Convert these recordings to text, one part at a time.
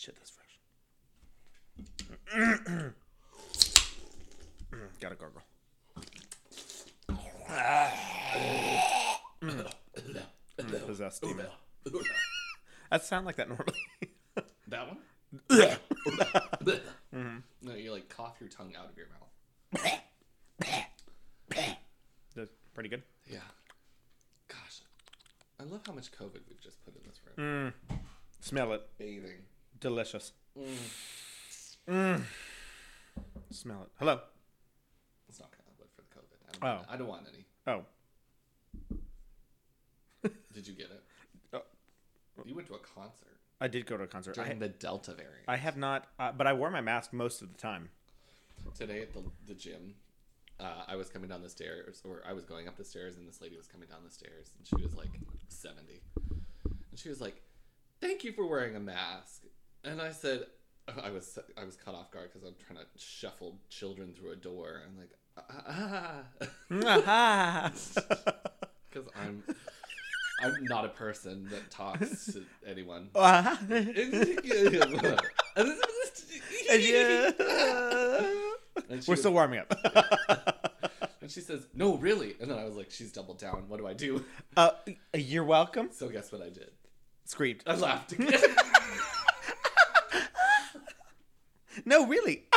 Shit, that's fresh. Mm, Gotta gargle. Mm, Possessed demon. That sound like that normally. That one? No, you like cough your tongue out of your mouth. That's pretty good. Yeah. Gosh. I love how much COVID we've just put in this room. Smell it. Bathing. Delicious. Mm. Smell it. Hello. It's not gonna look for the COVID. I don't, Oh. want, I don't want any. Oh. Did you get it? Oh. You went to a concert I did go to a concert. I, during the Delta variant. I have not, uh, but I wore my mask most of the time. Today at the, the gym, uh, I was coming down the stairs, or I was going up the stairs, and this lady was coming down the stairs, and she was like 70. And she was like, Thank you for wearing a mask. And I said, I was I was caught off guard because I'm trying to shuffle children through a door. I'm like, ah, because I'm I'm not a person that talks to anyone. We're still warming up. And she says, "No, really." And then I was like, "She's doubled down. What do I do?" uh, you're welcome. So guess what I did? Screamed. I laughed again. No, really.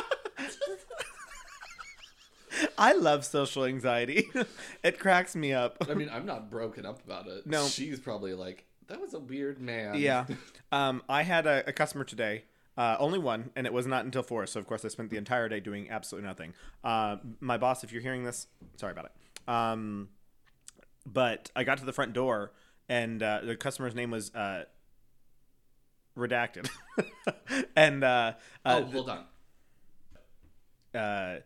I love social anxiety. it cracks me up. I mean, I'm not broken up about it. No. she's probably like, "That was a weird man." Yeah. Um, I had a, a customer today, uh, only one, and it was not until four. So of course I spent the entire day doing absolutely nothing. Uh, my boss, if you're hearing this, sorry about it. Um, but I got to the front door, and uh, the customer's name was uh, redacted, and uh, uh, oh, hold on. uh,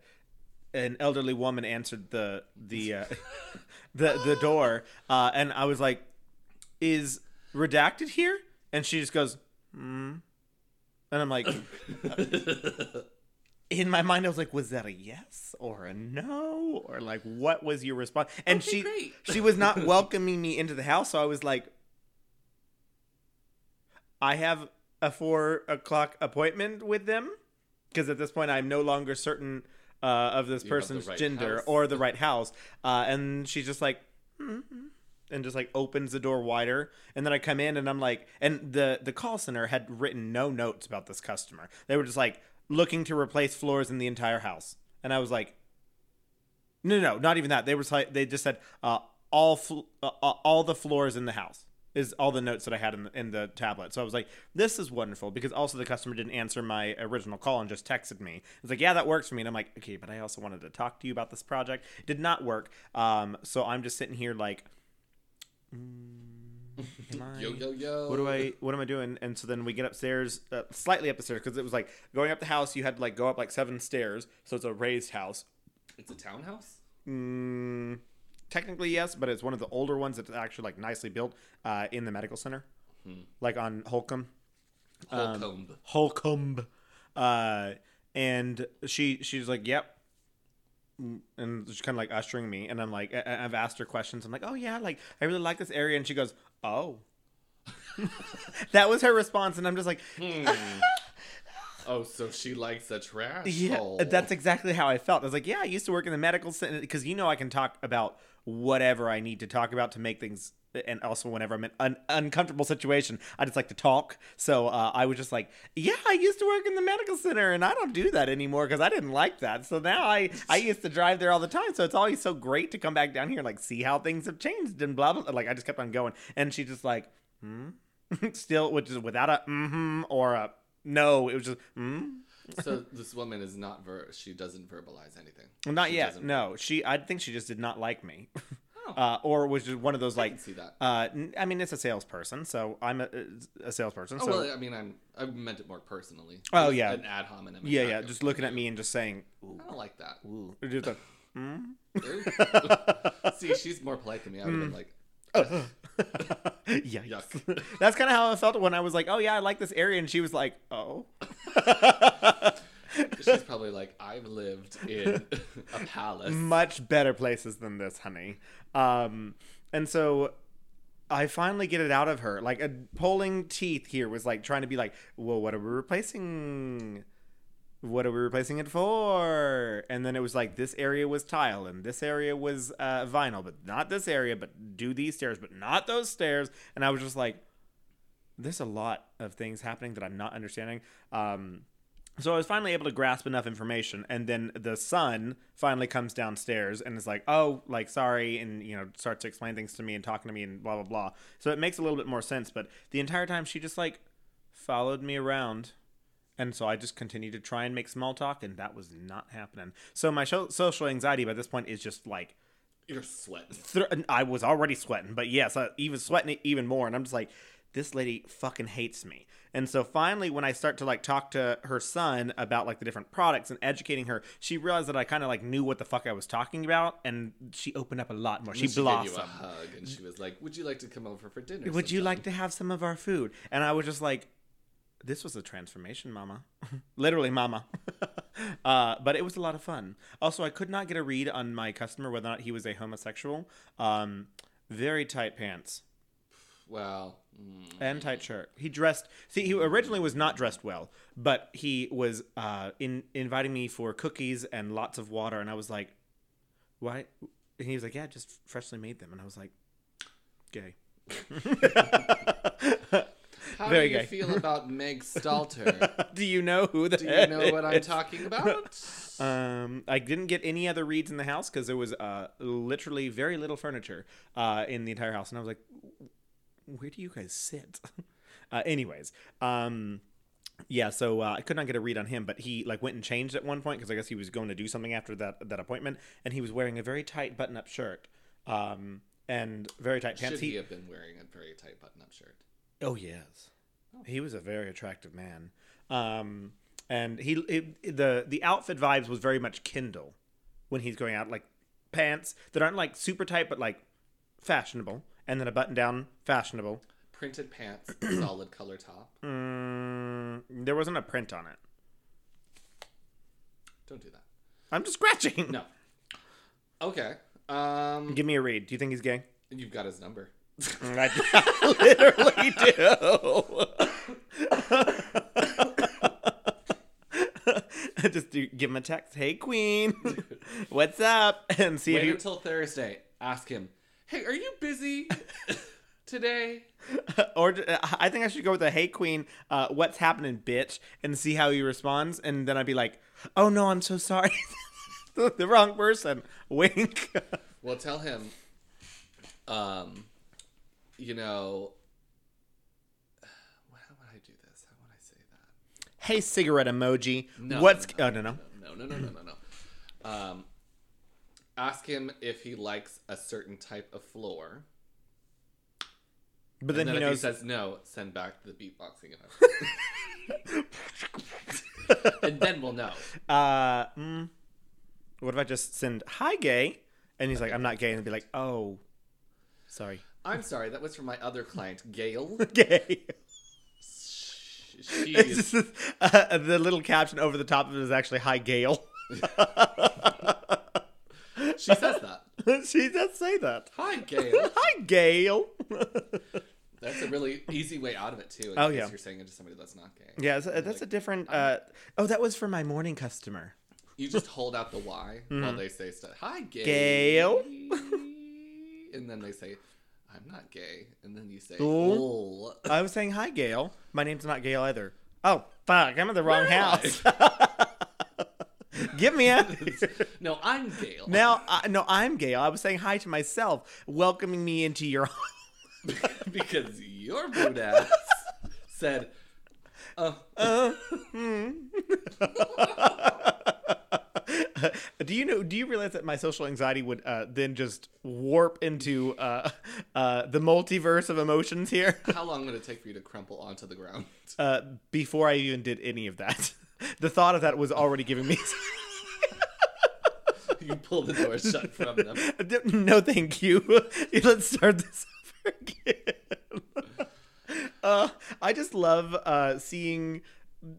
an elderly woman answered the the uh, the the door, uh, and I was like, "Is redacted here?" And she just goes, "Hmm," and I'm like, in my mind, I was like, "Was that a yes or a no or like what was your response?" And Okay, she great. she was not welcoming me into the house, so I was like, "I have a four o'clock appointment with them." Because at this point, I'm no longer certain uh, of this You person's right gender house. or the right house. Uh, and she's just like, "Mhm," and just like opens the door wider. And then I come in and I'm like, and the the call center had written no notes about this customer. They were just like looking to replace floors in the entire house. And I was like, no, no, no, not even that. They were like, they just said uh, all fl- uh, uh, all the floors in the house is all the notes that I had in the, in the tablet. So I was like, this is wonderful because also the customer didn't answer my original call and just texted me. It's like, yeah, that works for me. And I'm like, okay, but I also wanted to talk to you about this project. It did not work. Um, so I'm just sitting here like, mm, I- Yo yo yo. what do I what am I doing? And so then we get upstairs, uh, slightly up the stairs because it was like going up the house. You had to like go up like seven stairs, so it's a raised house. It's a townhouse. Mm, technically yes, but it's one of the older ones that's actually like nicely built uh, in the medical center, like on Holcombe. Um, Holcombe. Holcombe. Uh, and she she's like, "Yep." Mm, And she's kind of like ushering me, and I'm like, I- I've asked her questions. I'm like, "Oh yeah, like I really like this area," and she goes, "Oh." that was her response, and I'm just like, oh, so she likes the trash Yeah, hole. that's exactly how I felt. I was like, yeah, I used to work in the medical center because you know I can talk about whatever I need to talk about to make things. And also, whenever I'm in an uncomfortable situation, I just like to talk. So uh, I was just like, "Yeah, I used to work in the medical center, and I don't do that anymore because I didn't like that. So now I I used to drive there all the time. So it's always so great to come back down here and like see how things have changed and blah blah. Like I just kept on going, and she just like, hmm, still, which is without a mm-hmm or a no. It was just hmm. So this woman is not ver. She doesn't verbalize anything. Well, not She yet. No, she. I think she just did not like me, Oh. uh, or was just one of those I like. see that. Uh, I mean, it's a salesperson, so I'm a, a salesperson. Oh so well, I mean, I'm I meant it more personally. Oh, yeah. an ad hominem. yeah, yeah, just looking at me and just saying, "Ooh, I don't like that. ooh," just a, hmm? Ooh. See, she's more polite than me. I would have been like, Yikes. Yuck. That's kind of how I felt when I was like, "Oh yeah, I like this area," and she was like, "Oh." she's probably like, I've lived in a palace. much better places than this, honey. Um, and so I finally get it out of her. Like a pulling teeth here was like trying to be like, well, what are we replacing? What are we replacing it for? And then it was like this area was tile and this area was uh, vinyl, but not this area. But do these stairs, but not those stairs. And I was just like, there's a lot of things happening that I'm not understanding. Um, so I was finally able to grasp enough information, and then the son finally comes downstairs and is like, "Oh, like sorry," and you know starts to explain things to me and talking to me and blah blah blah. So it makes a little bit more sense. But the entire time she just like followed me around, and so I just continued to try and make small talk, and that was not happening. So my social anxiety by this point is just like You're sweating. th- I was already sweating, but yes, I even sweating it even more. And I'm just like, this lady fucking hates me. And so finally, when I start to like talk to her son about like the different products and educating her, she realized that I kind of like knew what the fuck I was talking about, and she opened up a lot more. She, she gave you a hug, and she was like, "Would you like to come over for dinner?" Would you like to have some of our food? And I was just like, this was a transformation, mama. Literally, mama. uh, but it was a lot of fun. Also, I could not get a read on my customer whether or not he was a homosexual. Um, very tight pants. Well, mm, and tight shirt. He dressed. See, he originally was not dressed well, but he was uh, in inviting me for cookies and lots of water, and I was like, "Why?" And he was like, "Yeah, just freshly made them," and I was like, "Gay." how very do you gay. feel about Meg Stalter? Do you know who the? do you know what I'm talking about? Um, I didn't get any other reads in the house because there was uh, literally very little furniture uh, in the entire house, and I was like, "Where do you guys sit?" uh, anyways, um, yeah, so uh, I could not get a read on him, but he like went and changed at one point because I guess he was going to do something after that that appointment, and he was wearing a very tight button-up shirt, um, and very tight pants. Should he have been wearing a very tight button-up shirt? Oh yes, he was a very attractive man. Um, and he it, the the outfit vibes was very much Kindle when he's going out, like pants that aren't like super tight but like fashionable, and then a button down fashionable. Printed pants, solid color top. Mm, there wasn't a print on it. Don't do that. I'm just scratching. No. Okay. Um, Give me a read. Do you think he's gay? you've got his number. I literally do. Just do, give him a text. Hey, Queen, what's up? And see Wait if you until Thursday. Ask him. Hey, are you busy today? or uh, I think I should go with a "Hey Queen, uh, what's happening, bitch?" and see how he responds, and then I'd be like, "Oh no, I'm so sorry, the wrong person." Wink. Well, tell him. Um, you know. How would I do this? How would I say that? hey, cigarette emoji. No, what's? no, oh no no. no, no, no, no, no, no. Um, ask him if he likes a certain type of floor. But then, then he if knows. he says no, send back the beatboxing and then we'll know. uh, mm, what if I just send hi gay, and he's like, I'm not gay, and be like, oh, sorry, I'm sorry, that was from my other client, Gail. gay. She It's is, just, uh, the little caption over the top of it is actually hi Gail. she says that. she does say that. Hi, Gail. Hi Gail. That's a really easy way out of it too. In Oh, case yeah. you're saying it to somebody that's not gay. yeah, so that's a different. Uh, oh, that was for my morning customer. You just hold out the Y while they say stuff. Hi, gay. Gail. and then they say, I'm not gay. And then you say. I was saying hi Gail. My name's not Gail either. Oh fuck! I'm in the wrong Where house. Give me a. No, I'm Gail. now, I, no, I'm Gail. I was saying hi to myself, welcoming me into your home. because your boot ass said, uh, Uh, hmm. do you know? Do you realize that my social anxiety would uh, then just warp into uh, uh, the multiverse of emotions here how long would it take for you to crumple onto the ground? uh, before I even did any of that? The thought of that was already giving me. you pull the door shut from them. no, thank you. Let's start this over again. uh, I just love uh, seeing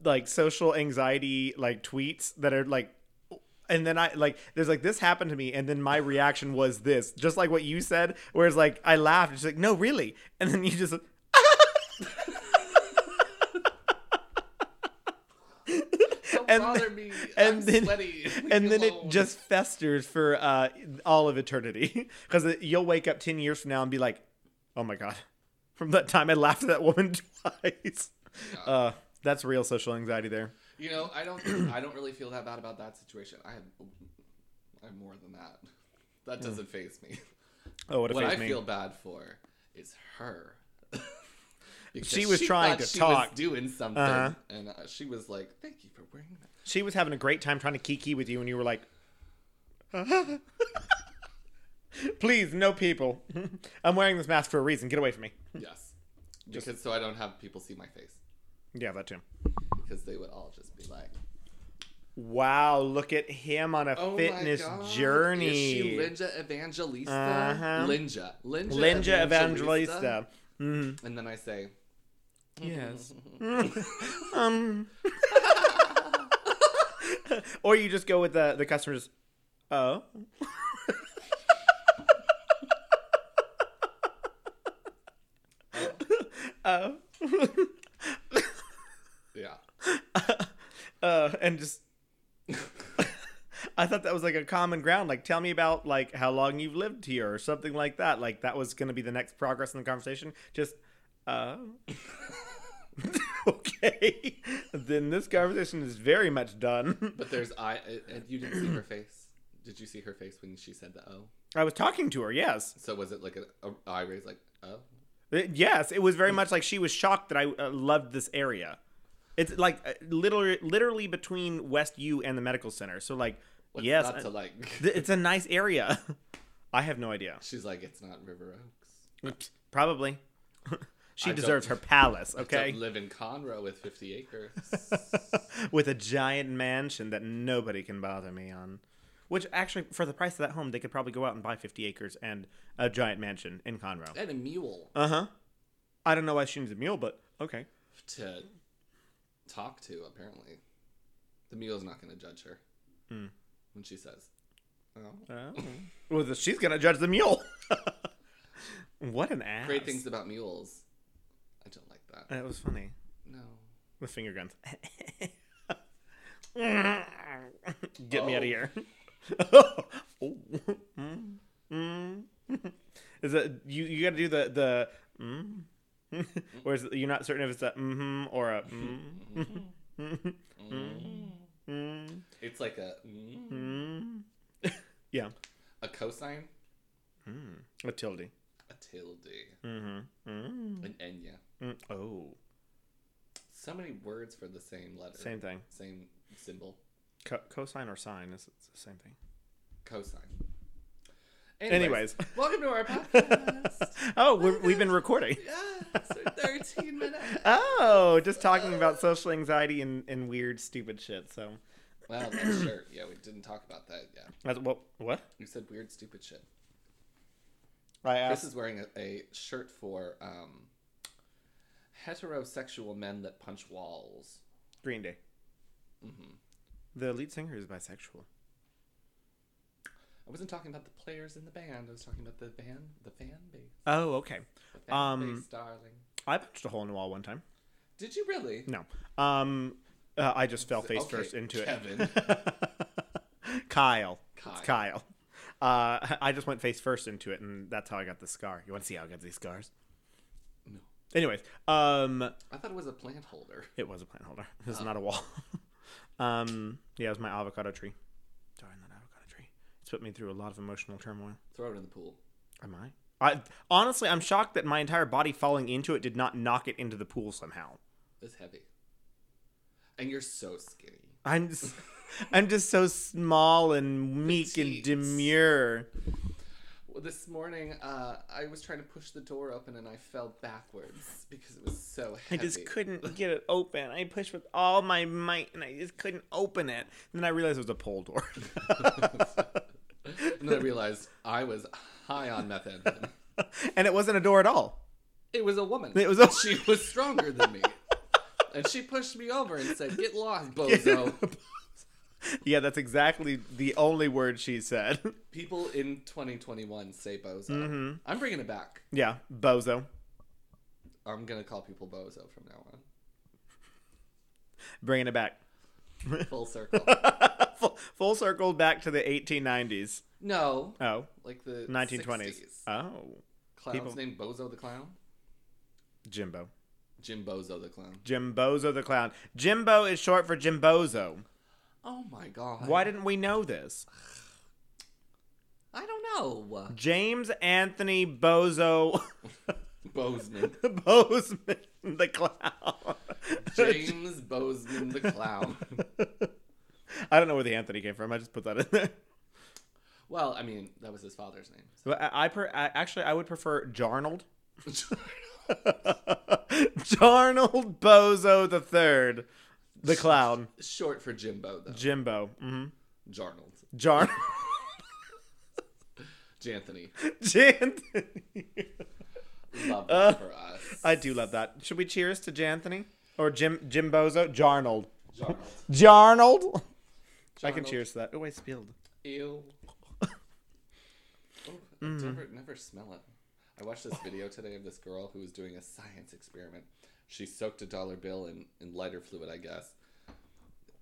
like social anxiety like tweets that are like and then I like there's like this happened to me, and then my reaction was this, just like what you said. Whereas like I laughed, it's like no, really, and then you just. Don't And me. and then- sweaty. And then it just festers for uh, all of eternity because you'll wake up 10 years from now and be like oh my god from that time i laughed at that woman twice uh, that's real social anxiety there You know, I don't. I don't really feel that bad about that situation. I have. I have more than that. That doesn't faze me. oh what, what I me feel bad for is her. Because She was trying to she talk. Was doing something, Uh-huh. and uh, she was like, "Thank you for wearing that." she was having a great time trying to kiki with you and you were like please no people i'm wearing this mask for a reason get away from me Yes, because so I don't have people see my face yeah that too because they would all just be like, wow look at him on a "Oh fitness my god, journey Is she Linja Evangelista? Uh-huh. Linja, Linja, linja Evangelista. evangelista Mhm. And then I say, Yes. um. or you just go with the the customers. Oh. oh. "Yeah." uh, and just. I thought that was like a common ground. Like, tell me about like how long you've lived here or something like that. Like that was going to be the next progress in the conversation. Just, uh, okay. then this conversation is very much done. But there's I. And you didn't see her face. Did you see her face when she said the "oh"? I was talking to her. Yes, So was it like a, a eye raise, like "oh"? Uh, yes. It was very much like she was shocked that I uh, loved this area. It's like uh, literally, literally between West U and the medical center. So like, What's yes, not to like. it's a nice area. I have no idea. She's like, it's not River Oaks. Probably. she I deserves her palace, okay? live in Conroe with 50 acres. With a giant mansion that nobody can bother me on. Which actually, for the price of that home, they could probably go out and buy 50 acres and a giant mansion in Conroe. and a mule Uh huh. I don't know why she needs a mule, but okay. to talk to, apparently. The mule's not going to judge her Hmm. when she says, oh. Oh. well, she's gonna judge the mule. what an ass. Great things about mules. I don't like that. That was funny. No. With finger guns. Get me out of Oh. here. oh. Mm. Mm. Is it you? You got to do the the. Mm. or is it, you're not certain if it's a mm-hmm or a mm. It's like a mm, yeah. a cosine, Mm. A tilde. a tilde, Mm-hmm. Mm. an enya. Mm. Oh, So many words for the same letter. same thing. Same symbol. Co- cosine or sine is it's the same thing. Cosine. Anyways. welcome to our podcast. oh, we're, we've been recording. yes, for 13 minutes. Oh, just talking about social anxiety and, and weird, stupid shit. So, Wow, that shirt. Yeah, we didn't talk about that yet. that's what? What? You said weird, stupid shit. I Chris asked. is wearing a, a shirt for um, heterosexual men that punch walls. Green Day. hmm The lead singer is bisexual. I wasn't talking about the players in the band. I was talking about the band, the fan base, Oh, okay. the fan Um, base, darling. I punched a hole in the wall one time. Did you really? No. Um, uh, I just fell face Okay, first into Kevin. it. Kyle. It's Kyle. Kyle. Uh, I just went face first into it, and that's how I got the scar. You want to see how I got these scars? No. Anyways, um, I thought it was a plant holder. it was a plant holder. This Oh. is not a wall. um, yeah, it was my avocado tree. Darn that avocado tree. It's put me through a lot of emotional turmoil. Throw it in the pool. Am I? I honestly, I'm shocked that my entire body falling into it did not knock it into the pool somehow. It's heavy. And you're so skinny. I'm just, I'm just so small and meek and demure. Well, this morning, uh, I was trying to push the door open and I fell backwards because it was so heavy. I just couldn't get it open. I pushed with all my might, and I just couldn't open it. And then I realized it was a pole door. and then I realized I was high on methamphetamine. and it wasn't a door at all. It was a woman. It was a- She was stronger than me. And she pushed me over and said, Get lost, bozo. Yeah, that's exactly the only word she said. People in 2021 say bozo. Mm-hmm. I'm bringing it back. yeah, bozo. I'm gonna call people bozo from now on. Bringing it back. Full circle. full, full circle back to the 1890s. no, Oh, like the 1920s. 60s. Oh, Clown's people- named Bozo the Clown. Jimbo. Jim Bozo the Clown. Jimbozo the clown. Jimbo is short for Jimbozo. Oh my god. Why didn't we know this? I don't know. James Anthony Bozo Bozeman. Bozeman the clown. James Bozeman the Clown. I don't know where the Anthony came from. I just put that in there. Well, I mean, that was his father's name. But I, I, per, I actually I would prefer Jarnold. Jarnold Bozo the third, the clown. Short for Jimbo, though. Jimbo. Mm-hmm. Jarnold. Jarn. Janthony. Janthony. Love that Uh, for us. I do love that. Should we cheers to Janthony or Jim Jimbozo? Jarnold. Jarnold. Jarnold. I can cheers to that. Oh, I spilled. Ew. Oh, Mm. never, never smell it. I watched this video today of this girl who was doing a science experiment. She soaked a dollar bill in, in lighter fluid, I guess,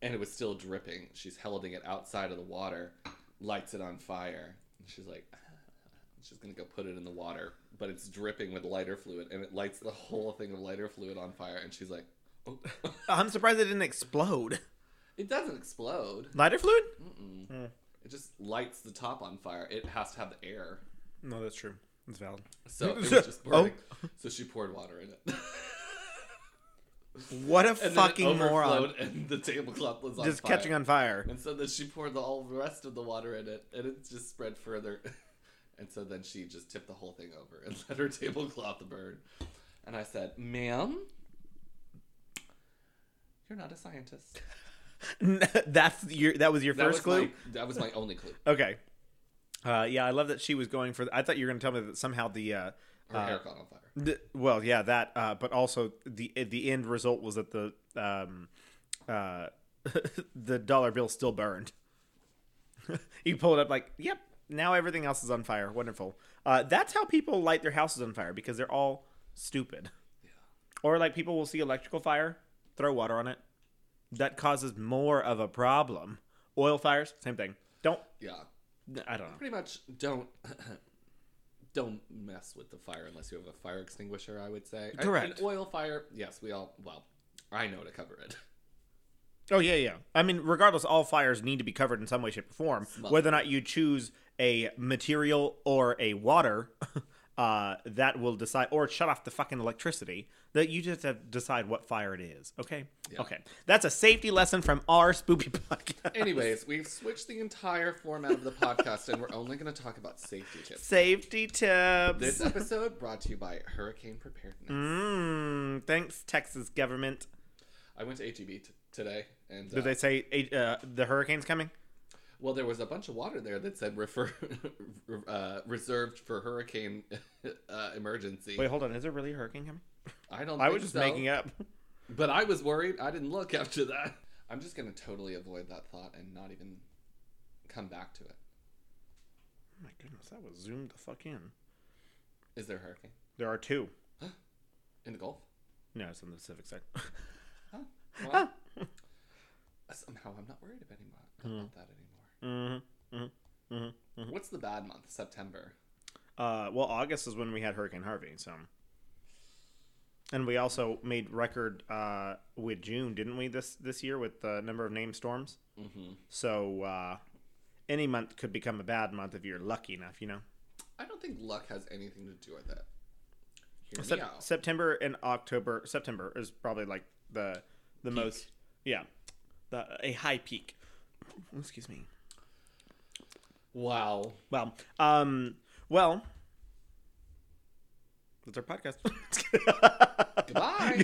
and it was still dripping. She's holding it outside of the water, lights it on fire. And she's like, she's gonna go put it in the water, but it's dripping with lighter fluid, and it lights the whole thing of lighter fluid on fire. And she's like, oh. I'm surprised it didn't explode. It doesn't explode. Lighter fluid? Mm-mm. Hmm. It just lights the top on fire. It has to have the air. No, that's true. It's valid. So it was just oh. burning. So she poured water in it. What a and fucking moron. And the tablecloth was on Just fire. catching on fire. And so then she poured the, all the rest of the water in it, and it just spread further. And so then she just tipped the whole thing over and let her tablecloth burn. And I said, "Ma'am, you're not a scientist." that's your that was your That first was clue? My, that was my only clue. Okay. Uh, yeah, I love that she was going for. I thought you were going to tell me that somehow the. Uh, Her uh, hair caught on fire. the well, yeah, that. Uh, but also the the end result was that the um, uh, the dollar bill still burned. you pull it up like, yep. Now everything else is on fire. Wonderful. Uh, that's how people light their houses on fire because they're all stupid. Yeah. Or like people will see electrical fire, throw water on it. That causes more of a problem. Oil fires, same thing. Don't. Yeah. I don't know. Pretty much don't don't mess with the fire unless you have a fire extinguisher. I would say Correct. An oil fire, yes, we all well, I know to cover it. Oh yeah, yeah. I mean, regardless, all fires need to be covered in some way, shape, or form. Whether or not you choose a material or a water, uh, that will decide, or shut off the fucking electricity. That you just have to decide what fire it is. Okay. Yeah. Okay. That's a safety lesson from our spoopy podcast. Anyways, we've switched the entire format of the podcast, and we're only going to talk about safety tips. Safety tips. This episode brought to you by Hurricane Preparedness. Mm, thanks, Texas government. I went to HEB t- today, and uh, Did they say uh, the hurricane's coming? well, there was a bunch of water there that said refer uh, reserved for hurricane uh, emergency. Wait, hold on. Is there really a hurricane coming? I don't. I think was just so. making up. But I was worried. I didn't look after that. I'm just gonna totally avoid that thought and not even come back to it. Oh my goodness, that was zoomed the fuck in. Is there a hurricane There are two. in the Gulf? No, it's on the Pacific side. Huh? Well, somehow I'm not worried about, anymore, about that anymore. mm-hmm. Mm-hmm. Mm-hmm. What's the bad month? September. Uh, well, August is when we had Hurricane Harvey, so. And we also made record uh, with June, didn't we? This this year with the number of named storms. Mm-hmm. So uh, any month could become a bad month if you're lucky enough, you know. I don't think luck has anything to do with it. Hear Sep- me out. September and October. September is probably like the the Peak. most yeah, the a high peak. Excuse me. Wow. Well, um, well, that's our podcast. Goodbye.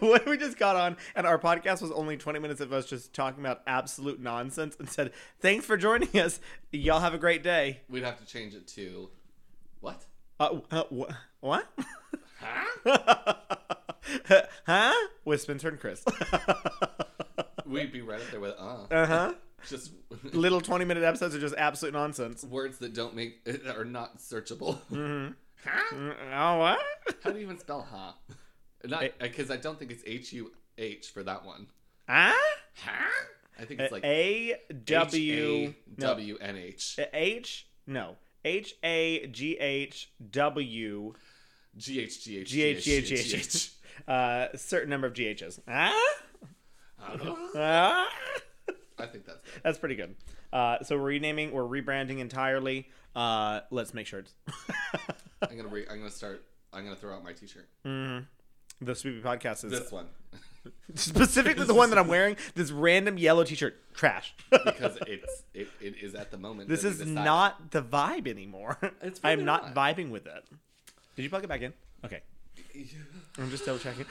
when we just got on, and our podcast was only 20 minutes of us just talking about absolute nonsense and said, Thanks for joining us. Y'all have a great day. We'd have to change it to what? Uh, uh, wh- what? Huh? huh? With Spencer and Chris. We'd be right up there with uh. Uh huh. Just Little twenty minute episodes are just absolute nonsense. words that don't make are not searchable. Mm-hmm. Huh? Oh what? How do you even spell huh? Not because I don't think it's H U H for that one. Ah? Huh? I think it's like A W W N H H no, H H no H A G H W G H G H G H G H G H. Uh, certain number of GHs. Ah? Ah? I think that's good. That's pretty good. Uh, so we're renaming, we're rebranding entirely. Uh, let's make sure it's I'm gonna re- I'm gonna start. I'm gonna throw out my T-shirt. the Spoopy Podcast is This one specifically the one that I'm wearing. This random yellow T-shirt, trash. because it's it, it is at the moment. this is not the vibe anymore. It's I'm not, not. vibing with it. Did you plug it back in? Okay, I'm just double checking.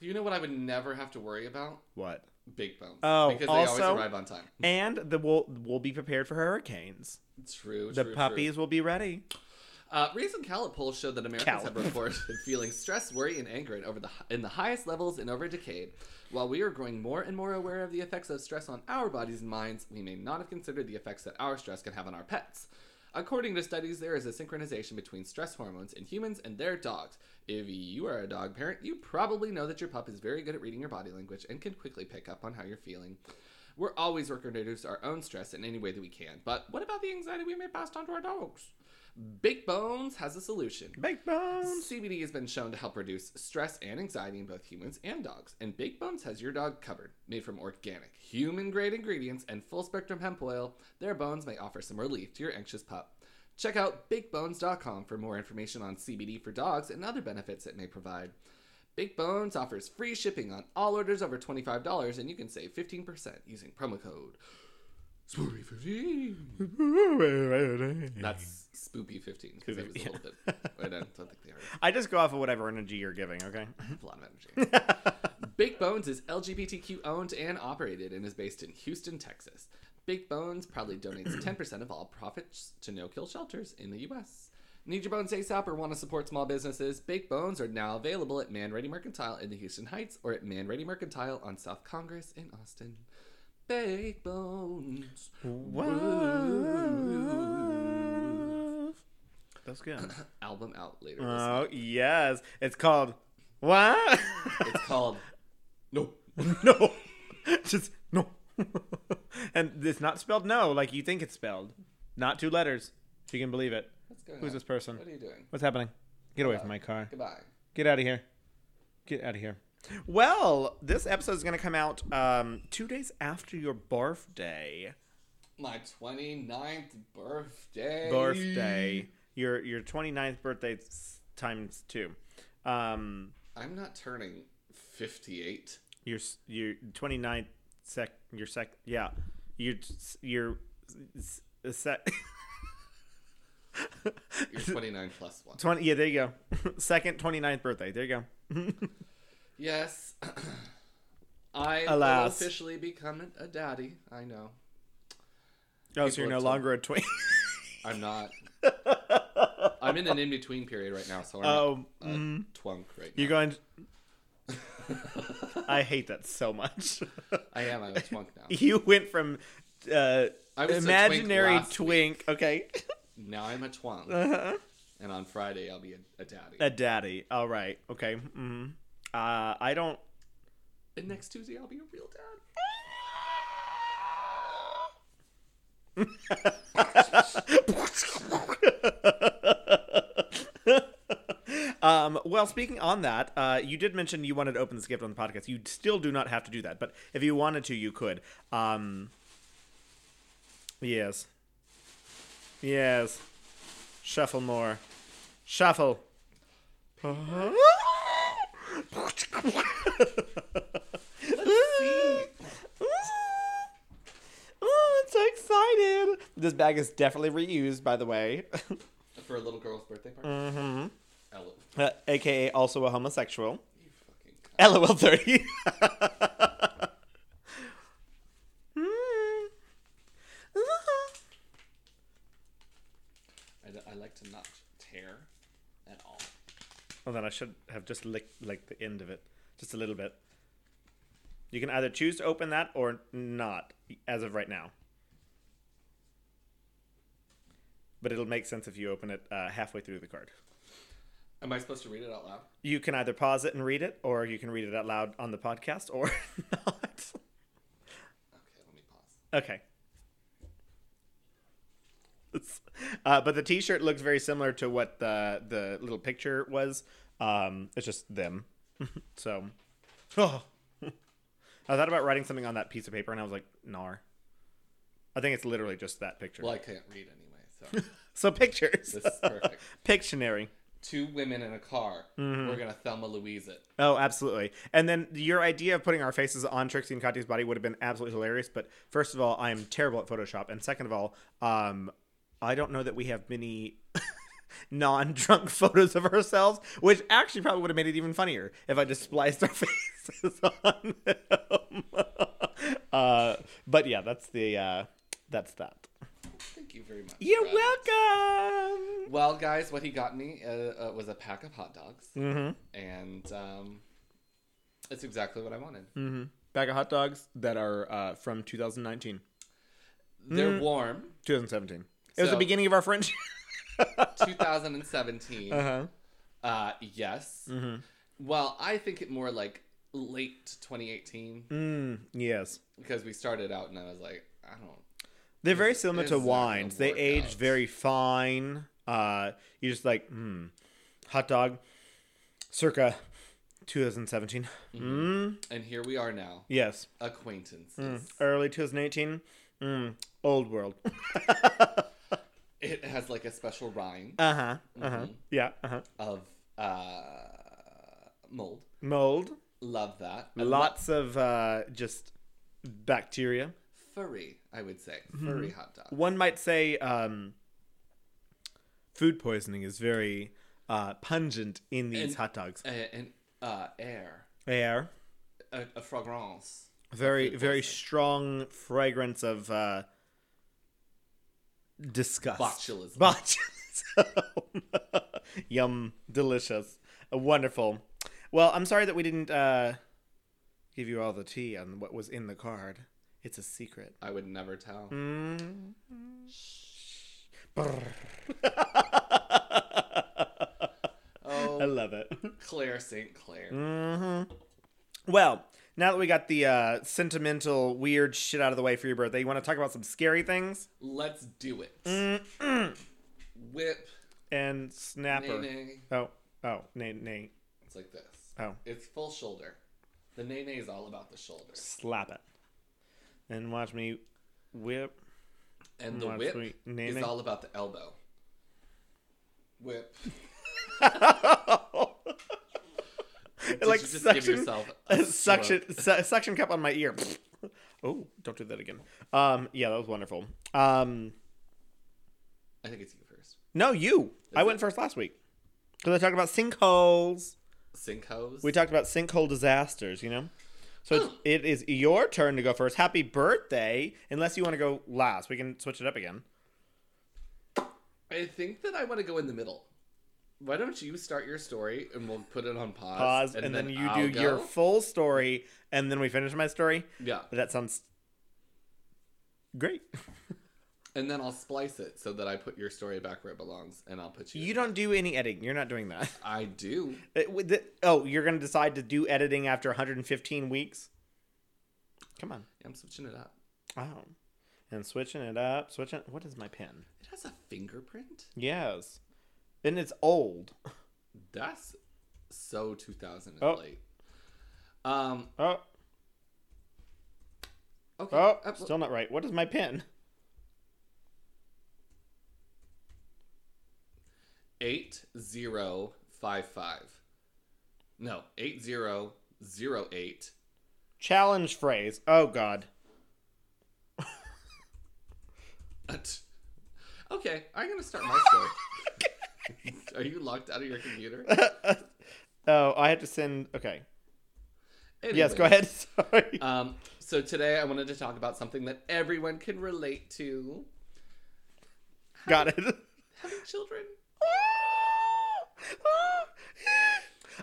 You know what I would never have to worry about? What? Big bones. Oh, because they also- always arrive on time. And the we'll we'll be prepared for hurricanes. True. The true, puppies will be ready. Uh, recent Gallup polls showed that Americans have reported feeling stress, worry, and anger in over the in the highest levels in over a decade. While we are growing more and more aware of the effects of stress on our bodies and minds, we may not have considered the effects that our stress can have on our pets. According to studies, there is a synchronization between stress hormones in humans and their dogs. If you are a dog parent, you probably know that your pup is very good at reading your body language and can quickly pick up on how you're feeling. We're always working to reduce our own stress in any way that we can. But what about the anxiety we may pass on to our dogs? Big Bones has a solution. Big bones. CBD has been shown to help reduce stress and anxiety in both humans and dogs, and Big Bones has your dog covered. Made from organic, human grade ingredients and full spectrum hemp oil, their bones may offer some relief to your anxious pup. Check out bigbones.com for more information on CBD for dogs and other benefits it may provide. Big Bones offers free shipping on all orders over $25, and you can save 15% using promo code SPOOPY15. That's Spoopy15 because it was a little bit. I don't think they heard. I just go off of whatever energy you're giving. Okay. I have a lot of energy. Big Bones is LGBTQ owned and operated and is based in Houston, Texas. Big Bones proudly donates 10% of all profits to no kill shelters in the U.S. Need your bones ASAP or want to support small businesses? Big Bones are now available at Manready Mercantile in the Houston Heights or at Manready Mercantile on South Congress in Austin. Big Bones. That's good. Album out later this Oh yes, it's called what? It's called No. no, just no. and it's not spelled no like you think it's spelled. Not two letters. If you can believe it. What's going Who's on? this person? What are you doing? What's happening? Get away from my car. Goodbye. Get out of here. Get out of here. Well, this episode is going to come out um, two days after your birthday. My 29th birthday. Birthday. Your your 29th birthday times two. Um, I'm not turning 58. your your 29th sec your sec yeah your your sec You're 29 plus 1. 20 yeah there you go second 29th birthday there you go Yes. I Alas. will officially become a daddy. I know. oh so you're no longer a twin I'm not. I'm in an in between period right now, so I'm oh not a mm, twunk right you're now. going I hate that so much I am. I'm a twunk now. you went from uh I was a twink imaginary twink okay Now I'm a twunk. uh-huh. And on Friday, I'll be a, a daddy. a daddy all right okay mm uh I don't and next Tuesday, I'll be a real dad. um, well, speaking on that, uh, you did mention you wanted to open this gift on the podcast. You still do not have to do that, but if you wanted to, you could. Um, yes. Yes. Shuffle more. Shuffle. Oh, I'm so excited. This bag is definitely reused, by the way. For a little girl's birthday party. mm-hmm. Uh, AKA also a homosexual. you fucking. LOL 30. I, d- I like to not tear. Well, then I should have just licked like the end of it, just a little bit. You can either choose to open that or not as of right now. But it'll make sense if you open it uh, halfway through the card. Am I supposed to read it out loud? You can either pause it and read it, or you can read it out loud on the podcast, or not. Okay, let me pause. Okay. Uh, but the T-shirt looks very similar to what the the little picture was. Um, it's just them. so, oh. I thought about writing something on that piece of paper, and I was like, "Nar." I think it's literally just that picture. Well, I can't read anyway, so so pictures. this is perfect. Pictionary. Two women in a car. Mm-hmm. We're gonna Thelma Louise it. Oh, absolutely. And then your idea of putting our faces on Trixie and Katya's body would have been absolutely hilarious. But first of all, I am terrible at Photoshop, and second of all, um, I don't know that we have many non-drunk photos of ourselves, which actually probably would have made it even funnier if I just spliced our faces on them. uh, but yeah, that's the uh, that's that. Thank you very much. You're Brad. welcome. Well, guys, what he got me uh, uh, was a pack of hot dogs, Mm-hmm. and um, it's exactly what I wanted. Mm-hmm. Bag of hot dogs that are uh, from 2019, They're warm. 2017. It was So- the beginning of our friendship. 2017. Uh-huh. Uh, yes. Mm-hmm. Well, I think it more like late 2018 Mm, yes. because we started out and I was like, I don't. They're very similar to not gonna wines. They work age out. very fine. Uh, you just like, hmm, hot dog, circa 2017. Mm. And here we are now, Yes. acquaintances. Mm. Early 2018. Mm. Old world. It has like a special rhyme. uh huh. Uh huh. Mhm. Yeah. Uh huh. of uh, mold. Mold. Love that. And Lots of uh, just bacteria. furry, I would say. Mm-hmm. Furry hot dog. One might say um, food poisoning is very uh, pungent in these And- hot dogs. Uh, and uh, air. Air. A, a fragrance. very food very poisoning. strong fragrance of uh disgust Botulism. botulism yum delicious wonderful well i'm sorry that we didn't uh give you all the tea on what was in the card it's a secret I would never tell. mm. i Oh, love it Claire St. Clair. hmm Well, now that we got the uh, sentimental, weird shit out of the way for your birthday, you want to talk about some scary things? Let's do it. Mm-mm. Whip. And snapper. Nay, nay. Oh, oh, nay, nay. It's like this. Oh, It's full shoulder. The nay nay is all about the shoulder. slap it. And watch me whip. And the Watch whip me nay, is all about the elbow. Whip. Did like suction, give yourself a suction, su- suction cup on my ear. oh, don't do that again. Um, yeah, that was wonderful. Um, I think it's you first. no, you. I Is went first last week because I talked about sinkholes. Sinkholes. We talked about sinkhole disasters, you know? So it is your turn to go first. Happy birthday. Unless you want to go last. We can switch it up again. I think that I want to go in the middle. Why don't you start your story and we'll put it on pause? Pause, and, then, you I'll do your full story, and then we finish my story. Yeah. That sounds great. And then I'll splice it so that I put your story back where it belongs and I'll put you. You don't do any editing. You're not doing that. I do. It- the- oh, you're going to decide to do editing after 115 weeks? Come on. I'm switching it up. Oh. And switching it up. Switching. What is my pen? It has a fingerprint? Yes. And it's old. That's so 2000 and Oh. late. Um, Oh. okay. Oh, Uh, still not right. What is my pin? eight zero five five. No, eight zero zero eight. Challenge phrase. Oh God. Okay, I'm gonna start my story. Are you locked out of your computer? oh, I had to send. Okay. Yes, go ahead. Sorry. Um, so today I wanted to talk about something that everyone can relate to: Got it. having children.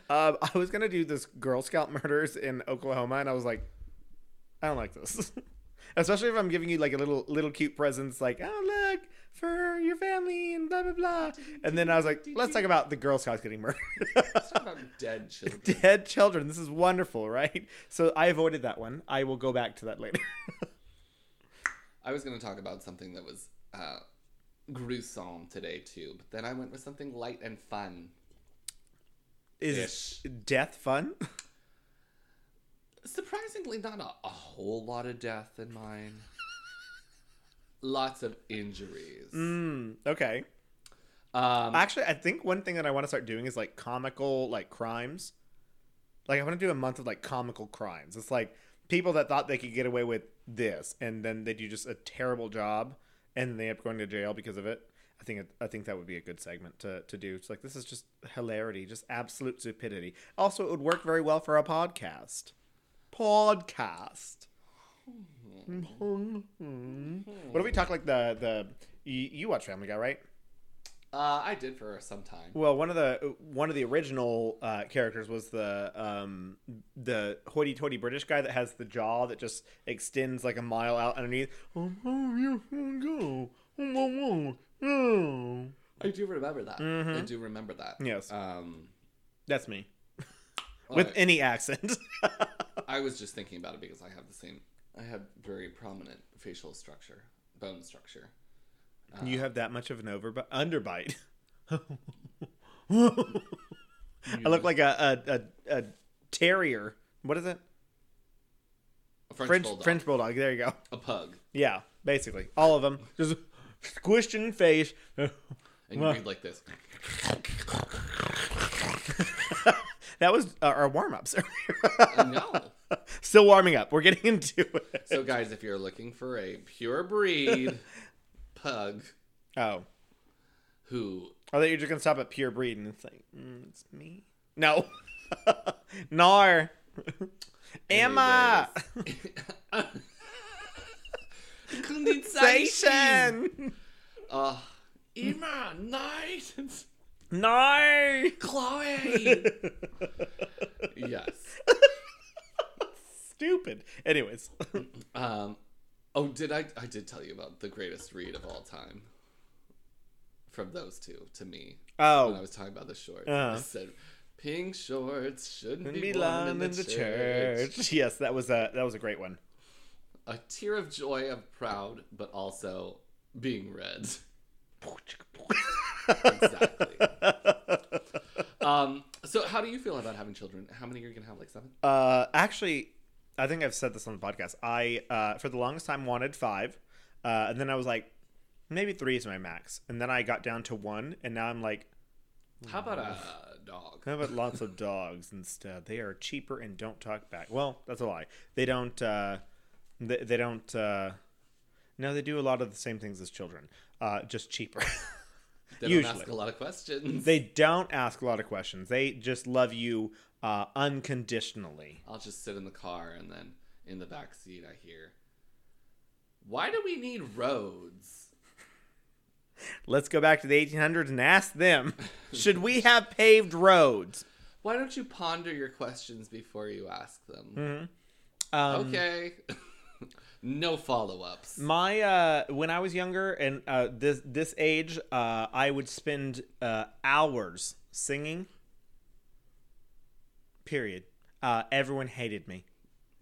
um, I was gonna do this Girl Scout murders in Oklahoma, and I was like, I don't like this. Especially if I'm giving you like a little little cute presents, like oh look for your family and blah blah blah. And then I was like, let's talk about the Girl Scouts getting murdered. Let's talk about dead children. Dead children. This is wonderful, right? So I avoided that one. I will go back to that later. I was going to talk about something that was uh, gruesome today too, but then I went with something light and fun. is death fun? Surprisingly, not a, a whole lot of death in mine. Lots of injuries. Mm, okay. Um, Actually, I think one thing that I want to start doing is like comical like crimes. Like I want to do a month of like comical crimes. It's like people that thought they could get away with this, and then they do just a terrible job, and they end up going to jail because of it. I think it, I think that would be a good segment to, to do. It's like this is just hilarity, just absolute stupidity. Also, it would work very well for a podcast. Podcast. What if we talk like the the you, you watch Family Guy, right? uh, I did for some time. Well, one of the one of the original uh, characters was the um, the hoity-toity British guy that has the jaw that just extends like a mile out underneath. Oh, yeah, go. Oh, oh, oh. I do remember that. Mm-hmm. I do remember that. Yes, Um, that's me with I- any accent. I was just thinking about it because I have the same. I have very prominent facial structure, bone structure. you uh, have that much of an over underbite. I look like a a, a, a terrier. What is it? A French, French bulldog. French bulldog. There you go. a pug, Yeah, basically all of them just squished in face. and you read like this. That was uh, our warm ups. no. Still warming up. We're getting into it. So, guys, if you're looking for a pure breed pug Oh, who I thought you were just gonna stop at pure breed and it's like, mm, it's me. No, Nar, Emma, condensation. Uh, Emma, night. Nar. Chloe. yes. Stupid. Anyways, Um. Oh, did I? I did tell you about the greatest read of all time. From those two to me Oh. when I oh, was talking about the shorts, Uh-huh. I said, "Pink shorts shouldn't be, worn in the, church. Yes, that was a that was a great one. A tear of joy of proud, but also being read. exactly. um. So, how do you feel about having children? How many are you gonna have? Like seven? Uh, actually, I think I've said this on the podcast. I uh, for the longest time wanted five, uh, and then I was like, maybe three is my max, and then I got down to one, and now I'm like, How about a dog? how about lots of dogs instead? They are cheaper and don't talk back. Well, that's a lie. They don't. Uh, they, they don't. Uh, no, they do a lot of the same things as children, uh, just cheaper. They don't Usually. ask a lot of questions. they don't ask a lot of questions. They just love you uh, unconditionally. I'll just sit in the car and then in the back seat I hear, "Why do we need roads?" Let's go back to the 1800s and ask them should we have paved roads? Why don't you ponder your questions before you ask them? Um, Okay. no follow-ups. My uh, when I was younger and uh, this this age, uh, I would spend uh, hours singing. Period. Uh, everyone hated me,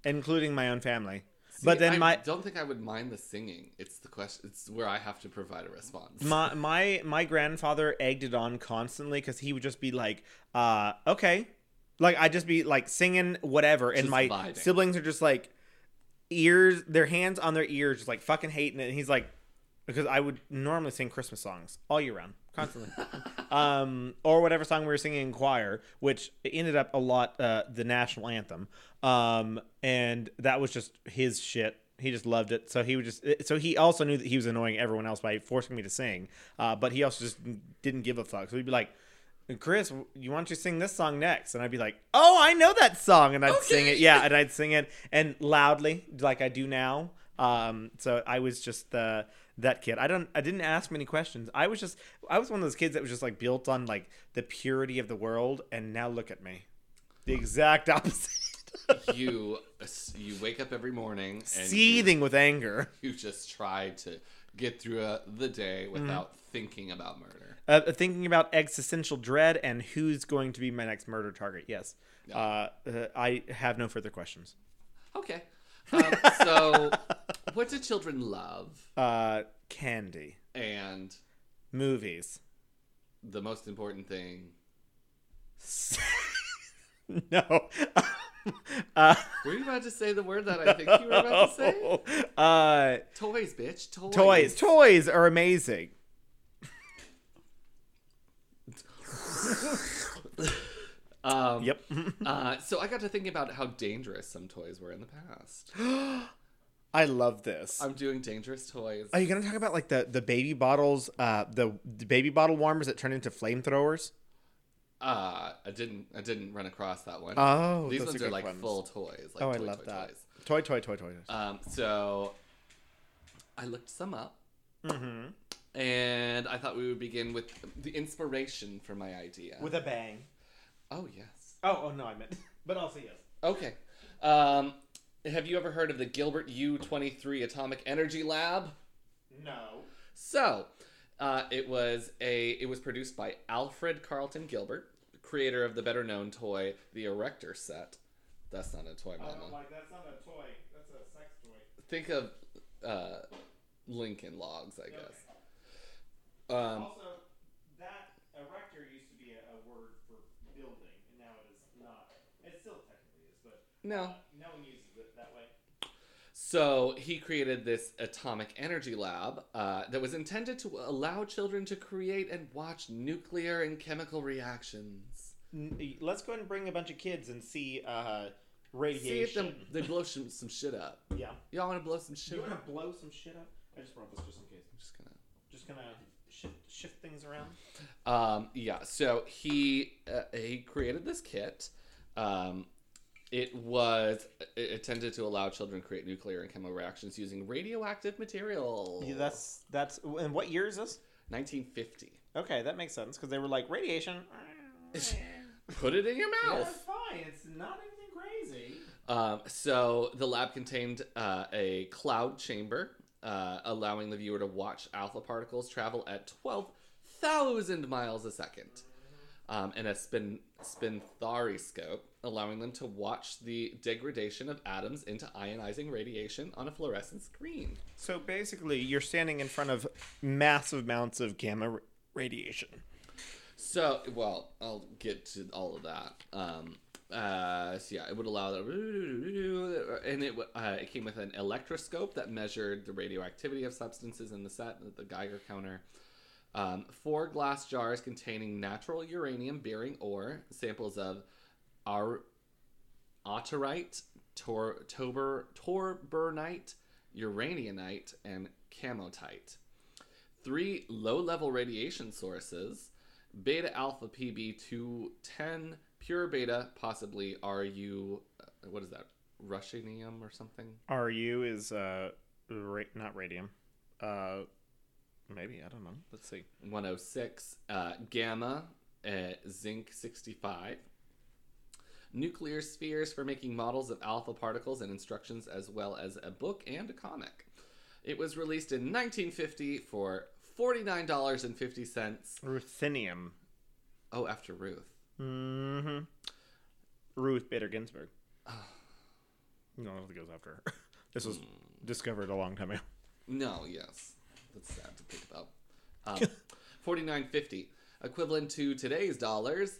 including my own family. but See, then I my don't think I would mind the singing. It's the question. It's where I have to provide a response. my my my grandfather egged it on constantly because he would just be like, uh, okay, like I'd just be like singing whatever, and Just my vibing. siblings are just like ears, their hands on their ears, just like fucking hating it. And he's like, because I would normally sing Christmas songs all year round, constantly, um, or whatever song we were singing in choir, which ended up a lot uh, the national anthem, um, and that was just his shit. He just loved it, so he would just. So he also knew that he was annoying everyone else by forcing me to sing, uh, but he also just didn't give a fuck. So he'd be like. Chris, you want you to sing this song next? And I'd be like, "Oh, I know that song," and I'd sing it. Yeah, and I'd sing it and loudly, like I do now. Um, so I was just uh, that kid. I don't. I didn't ask many questions. I was just. I was one of those kids that was just like built on like the purity of the world. And now look at me, the exact opposite. you you wake up every morning and you, Seething with anger. you just try to get through uh, the day Mm-hmm. without thinking about murder. Uh, thinking about existential dread and who's going to be my next murder target. Yes. Uh, uh, I have no further questions. Okay. Um, so, what do children love? Uh, candy. And Movies. the most important thing. no. uh, Were you about to say the word that I think you were about to say? uh, Toys, bitch. Toys. toys. Toys are amazing. Um, Yep. uh, so I got to thinking about how dangerous some toys were in the past. I love this. I'm doing dangerous toys. Are you gonna talk about like the the baby bottles, uh, the, the baby bottle warmers that turn into flamethrowers? Uh, I didn't. I didn't run across that one. Oh, these those ones are are like ones. full toys. Like oh, I love toy, that. Toys. Toy, toy, toy, toy. Um, so I looked some up, Mm-hmm. And I thought we would begin with the inspiration for my idea. With a bang. oh yes. Oh, oh no, I meant. But also yes. Okay. Um, have you ever heard of the Gilbert U23 Atomic Energy Lab? No. So, uh, it was a it was produced by Alfred Carlton Gilbert, creator of the better known toy, the Erector set. That's not a toy, mama. like that's not a toy. That's a sex toy. Think of uh, Lincoln Logs, I guess. Um, Also, that erector used to be a, a word for building, and now it is not. It still technically is, but no. no one uses it that way. So he created this atomic energy lab uh, that was intended to allow children to create and watch nuclear and chemical reactions. Let's go ahead and bring a bunch of kids and see uh, See if them, they blow some, some shit up. Yeah. Y'all want to blow some shit You up? want to blow some shit up? I just brought this just in case. I'm just gonna. Just gonna shift shift things around. Um, yeah, so he uh, he created this kit. Um, it was it intended to allow children to create nuclear and chemical reactions using radioactive material. Yeah, that's that's. And what year is this? 1950. Okay, that makes sense because they were like radiation. Put it in your Yeah, mouth. that's fine. It's not anything crazy. Um, so the lab contained uh, a cloud chamber, uh, allowing the viewer to watch alpha particles travel at 12,000 miles a second, um, and a spin spinthariscope, allowing them to watch the degradation of atoms into ionizing radiation on a fluorescent screen. So basically, you're standing in front of massive amounts of gamma r- radiation. So, well, I'll get to all of that. Um, uh, so yeah, it would allow that, and it uh, it came with an electroscope that measured the radioactivity of substances in the set, the Geiger counter. Um, four glass jars containing natural uranium-bearing ore, samples of ar- autorite, tor- tober- torbernite, uraninite, and carnotite. Three low-level radiation sources, beta alpha PB210, pure beta, possibly RU, uh, what is that, rushinium or something? RU is uh, ra- not radium. Uh, maybe I don't know. Let's see. 106, uh, gamma, uh, zinc 65. Nuclear spheres for making models of alpha particles and instructions, as well as a book and a comic. It was released in 1950 for $49.50. Ruthenium. Oh, after Ruth. Mm-hmm. Ruth Bader Ginsburg. no, I don't think it goes after her. This was discovered a long time ago. No, yes. That's sad to think about. Um, Forty-nine fifty, equivalent to today's dollars,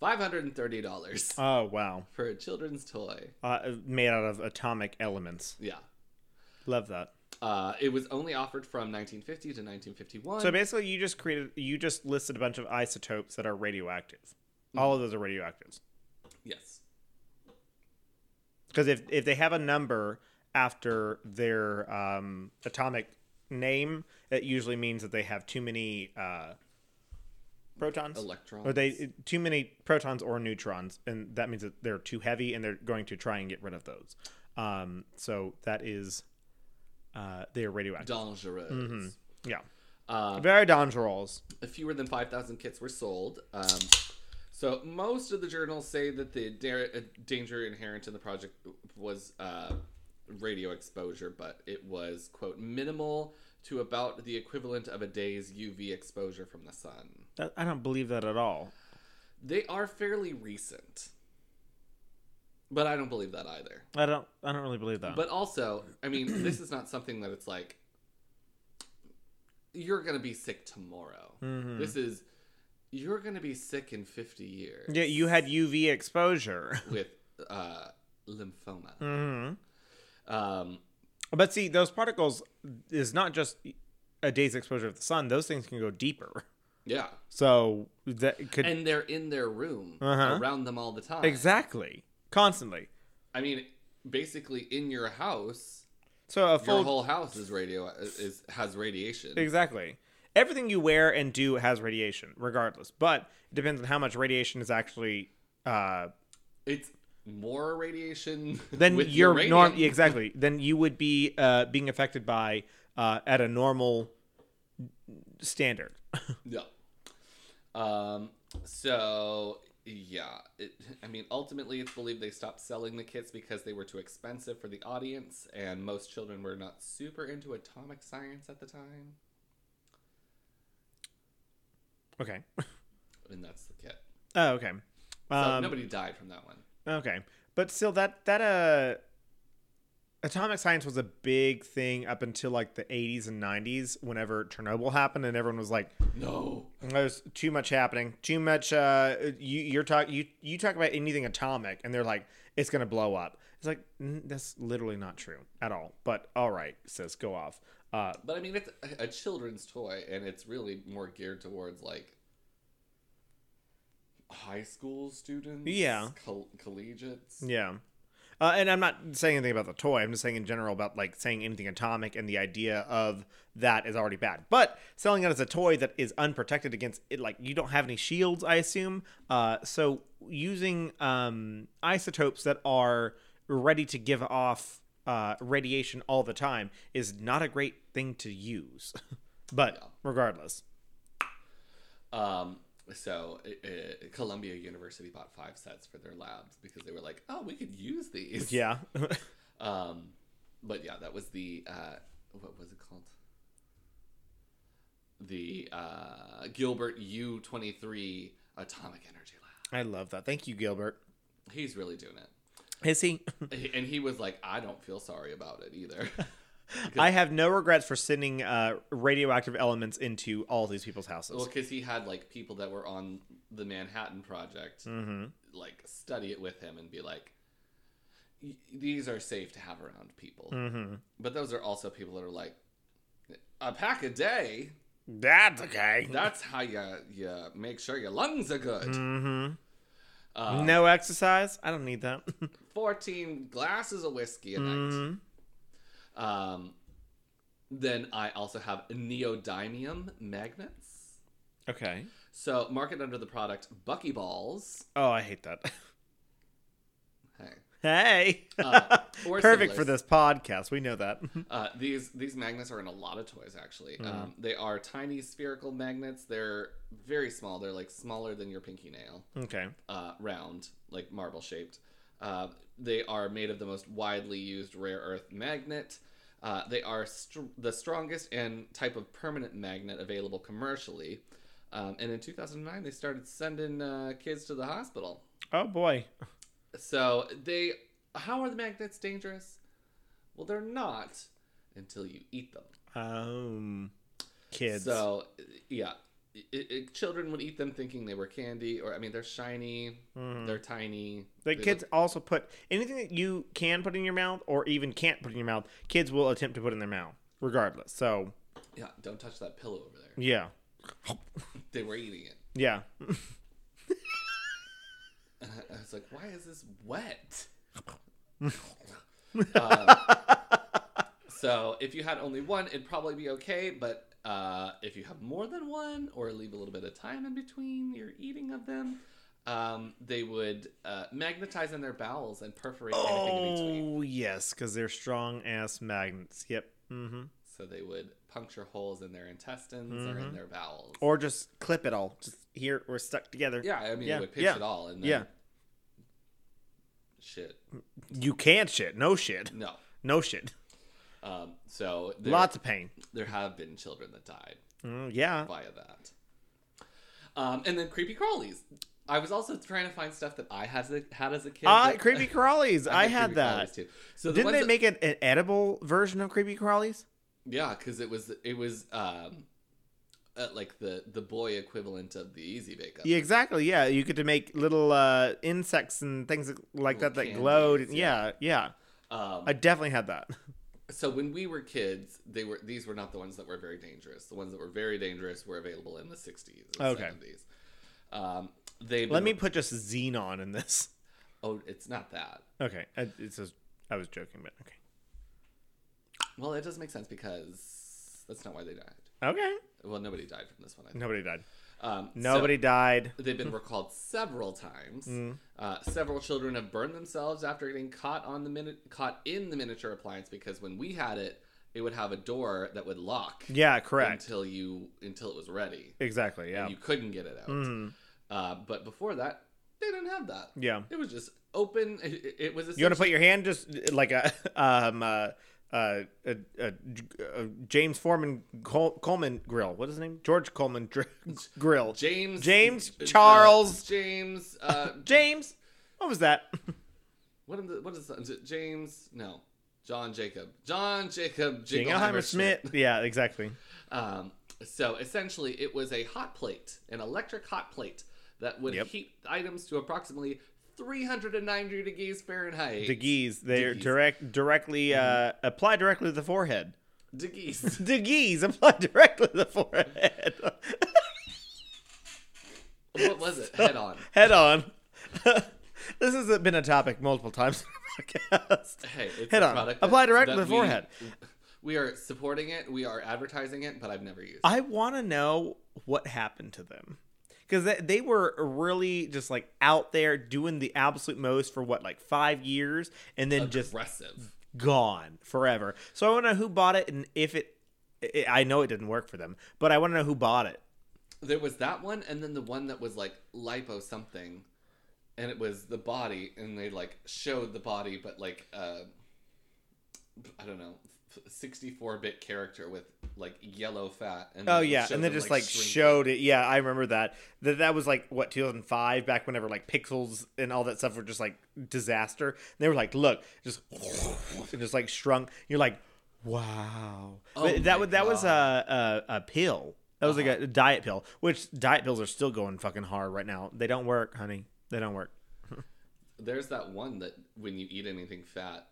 five hundred and thirty dollars Oh wow! for a children's toy. Uh, made out of atomic elements. Yeah. Love that. Uh, it was only offered from 1950 to 1951. So basically, you just created, you just listed a bunch of isotopes that are radioactive. All of those are radioactives. yes. Because if if they have a number after their um, atomic name, it usually means that they have too many uh, protons. Electrons. Or they too many protons or neutrons, and that means that they're too heavy, and they're going to try and get rid of those. Um, so that is, uh, they are radioactive. dangerous. Yeah, Um, very dangerous. A fewer than 5,000 kits were sold. Um, So most of the journals say that the uh, danger inherent in the project was uh, radio exposure, but it was quote minimal to about the equivalent of a day's UV exposure from the sun. That, I don't believe that at all. They are fairly recent, but I don't believe that either. I don't. I don't really believe that. But also, I mean, this is not something that it's like you're gonna be sick tomorrow. Mhm. This is you're gonna be sick in 50 years. yeah, you had UV exposure. with uh, lymphoma. hmm Um, But see, those particles is not just a day's exposure of the sun. Those things can go deeper. yeah, So that could and they're in their room Uh-huh. around them all the time. exactly constantly. I mean, basically in your house, So a your full whole house is radio is has radiation. exactly everything you wear and do has radiation, regardless. But it depends on how much radiation is actually uh, It's more radiation than uranium. norm exactly then you would be uh, being affected by uh, at a normal standard. Yeah. Um. So yeah, it, I mean, ultimately, it's believed they stopped selling the kits because they were too expensive for the audience, and most children were not super into atomic science at the time. Okay. And that's the kit. Oh, okay. So Um, nobody died from that one. Okay, but still, that that uh, atomic science was a big thing up until like the '80s and '90s. Whenever Chernobyl happened, and everyone was like, No. "There's too much happening, too much." Uh, you you're talk you you talk about anything atomic, and they're like, "It's gonna blow up." It's like that's literally not true at all. But all right, says go off. Uh, But I mean, it's a, a children's toy, and it's really more geared towards like high school students. Yeah. Coll- collegiates. Yeah. Uh, and I'm not saying anything about the toy. I'm just saying in general about like saying anything atomic and the idea of that is already bad. But selling it as a toy that is unprotected against it, like you don't have any shields, I assume. Uh, so using um, isotopes that are ready to give off uh, radiation all the time is not a great thing to use. but regardless, Um, so uh, Columbia University bought five sets for their labs because they were like, "Oh, we could use these." yeah. Um, but yeah, that was the uh, what was it called? The uh, Gilbert U twenty three Atomic Energy Lab. I love that. Thank you, Gilbert. He's really doing it, Is he? and he was like, "I don't feel sorry about it either." I have no regrets for sending uh, radioactive elements into all these people's houses. well, because he had like people that were on the Manhattan Project, Mm-hmm. like study it with him and be like, "These are safe to have around people." Mm-hmm. But those are also people that are like, "A pack a day." That's okay. That's how you you make sure your lungs are good. Mm-hmm. Uh, no exercise. I don't need that. Fourteen glasses of whiskey a night. Mhm. Um, then I also have neodymium magnets. Okay. So market under the product Buckyballs. Oh, I hate that. Hey. Uh, Perfect for this podcast. We know that. uh, these these magnets are in a lot of toys. Actually, um, they are tiny spherical magnets. They're very small. They're like smaller than your pinky nail. okay. uh, round, like marble shaped. Uh, they are made of the most widely used rare earth magnet. Uh, they are str- the strongest and type of permanent magnet available commercially. Um, and in 2009, they started sending uh, kids to the hospital. Oh boy. So they, how are the magnets dangerous? Well, they're not until you eat them. Um, kids. So yeah, it, it, children would eat them thinking they were candy, or I mean, they're shiny, they're tiny. the they kids also put anything that you can put in your mouth or even can't put in your mouth. Kids will attempt to put in their mouth, regardless. So Yeah, don't touch that pillow over there. yeah, They were eating it. yeah. I was like, why is this wet? Um, so if you had only one, it'd probably be okay. But uh, if you have more than one, or leave a little bit of time in between your eating of them, um, they would uh, magnetize in their bowels and perforate anything in between. Oh yes, because they're strong ass magnets. Yep. Mm-hmm. So they would puncture holes in their intestines or in their bowels. Or just clip it all. Just here, we're stuck together. yeah, I mean, Yeah, they would pinch yeah, it all and then yeah. Shit. You can't shit. No shit. No. No shit. Um, so there, Lots of pain. there have been children that died Mm, yeah. via that. Um, and then creepy crawlies. I was also trying to find stuff that I had as a, had as a kid. Uh, creepy crawlies. I, had that. too. So the Didn't they that- make an, an edible version of creepy crawlies? Yeah, because it was it was um, uh, like the the boy equivalent of the Easy Bake Oven. Yeah, exactly. Yeah, you get to make little uh, insects and things like that Little that glowed. candies, Yeah, yeah. Um, I definitely had that. so when we were kids, they were these were not the ones that were very dangerous. The ones that were very dangerous were available in the '60s Okay. '70s. Um, they Let me put just xenon in this. Oh, it's not that. Okay, I, it's just I was joking, but okay. Well, it does make sense because that's not why they died. Okay. Well, nobody died from this one. I think. Nobody died. Um, so- Nobody died. They've been recalled several times. Mm. Uh, several children have burned themselves after getting caught on the minute caught in the miniature appliance because when we had it, it would have a door that would lock Yeah, correct. until you until it was ready. Exactly. Yeah. And you couldn't get it out. Mhm. Uh, but before that, they didn't have that. Yeah. It was just open. It, it was. You want to put your hand just like a um uh, uh, uh, uh, uh James Foreman Col- Coleman grill. What is his name? George Coleman dr- grill. James James uh, Charles James uh, James. What was that? what is the, what is, it James no John Jacob John Jacob Jingleheimer Smith. Yeah, exactly. Um, so essentially, it was a hot plate, an electric hot plate that would Yep. heat items to approximately 390 degrees Fahrenheit. Degrees. They're direct, directly uh, apply directly to the forehead. Degrees. Degrees apply directly to the forehead. what was it? Head on. Head on. this has been a topic multiple times in the podcast. Hey, it's Head on. Apply directly to the we- forehead. We are supporting it. We are advertising it, but I've never used. it. I want to know what happened to them. Because they, they were really just like out there doing the absolute most for what, like five years and then just Aggressive. gone forever. So I want to know who bought it and if it, it. I know it didn't work for them, but I want to know who bought it. There was that one, and then the one that was like lipo something, and it was the body, and they like showed the body, but like uh, I don't know, sixty-four bit character with like yellow fat. And Oh yeah, and then just like shrinking. showed it. Yeah, I remember that. That that was like what 2005, back whenever like pixels and all that stuff were just like disaster. they were like, look, just and just like shrunk. You're like, wow. Oh But that was that was a, a a pill. That was like Uh-huh. a diet pill, which diet pills are still going fucking hard right now. They don't work, honey. They don't work. There's that one that when you eat anything fat,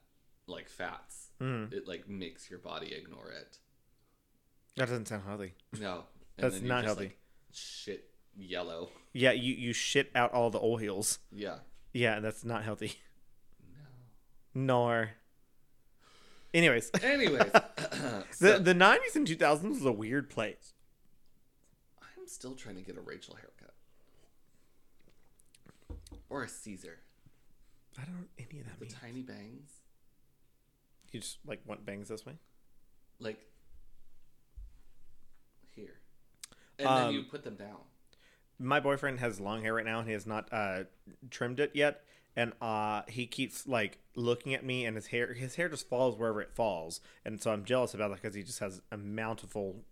like fats, Mm. it like makes your body ignore it. That doesn't sound healthy. No, and That's not healthy. like, shit, yellow. Yeah, you you shit out all the oils. Yeah. Yeah, that's not healthy. No. Nor. Anyways, Anyways, the the nineties and two thousands was a weird place. I'm still trying to get a Rachel haircut. Or a Caesar. I don't know any of that The means. tiny bangs. You just like want bangs this way. Like here. And then Um, you put them down. My boyfriend has long hair right now, and he has not uh, trimmed it yet. And uh, he keeps like looking at me, and his hair his hair just falls wherever it falls, and so I'm jealous about that because he just has a bountiful,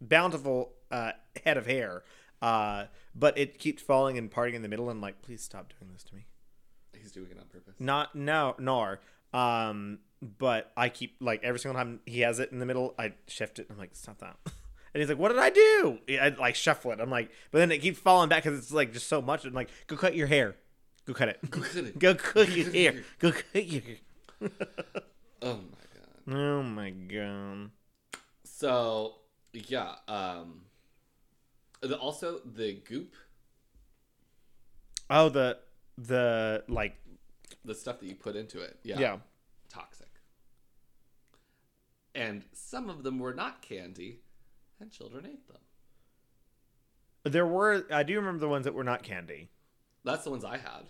bountiful uh, head of hair. Uh, but it keeps falling and parting in the middle, and I'm like, please stop doing this to me. He's doing it on purpose. Not no nor. Um, but I keep like every single time he has it in the middle, I shift it. I'm like, stop that. And he's like, "What did I do?" I like shuffle it. I'm like, but then it keeps falling back because it's like just so much. I'm like, "Go cut your hair. Go cut it. Go cut it. Go cut your hair. Go cut your." hair." Oh my god. Oh my god. So yeah, um the, also the goop, Oh the the like the stuff that you put into it. Yeah. yeah. Toxic. And some of them were not candy, and children ate them. There were I do remember the ones that were not candy. That's the ones I had.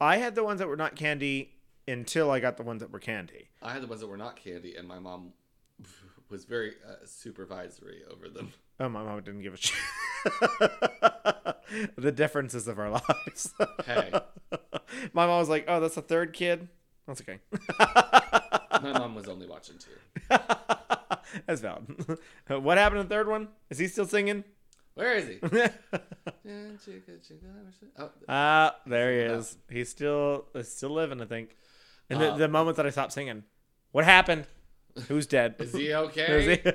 I had the ones that were not candy until I got the ones that were candy. I had the ones that were not candy, and my mom was very uh, supervisory over them. Oh, my mom didn't give a shit. the differences of our lives. Hey. my mom was like, "Oh, that's a third kid." That's okay. My mom was only watching two. that's valid. what happened to the third one? Is he still singing? Where is he? oh, Ah, there he is. He's still is still living, I think. And the, Uh, the moment that I stopped singing, what happened? Who's dead? is he Is okay? he- Do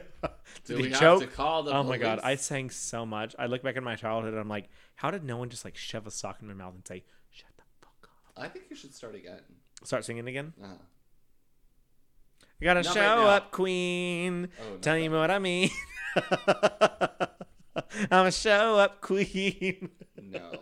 Did we he have choke? to call the Oh my god, I sang so much. I look back at my childhood and I'm like, how did no one just like shove a sock in my mouth and say, "Shut the fuck up"? I think you should start again. Start singing again. Uh, You gotta Not show right up, Queen. Oh, Tell you what I mean. I'm a show up queen. no.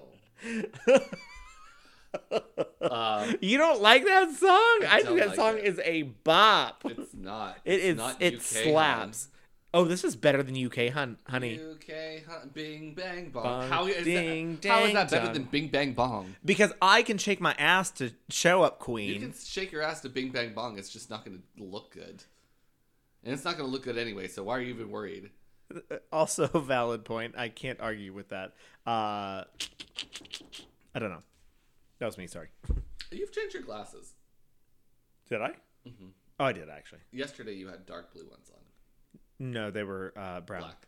um, You don't like that song? I, think that like song it. is a bop. it's not. It It's is. Not It UK, slaps. Oh, this is better than UK, hun, honey. UK, hun, Bing Bang Bong. Bong, how is ding, that? How is that better dong. than Bing Bang Bong? Because I can shake my ass to show up, Queen. You can shake your ass to Bing Bang Bong. It's just not going to look good, and it's not going to look good anyway. So why are you even worried? Also, a valid point. I can't argue with that. Uh, I don't know. That was me. Sorry. You've changed your glasses. Did I? Mm-hmm. Oh, I did actually. Yesterday you had dark blue ones on. No, they were uh, brown. Black.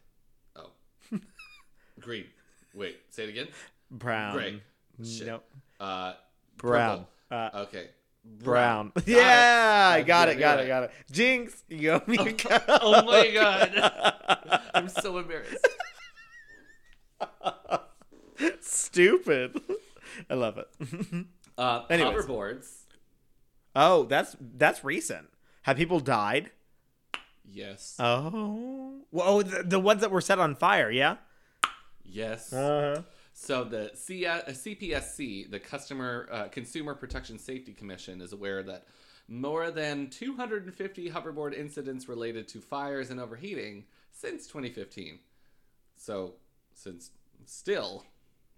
Oh. Green. Wait, say it again. Brown. Gray. Shit. Nope. Uh, Brown. Uh, Okay. brown. Got yeah, I got it. Got it. Got it. Jinx, you owe me. a Oh my god. I'm so embarrassed. Stupid. I love it. Uh, Anyways. hoverboards. oh, that's that's recent. Have people died? Yes. Oh, well, oh, the, the ones that were set on fire. Yeah. yes. Uh-huh. So the C- uh, CPSC, the Customer uh, Consumer Protection Safety Commission, is aware that more than 250 hoverboard incidents related to fires and overheating since 2015. So since still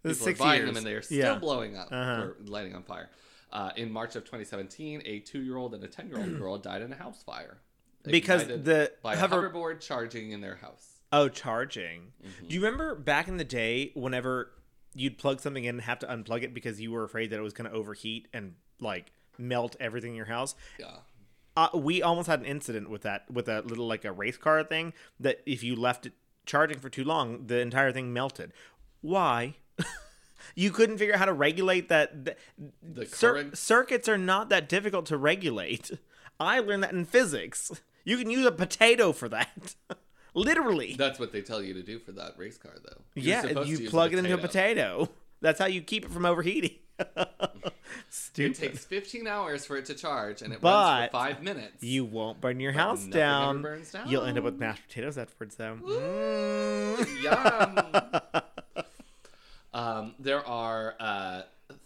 people are buying years. them and they are still Yeah. blowing up Uh-huh. or lighting on fire. Uh, in March of 2017, a two-year-old and a 10-year-old girl died in a house fire Because the by hover- hoverboard charging in their house. Oh, charging. Mm-hmm. Do you remember back in the day whenever you'd plug something in and have to unplug it because you were afraid that it was going to overheat and like melt everything in your house? Yeah. Uh, we almost had an incident with that with a little like a race car thing that if you left it charging for too long, the entire thing melted. Why? you couldn't figure out how to regulate that. th- The cir- current circuits are not that difficult to regulate. I learned that in physics. You can use a potato for that. Literally. That's what they tell you to do for that race car, though. You're yeah, you plug it into a potato. That's how you keep it from overheating. It takes 15 hours for it to charge, and it runs But for five minutes. You won't burn your house nothing ever down. burns down. You'll end up with mashed potatoes afterwards, though. Mm. Yum. um, there are uh,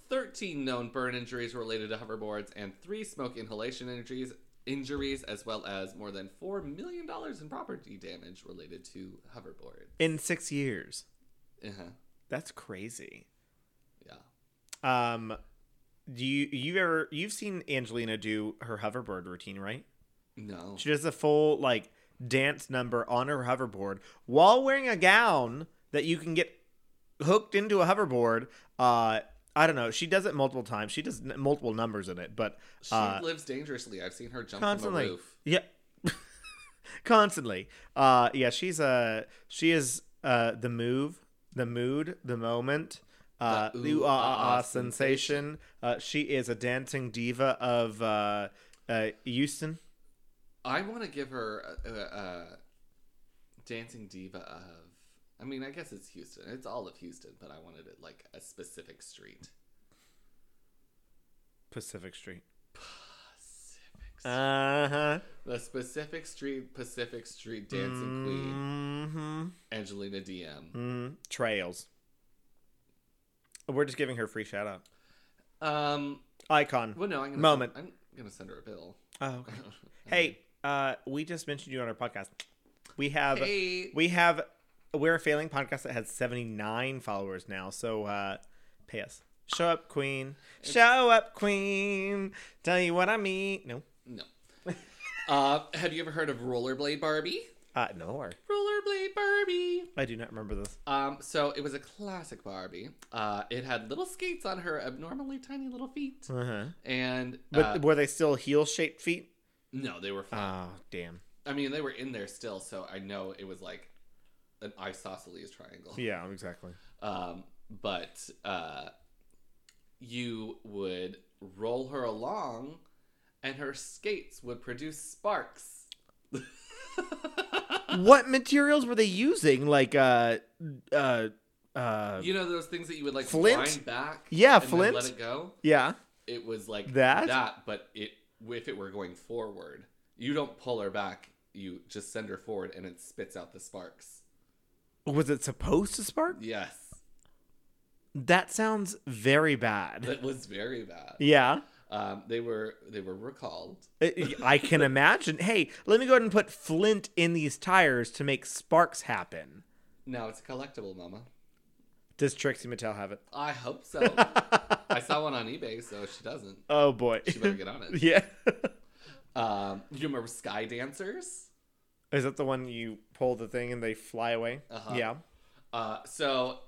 13 known burn injuries related to hoverboards and three smoke inhalation injuries, injuries, as well as more than four million dollars in property damage related to hoverboards. In six years. Uh-huh. That's crazy. Yeah. Um, do you you ever you've seen Angelina do her hoverboard routine, right? No. She does a full like dance number on her hoverboard while wearing a gown that you can get hooked into a hoverboard. Uh, I don't know. She does it multiple times. She does n- multiple numbers in it, but She uh, lives dangerously. I've seen her jump constantly. from a roof. Yeah. constantly. Uh yeah, she's uh she is uh the move, the mood, the moment, uh The ooh, ooh, ah, ah, ah, ah sensation. Uh she is a dancing diva of uh uh Houston. I want to give her a, a, a dancing diva of. I mean, I guess it's Houston. It's all of Houston, but I wanted it like a specific street. Pacific Street. Pacific Street. Uh-huh. the specific street, Pacific Street dancing queen, Mm-hmm. Angelina DM. mm Trails. We're just giving her a free shout out. Um. Icon. Well, no, I'm gonna Moment. Send, I'm gonna send her a bill. Oh, okay. Hey, uh, we just mentioned you on our podcast. We have Hey. we have we're a failing podcast that has 79 followers now. So uh pay us. Show up, Queen. Show up, Queen. Tell you what I mean. No. No. Uh, have you ever heard of Rollerblade Barbie? Uh, no, or Rollerblade Barbie. I do not remember this. Um, so it was a classic Barbie. Uh, it had little skates on her abnormally tiny little feet, Uh huh. and But uh, were they still heel shaped feet? no, they were fine. Oh, damn. I mean, they were in there still, so I know it was like an isosceles triangle. Yeah, exactly. Um, but uh, you would roll her along, and her skates would produce sparks. what materials were they using? Like, uh, uh, uh, you know those things that you would like Flint? back, Yeah, flint. let it go. yeah. It was like That? that, but it if it were going forward, you don't pull her back. You just send her forward, and it spits out the sparks. Was it supposed to spark? Yes, That sounds very bad. that was very bad. Yeah. Um, they were they were recalled. I can imagine. Hey, let me go ahead and put flint in these tires to make sparks happen. Now it's a collectible, Mama. Does Trixie Mattel have it? I hope so. I saw one on eBay, so if she doesn't, Oh boy. she better get on it. yeah. Um, you remember Sky Dancers? Is that the one you pull the thing and they fly away? Uh-huh. Yeah. Uh, so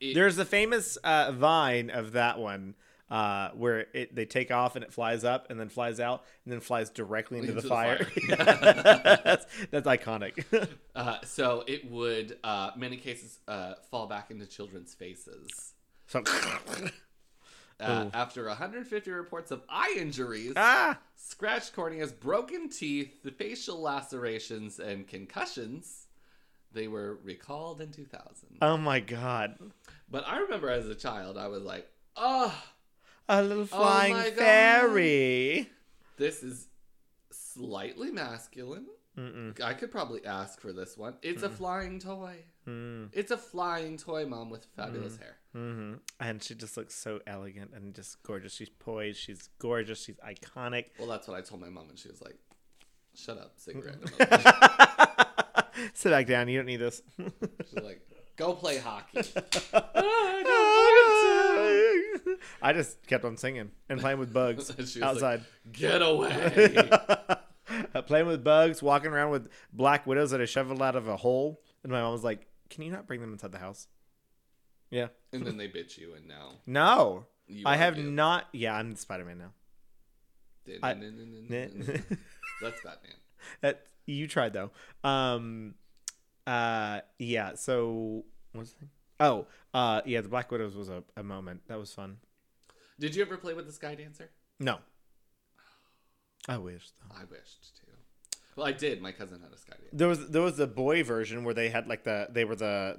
it, There's the famous uh, vine of that one uh, where it they take off and it flies up and then flies out and then flies directly into, the Into the fire. fire. that's, that's iconic. uh, so it would, uh, many cases, uh, fall back into children's faces. so, Uh, after 150 reports of eye injuries, ah, scratched corneas, broken teeth, facial lacerations, and concussions, they were recalled in 2000. oh my god, But I remember as a child, I was like, oh, a little flying my God. fairy. this is slightly masculine. Mm-mm. I could probably ask for this one. It's a flying toy. Mm, It's a flying toy mom with fabulous hair. Hmm And she just looks so elegant and just gorgeous. She's poised. She's gorgeous. She's iconic. Well, that's what I told my mom, and she was like, "Shut up, cigarette." Sit back down. You don't need this. She's like, "Go play hockey." I just kept on singing and playing with bugs was like, outside. Get away! Uh, playing with bugs, walking around with black widows that I shoveled out of a hole. And my mom was like, Can you not bring them inside the house? Yeah. and then they bit you, and now No. you I have argue. not. Yeah, I'm Spider Man now. I- That's Batman. That you tried though. Um, uh, yeah. So what's the thing? Oh, uh, yeah. The Black Widows was a, a moment that was fun. Did you ever play with the Sky Dancer? No, I wish though. I wished to. Well, I did. My cousin had a Sky Dancer. There was there was the boy version where they had like the they were the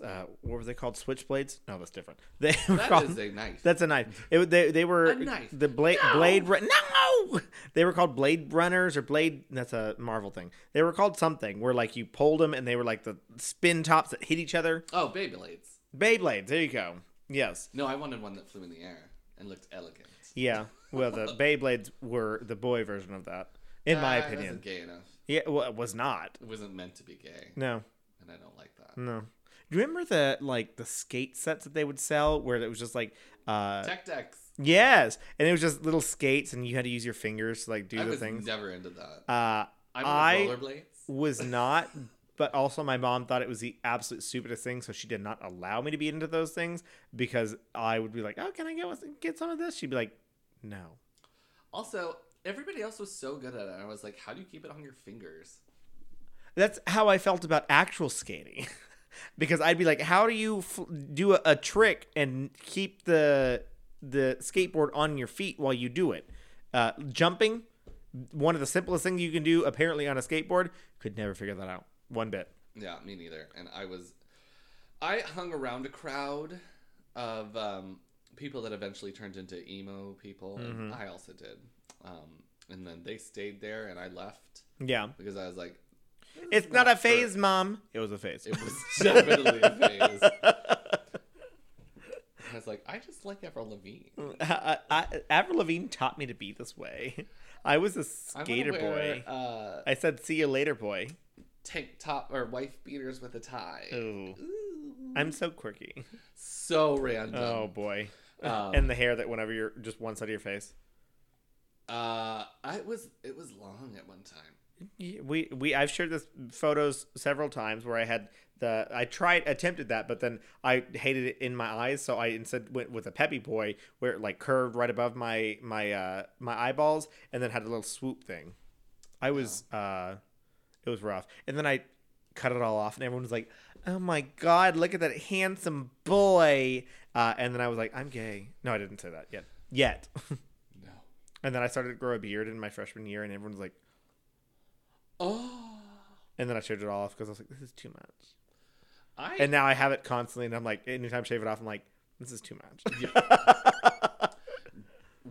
the uh, what were they called switchblades? No, that's different. They were That called, is a knife. that's a knife. It, they they were A knife. the blade No! blade run- no they were called blade runners or blade that's a Marvel thing. They were called something where like you pulled them and they were like the spin tops that hit each other. oh, Beyblades. Beyblades. There you go. Yes. No, I wanted one that flew in the air and looked elegant. Yeah. Well, the Beyblades were the boy version of that, in my Ah, it opinion. wasn't gay enough. Yeah. Well, it was not. It wasn't meant to be gay, No. and I don't like that. No. Do you remember the like the skate sets that they would sell where it was just like uh Tech decks. yes, and it was just little skates and you had to use your fingers to like do I the was things. never into that. Uh I I rollerblades. was not but also my mom thought it was the absolute stupidest thing so she did not allow me to be into those things because I would be like, "Oh, can I get get some of this?" She'd be like, "No." Also, everybody else was so good at it. I was like, how do you keep it on your fingers? That's how I felt about actual skating. because I'd be like, how do you f- do a, a trick and keep the the skateboard on your feet while you do it? Uh, jumping, one of the simplest things you can do apparently on a skateboard, could never figure that out one bit. Yeah, me neither. And I was, I hung around a crowd of um, people that eventually turned into emo people, and I also did. Um, and then they stayed there, and I left Yeah. because I was like, It's not a for-" phase, mom. It was a phase. It was definitely a phase. I was like, I just like Avril Lavigne. I, I, Avril Lavigne taught me to be this way. I was a wanna skater wear, boy. Uh, I said, "See you later, boy." tank top or wife beaters with a tie. Ooh, Ooh. I'm so quirky. So random. Oh boy. Um, and the hair that whenever you're just one side of your face. Uh, I was it was long at one time. We we I've shared this photos several times where I had the I tried attempted that, but then I hated it in my eyes, so I instead went with a Peppy Boy where it like curved right above my my uh my eyeballs and then had a little swoop thing. I was uh it was rough. And then I cut it all off and everyone was like, "Oh my god, look at that handsome boy." Uh and then I was like, "I'm gay." No, I didn't say that yet. Yet. No. and then I started to grow a beard in my freshman year and everyone was like, Oh, and then I shaved it all off because I was like, "This is too much." I and now I have it constantly, and I'm like, anytime I shave it off, I'm like, this is too much.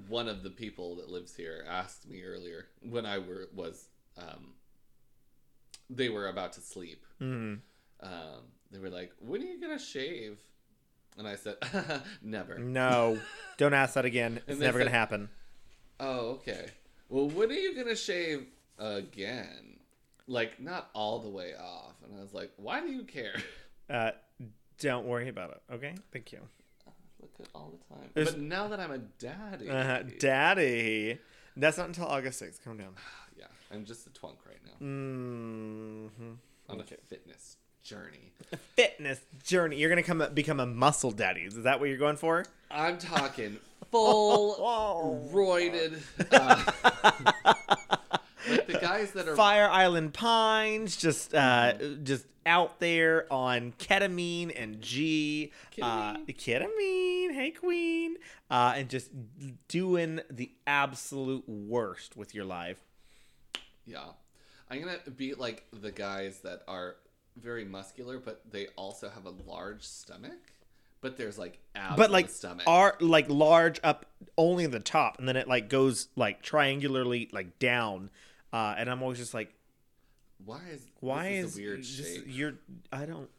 one of the people that lives here asked me earlier when I were was um they were about to sleep. Mhm. Um, they were like, "When are you gonna shave?" And I said, "Never." No, don't ask that again. It's never gonna happen. Oh, okay. Well, when are you gonna shave again? Like, not all the way off. And I was like, "Why do you care?" Uh, don't worry about it. Okay, thank you. Look at all the time. There's- But now that I'm a daddy, Uh, Daddy, that's not until August 6th. Calm down. yeah, I'm just a twunk right now Mm-hmm. on Okay. a fitness journey. Fitness journey. You're gonna come become a muscle daddy. Is that what you're going for? I'm talking full Oh. roided. Uh, like the guys that are Fire Island Pines, just uh, just out there on ketamine and G, uh, ketamine. Hey Queen, uh, and just doing the absolute worst with your life. Yeah. I'm gonna be like the guys that are very muscular, but they also have a large stomach. But there's like abs but like stomach. are like large up only in the top, and then it like goes like triangularly like down. Uh, and I'm always just like, why is why is, a weird shape? you're? I don't.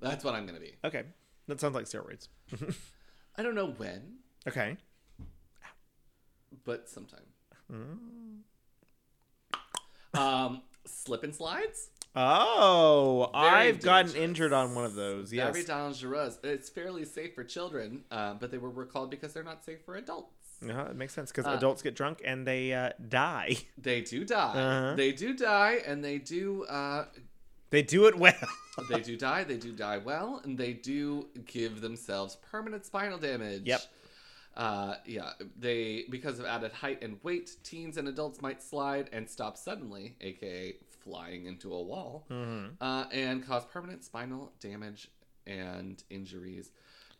That's what I'm gonna be. Okay, that sounds like steroids. I don't know when, okay. but sometime. Mm. Um, slip and slides. Oh, Very I've gotten injured on one of those. Yes. Very dangerous. It's fairly safe for children, uh, but they were recalled because they're not safe for adults. Uh-huh, it makes sense because Uh, adults get drunk and they uh, die. They do die. Uh-huh. They do die, and they do. Uh, They do it well. they do die. They do die well, and they do give themselves permanent spinal damage. Yep. Uh, yeah, they because of added height and weight, teens and adults might slide and stop suddenly, aka flying into a wall, Mhm. uh, and cause permanent spinal damage and injuries.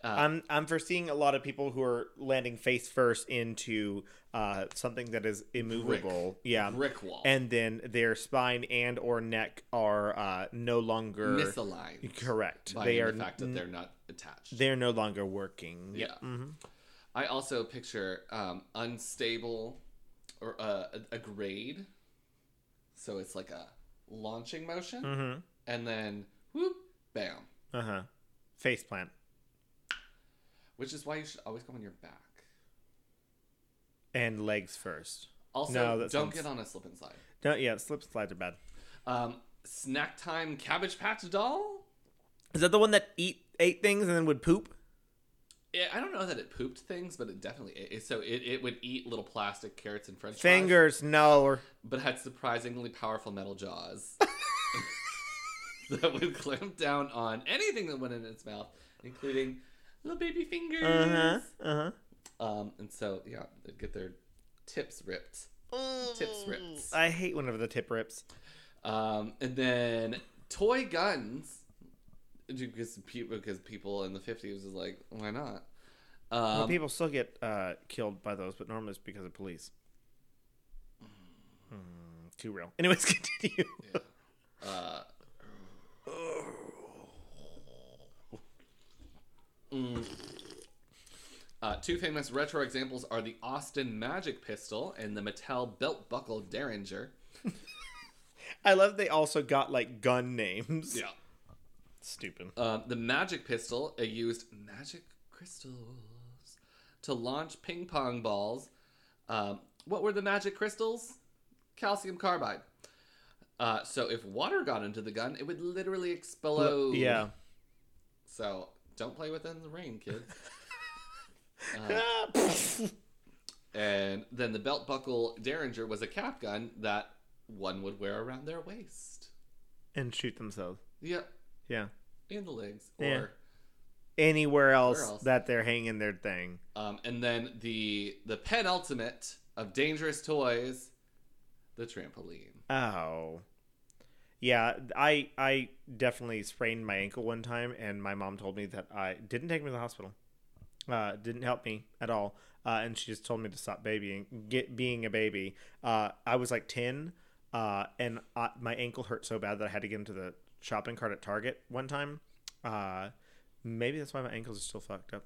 Uh, I'm I'm foreseeing a lot of people who are landing face first into uh, something that is immovable. Yeah. brick wall, And then their spine and or neck are uh, no longer misaligned. correct. By they the are fact that they're not attached. they're no longer working. Yeah. hmm I also picture um, unstable or uh, a, a grade. So it's like a launching motion, hmm and then whoop, bam. Uh huh. Face plant Which is why you should always go on your back. and legs first. Also, No, don't sounds- get on a slip and slide. Don't yeah. Slip slides are bad. Um, snack time Cabbage Patch doll. Is that the one that eat ate things and then would poop? It, I don't know that it pooped things, but it definitely it, so it, it would eat little plastic carrots and French fries, Fingers, no. But had surprisingly powerful metal jaws that would clamp down on anything that went in its mouth, including little baby fingers. uh huh. Uh huh. Um, and so yeah, they'd get their tips ripped. Tips ripped. I hate whenever the tip rips. Um, and then toy guns, because people because people in the fifties was like, why not? Um, well, people still get uh, killed by those, but normally it's because of police. Hmm, too real. Anyways, continue. uh, mm. Uh, two famous retro examples are the Austin Magic Pistol and the Mattel Belt Buckle Derringer. I love they also got like gun names. Stupid. Uh, the Magic Pistol uh, used magic crystals to launch ping pong balls. Um, what were the magic crystals? Calcium carbide. Uh, so if water got into the gun, it would literally explode. Yeah. So don't play with it in the rain, kids. Ah, And then the belt buckle Derringer was a cap gun that one would wear around their waist. and shoot themselves. Yep, Yeah. In the legs. Or Yeah. Anywhere else, else? that they're hanging their thing. um, and then the the penultimate of dangerous toys, the trampoline. Oh. Yeah, I I definitely sprained my ankle one time, and my mom told me that I didn't take me to the hospital. Uh, didn't help me at all, uh, and she just told me to stop babying, get being a baby. Uh, I was like ten, uh, and I, my ankle hurt so bad that I had to get into the shopping cart at Target one time. Uh, maybe that's why my ankles are still fucked up.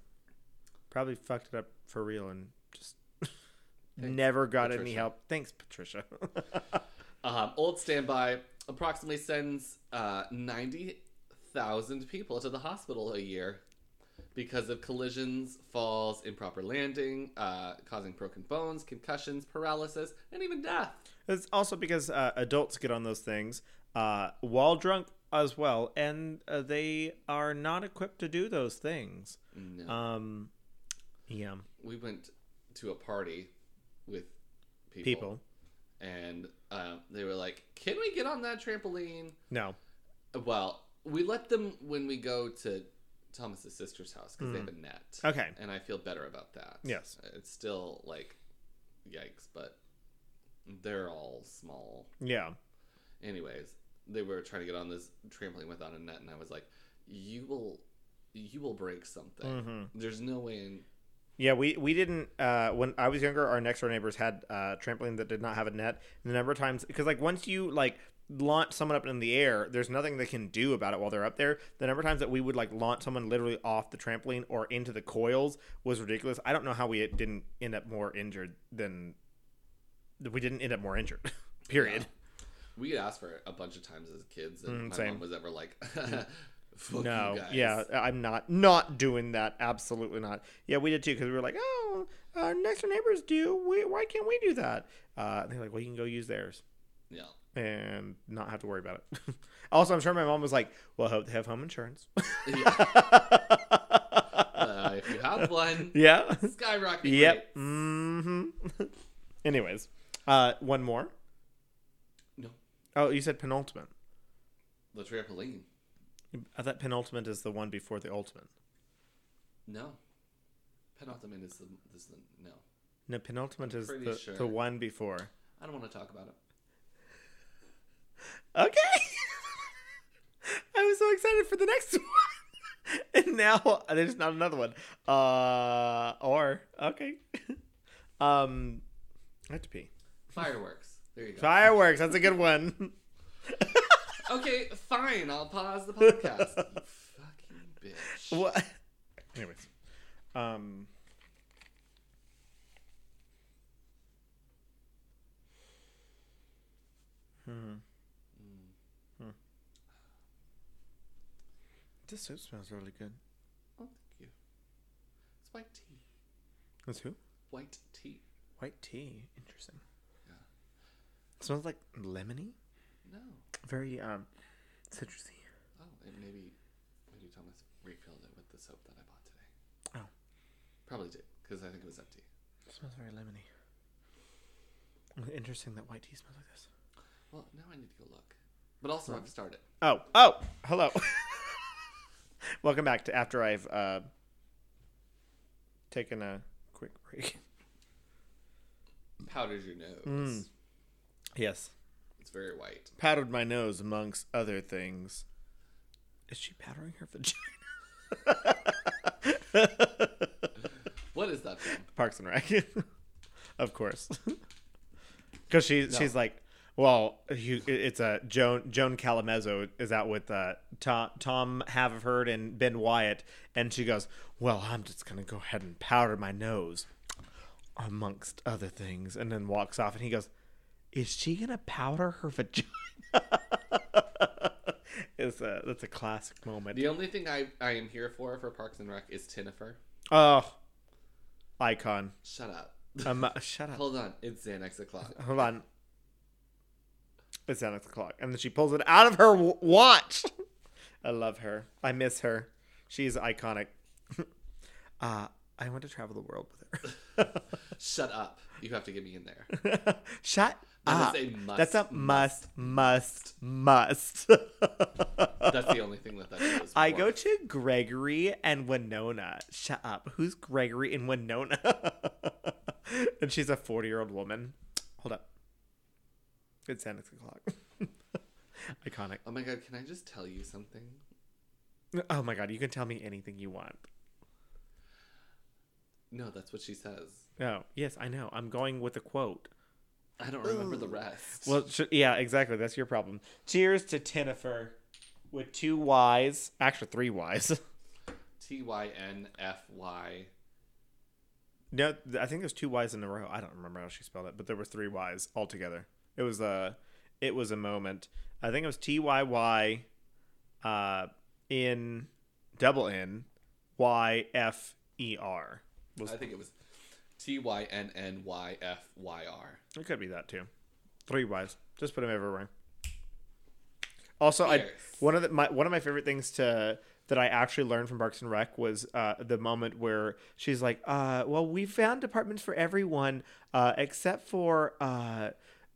Probably fucked it up for real, and just never got any help. Thanks, Patricia. Um, Old Standby approximately sends uh, 90,000 people to the hospital a year because of collisions, falls, improper landing, uh, causing broken bones, concussions, paralysis, and even death. It's also because uh, adults get on those things uh, while drunk as well, and uh, they are not equipped to do those things. No. Um, yeah, we went to a party with people, people. and uh, they were like, "Can we get on that trampoline?" No. Well, we let them when we go to Thomas's sister's house because they have a net. Okay. and I feel better about that. Yes. it's still like, yikes, but they're all small. Yeah. Anyways, they were trying to get on this trampoline without a net, and I was like, "You will, you will break something. Mm-hmm. There's no way in." Yeah, we we didn't uh, when I was younger. Our next door neighbors had uh, trampoline that did not have a net. And the number of times, because like once you like launch someone up in the air, there's nothing they can do about it while they're up there. The number of times that we would like launch someone literally off the trampoline or into the coils was ridiculous. I don't know how we didn't end up more injured than we didn't end up more injured. Period. We had asked for it a bunch of times as kids, and Mm, my same. mom was ever like, Fuck no, yeah, I'm not not doing that. Absolutely not. Yeah, we did too because we were like, oh, our next door neighbors do. We, why can't we do that? Uh, and they're like, well, you can go use theirs Yeah. and not have to worry about it. also, I'm sure my mom was like, well, I hope they have home insurance. yeah. Uh, if you have one, yeah. skyrocket. Yep. rates. hmm Anyways, uh, one more. Oh, you said penultimate. the trampoline. I thought penultimate is the one before the ultimate. No. Penultimate is the, is the no. No, penultimate is the, sure. the one before. I don't want to talk about it. Okay. I was so excited for the next one. and now there's not another one. Uh or okay. um I have to pee. Fireworks. There you go. Fireworks, that's a good one. okay, fine. I'll pause the podcast. you fucking bitch. what anyways. Um Hmm. Hmm. This soup smells really good. Oh, thank you. It's white tea. That's who? White tea. White tea. Interesting. Smells like lemony. No. Very um citrusy. Oh, and maybe maybe Thomas refilled it with the soap that I bought today. Oh. Probably did because I think it was empty. It smells very lemony. Interesting that white tea smells like this. Well, now I need to go look. But also, I've started. Oh, oh, hello. Welcome back to after I've uh, taken a quick break. Powdered your nose. Mm. Yes, It's very white. powdered my nose amongst other things. Is she powdering her vagina? What is that from? Parks and Rec, of course, because she No. she's like, well, you, it's a Joan Joan Callamezzo is out with uh, Tom Tom Haverford and Ben Wyatt, and she goes, well, I'm just gonna go ahead and powder my nose, amongst other things, and then walks off, and he goes, is she gonna powder her vagina? is a that's a classic moment. The only thing I, I am here for for Parks and Rec is Tynnyfer. Oh, icon. Shut up. Um, shut up. Hold on. It's Xanax o'clock. Hold on. It's Xanax o'clock. And then she pulls it out of her w- watch. I love her. I miss her. She's iconic. uh, I want to travel the world with her. Shut up. You have to get me in there. Shut That up. must. That's a must, must, must. That's the only thing that that is I go to Gregory and Winona. Shut up. Who's Gregory and Winona? and she's a 40 year old woman. Hold up. It's 10 o'clock. Iconic. Oh my god, can I just tell you something? Oh my god, you can tell me anything you want. No, that's what she says. Oh, yes, I know. I'm going with a quote. I don't remember the rest. Well, sh- yeah, exactly. That's your problem. Cheers to Tynnyfer with two Y's. Actually, three Y's. T Y N F Y. No, I think there's two Y's in a row. I don't remember how she spelled it, but there were three Y's altogether. It was a, it was a moment. I think it was T Y Y, uh, in double N, Y F E R. Was think it was T Y N N Y F Y R. it could be that too. Three Y's. Just put them everywhere. Also, I one of the, my one of my favorite things to that I actually learned from Parks and Rec was uh, the moment where she's like, uh, "Well, we found departments for everyone uh, except for uh,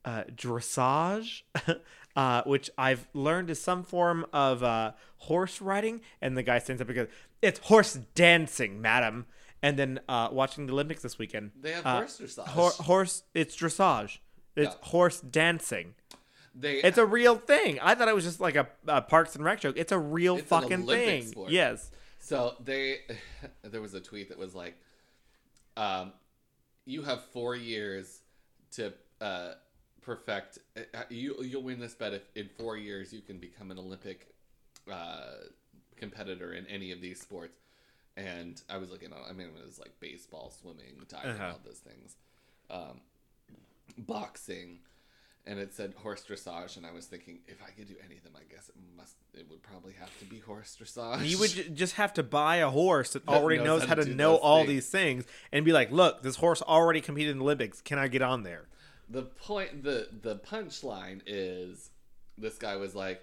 uh, dressage." Uh, which I've learned is some form of uh, horse riding, and the guy stands up and goes, "It's horse dancing, madam." And then uh, watching the Olympics this weekend, They have uh, horse dressage. Hor- horse, it's dressage. It's Yeah. horse dancing. They It's a real thing. I thought it was just like a, a Parks and Rec joke. It's a real It's fucking thing. sport. Yes. So they, there was a tweet that was like, um, "You have four years to uh, perfect. uh, You you'll win this bet if in four years you can become an Olympic uh, competitor in any of these sports." And I was looking at, I mean, it was like baseball, swimming, diving, Uh-huh. all those things, um, boxing, and it said horse dressage, and I was thinking if I could do any of them, I guess it must, it would probably have to be horse dressage. You would ju- just have to buy a horse that That already knows knows how how to to know all things. these things and be like, look, this horse already competed in the Olympics. Can I get on there? the point the the punchline is this guy was like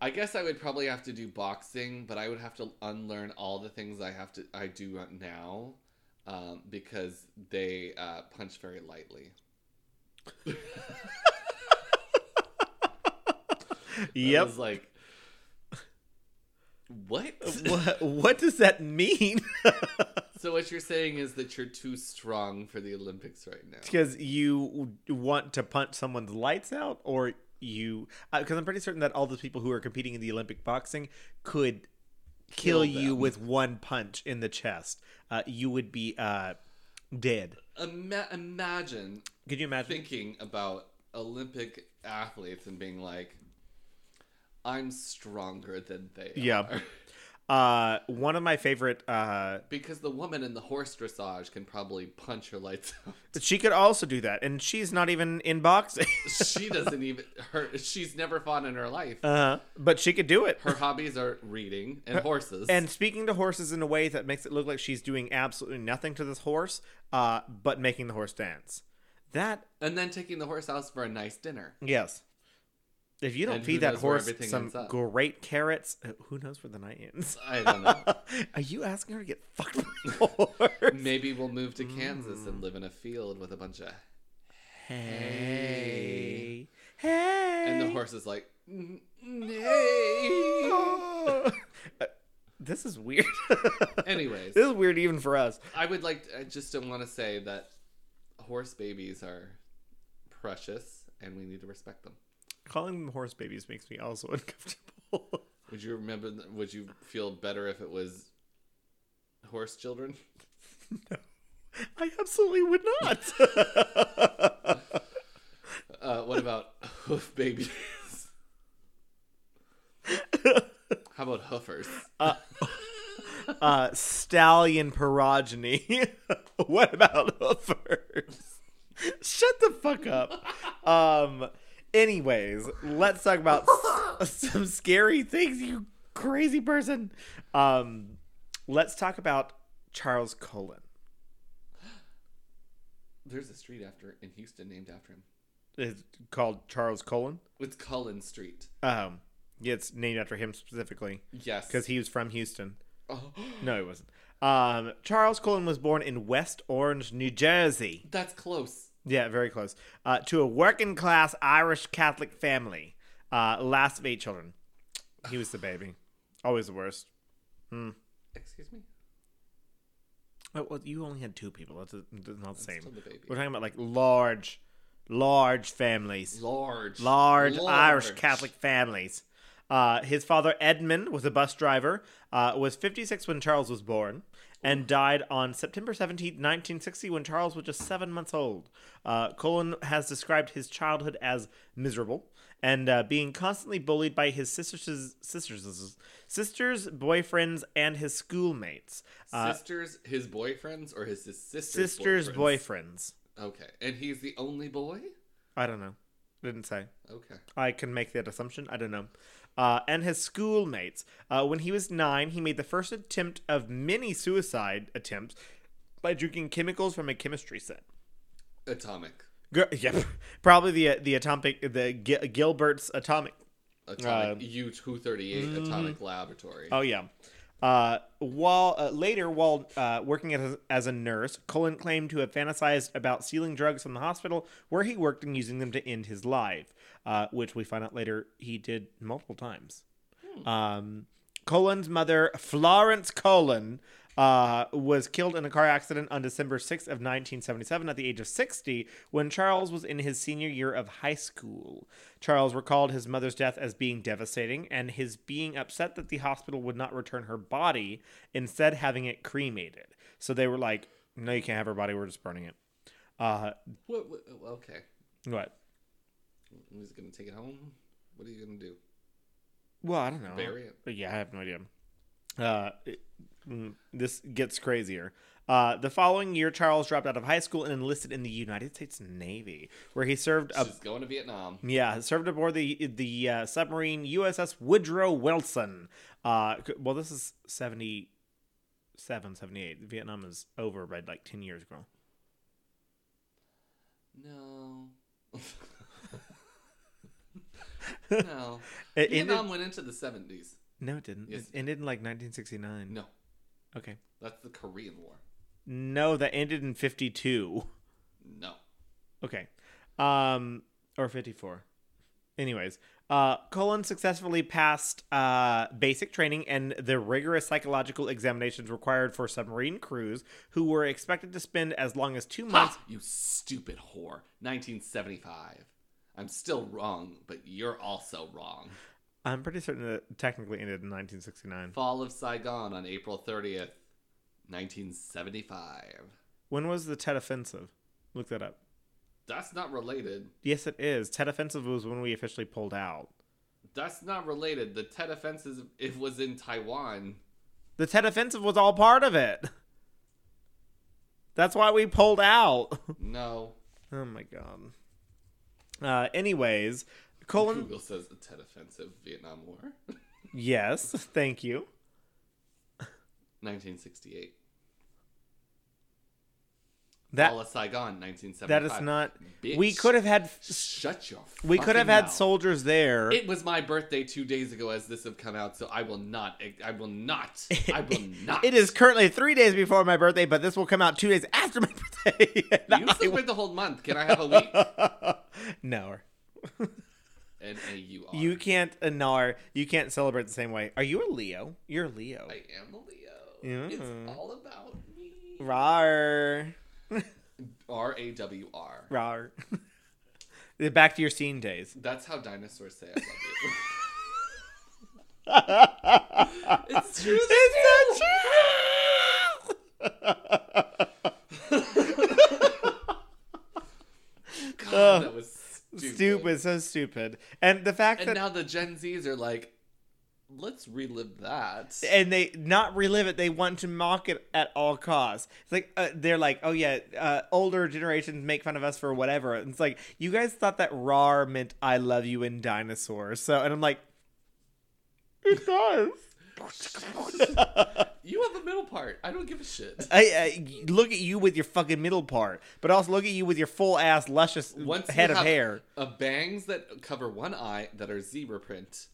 i guess i would probably have to do boxing but i would have to unlearn all the things i have to i do now um, because they uh, punch very lightly I Yep. was like what what, what does that mean? so what you're saying is that you're too strong for the olympics right now Because you want to punch someone's lights out, or you? Because I'm pretty certain that all the people who are competing in the Olympic boxing could kill, Kill you with one punch in the chest. Uh, you would be uh, dead. Ima- imagine Could you imagine? thinking about Olympic athletes and being like, I'm stronger than they Yeah. Uh, one of my favorite. Uh, Because the woman in the horse dressage can probably punch her lights out. she could also do that, and she's not even in boxing. she doesn't even her she's never fought in her life. uh, but she could do it. Her hobbies are reading and horses. And speaking to horses in a way that makes it look like she's doing absolutely nothing to this horse, uh, but making the horse dance. That and then taking the horse out for a nice dinner. yes. If you don't feed that horse some great carrots, uh, who knows where the night ends? I don't know. Are you asking her to get fucked by a horse? Maybe we'll move to Kansas and live in a field with a bunch of Hey, hey. and the horse is like "Mm, nay. Uh, this is weird. Anyways, this is weird even for us. I would like I just don't want to say that horse babies are precious and we need to respect them. Calling them horse babies makes me also uncomfortable. Would you remember would you feel better if it was horse children? No, I absolutely would not. Uh, what about hoof babies? How about hoofers? uh, stallion porogeny. what about hoofers? Shut the fuck up. Um. Anyways, let's talk about s- some scary things, you crazy person. Um. Let's talk about Charles Cullen. There's a street after in Houston named after him. It's called Charles Cullen. It's Cullen Street. Um. Yeah, it's named after him specifically Yes. because he was from Houston. Oh, No, he wasn't. Um, Charles Cullen was born in West Orange, New Jersey. That's close. Yeah, very close. Uh, to a working class Irish Catholic family. Uh, last of eight children. He was the baby. Always the worst. Excuse me. Oh, well, you only had two people. That's, that's not the same. the. We're talking about like large, large families. Large. large Irish Catholic families. Uh, his father Edmund was a bus driver. Uh, was 56 when Charles was born, and died on September 17, 1960, when Charles was just seven months old. Uh, Cullen has described his childhood as miserable and uh, being constantly bullied by his sisters, sisters, sisters, boyfriends, and his schoolmates. Uh, Sisters, his boyfriends, or his, his sister's sisters, boyfriends? boyfriends. Okay, and he's the only boy. I don't know. Didn't say. Okay. I can make that assumption. I don't know. Uh, and his schoolmates. Uh, when he was nine, he made the first attempt of many suicide attempts by drinking chemicals from a chemistry set. Atomic. Yep, probably the the atomic the Gi- Gilbert's atomic. Atomic U two thirty eight Atomic Laboratory. Oh yeah. Uh, while uh, later, while uh, working as, as a nurse, Cullen claimed to have fantasized about stealing drugs from the hospital where he worked and using them to end his life, uh, which we find out later he did multiple times. Um, Cullen's mother, Florence Cullen, uh, was killed in a car accident on December 6th of 1977 at the age of 60 when Charles was in his senior year of high school. Charles recalled his mother's death as being devastating and his being upset that the hospital would not return her body, instead having it cremated. So they were like, "No, you can't have her body. We're just burning it." Uh, What, what? Okay. what? Just gonna take it home. What are you gonna do? Well, I don't know. Bury it? But yeah, I have no idea. Uh, it- mm, this gets crazier. Uh, the following year, Charles dropped out of high school and enlisted in the United States Navy, where he served. Going to Vietnam. yeah, served aboard the the uh, submarine USS Woodrow Wilson. Uh, well, this is 77, 78. Vietnam is over by like ten years ago. No. no. It Vietnam ended, went into the seventies. No, it didn't. Yes. It ended in like 1969. No, Okay. that's the Korean War. No, that ended in 52. No. Okay. Um or 54. Anyways, uh Cullen successfully passed uh basic training and the rigorous psychological examinations required for submarine crews who were expected to spend as long as 2 months. Ha! You stupid whore. 1975. I'm still wrong, but you're also wrong. I'm pretty certain that it technically ended in 1969. Fall of Saigon on April 30th, 1975. When was the Tet offensive? Look that up. That's not related. Yes, it is. Tet offensive was when we officially pulled out. That's not related. The Tet offensive it was in Taiwan. The Tet offensive was all part of it. That's why we pulled out. No. Oh my god. Uh, anyways, Cullen. Google says the Tet offensive, Vietnam War. Yes, thank you. 1968. That Fall of Saigon, 1975. that is not. We Bitch. could have had. Shut your. We could have had mouth. soldiers there. It was my birthday two days ago as this have come out, so I will not. I will not. I will not. It is currently three days before my birthday, but this will come out two days after my birthday. You I celebrate the whole month. Can I have a week? no, N A U R. you can't. Uh, no, you can't celebrate the same way. Are you a Leo? You're a Leo. I am a Leo. Yeah. It's all about me. Rar, R A W R. rar. Back to your scene days. That's how dinosaurs say I love you. it's true. It's God, that was so stupid. stupid, so stupid. And the fact And that now the Gen Zs are like, let's relive that. and they not relive it they want to mock it at all costs it's like uh, they're like oh yeah uh, older generations make fun of us for whatever and it's like you guys thought that rar meant i love you in dinosaurs so and i'm like it does You have the middle part. I don't give a shit. I, I look at you with your fucking middle part, but also look at you with your full ass luscious Once you head of hair. A bangs that cover one eye that are zebra print.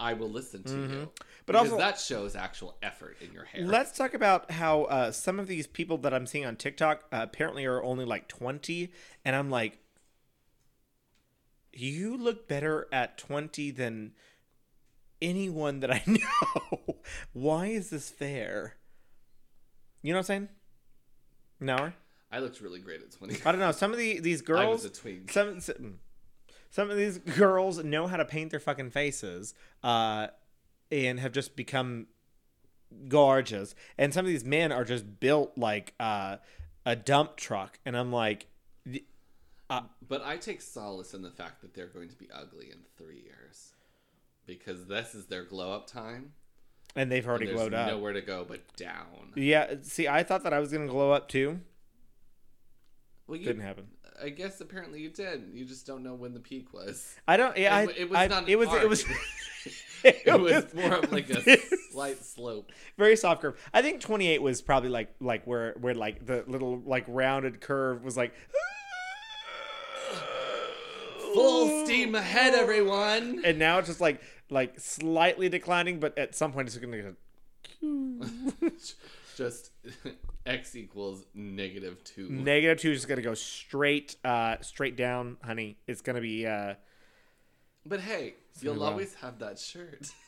I will listen to you. Mm-hmm. But But also- also, that shows actual effort in your hair. Let's talk about how uh, some of these people that I'm seeing on TikTok uh, apparently are only like 20, and I'm like, you look better at 20 than anyone that I know. Why is this fair? You know what I'm saying? No, I looked really great at 20. I don't know. Some of the these girls, I was a twink. some some, some of these girls know how to paint their fucking faces, uh, and have just become gorgeous. And some of these men are just built like uh, a dump truck, and I'm like, But I take solace in the fact that they're going to be ugly in three years. Because this is their glow up time. and they've already There's glowed up. nowhere to go but down. Yeah, see, I thought that I was gonna glow up too. Well, you, Didn't happen. I guess apparently you did. You just don't know when the peak was. I don't. Yeah, I, it, it was I- not. It was. It was. it was more of like a slight slope. very soft curve. I think 28 was probably like like where where like the little like rounded curve was like Full steam ahead, everyone. and now it's just like like slightly declining, but at some point it's gonna go just x equals negative two. negative two is just gonna go straight uh straight down, honey. It's gonna be uh But hey, you'll well. always have that shirt.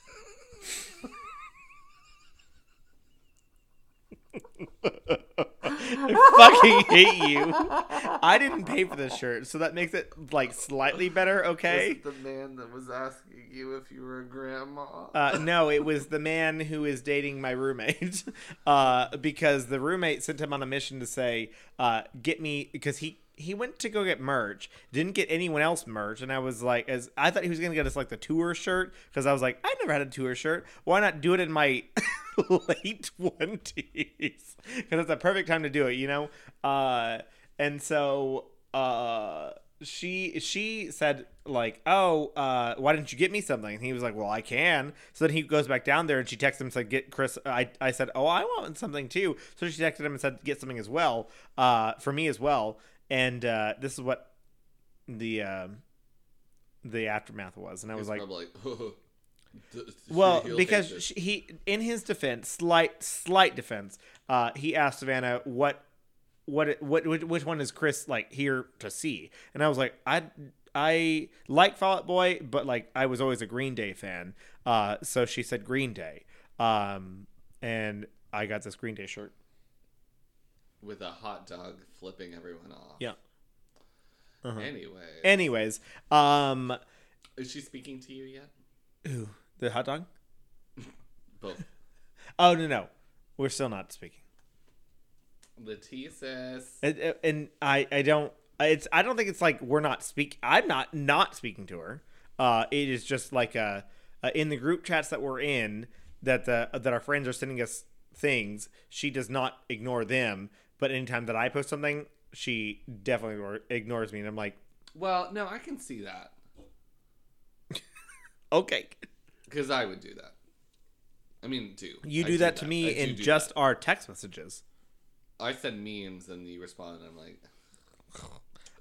fucking hate you. I didn't pay for this shirt, so that makes it like slightly better, okay? Was the man that was asking you if you were a grandma? Uh, no, it was the man who is dating my roommate, uh, because the roommate sent him on a mission to say, uh, "Get me," because he he went to go get merch, didn't get anyone else merch, and I was like, as I thought he was gonna get us like the tour shirt, because I was like, I never had a tour shirt. Why not do it in my late twenties? Because it's a perfect time to do it, you know. Uh, and so uh she she said like oh uh why didn't you get me something and he was like well i can so then he goes back down there and she texts him said get chris i i said oh i want something too so she texted him and said get something as well uh for me as well and uh this is what the um the aftermath was and i was He's like like, "D- well, because she, he, in his defense, slight, slight defense, uh, he asked Savannah what, what, what, which, which one is Chris like here to see? And I was like, I, I like Fall Out Boy, but like I was always a Green Day fan. Uh, so she said Green Day, um, and I got this Green Day shirt. With a hot dog flipping everyone off. Yeah. Uh-huh. Anyway, Anyways, um, is she speaking to you yet? ooh, the hot dog. Both. Oh no, no, we're still not speaking. Leticia. And, and I, I don't. It's. I don't think it's like we're not speak. I'm not not speaking to her. Uh, it is just like uh, uh, in the group chats that we're in that the that our friends are sending us things. She does not ignore them, but anytime that I post something, she definitely ignores me, and I'm like, Well, no, I can see that okay, because I would do that. I mean, do you I do that to me in do just that. our text messages, I send memes and you respond. and I'm like,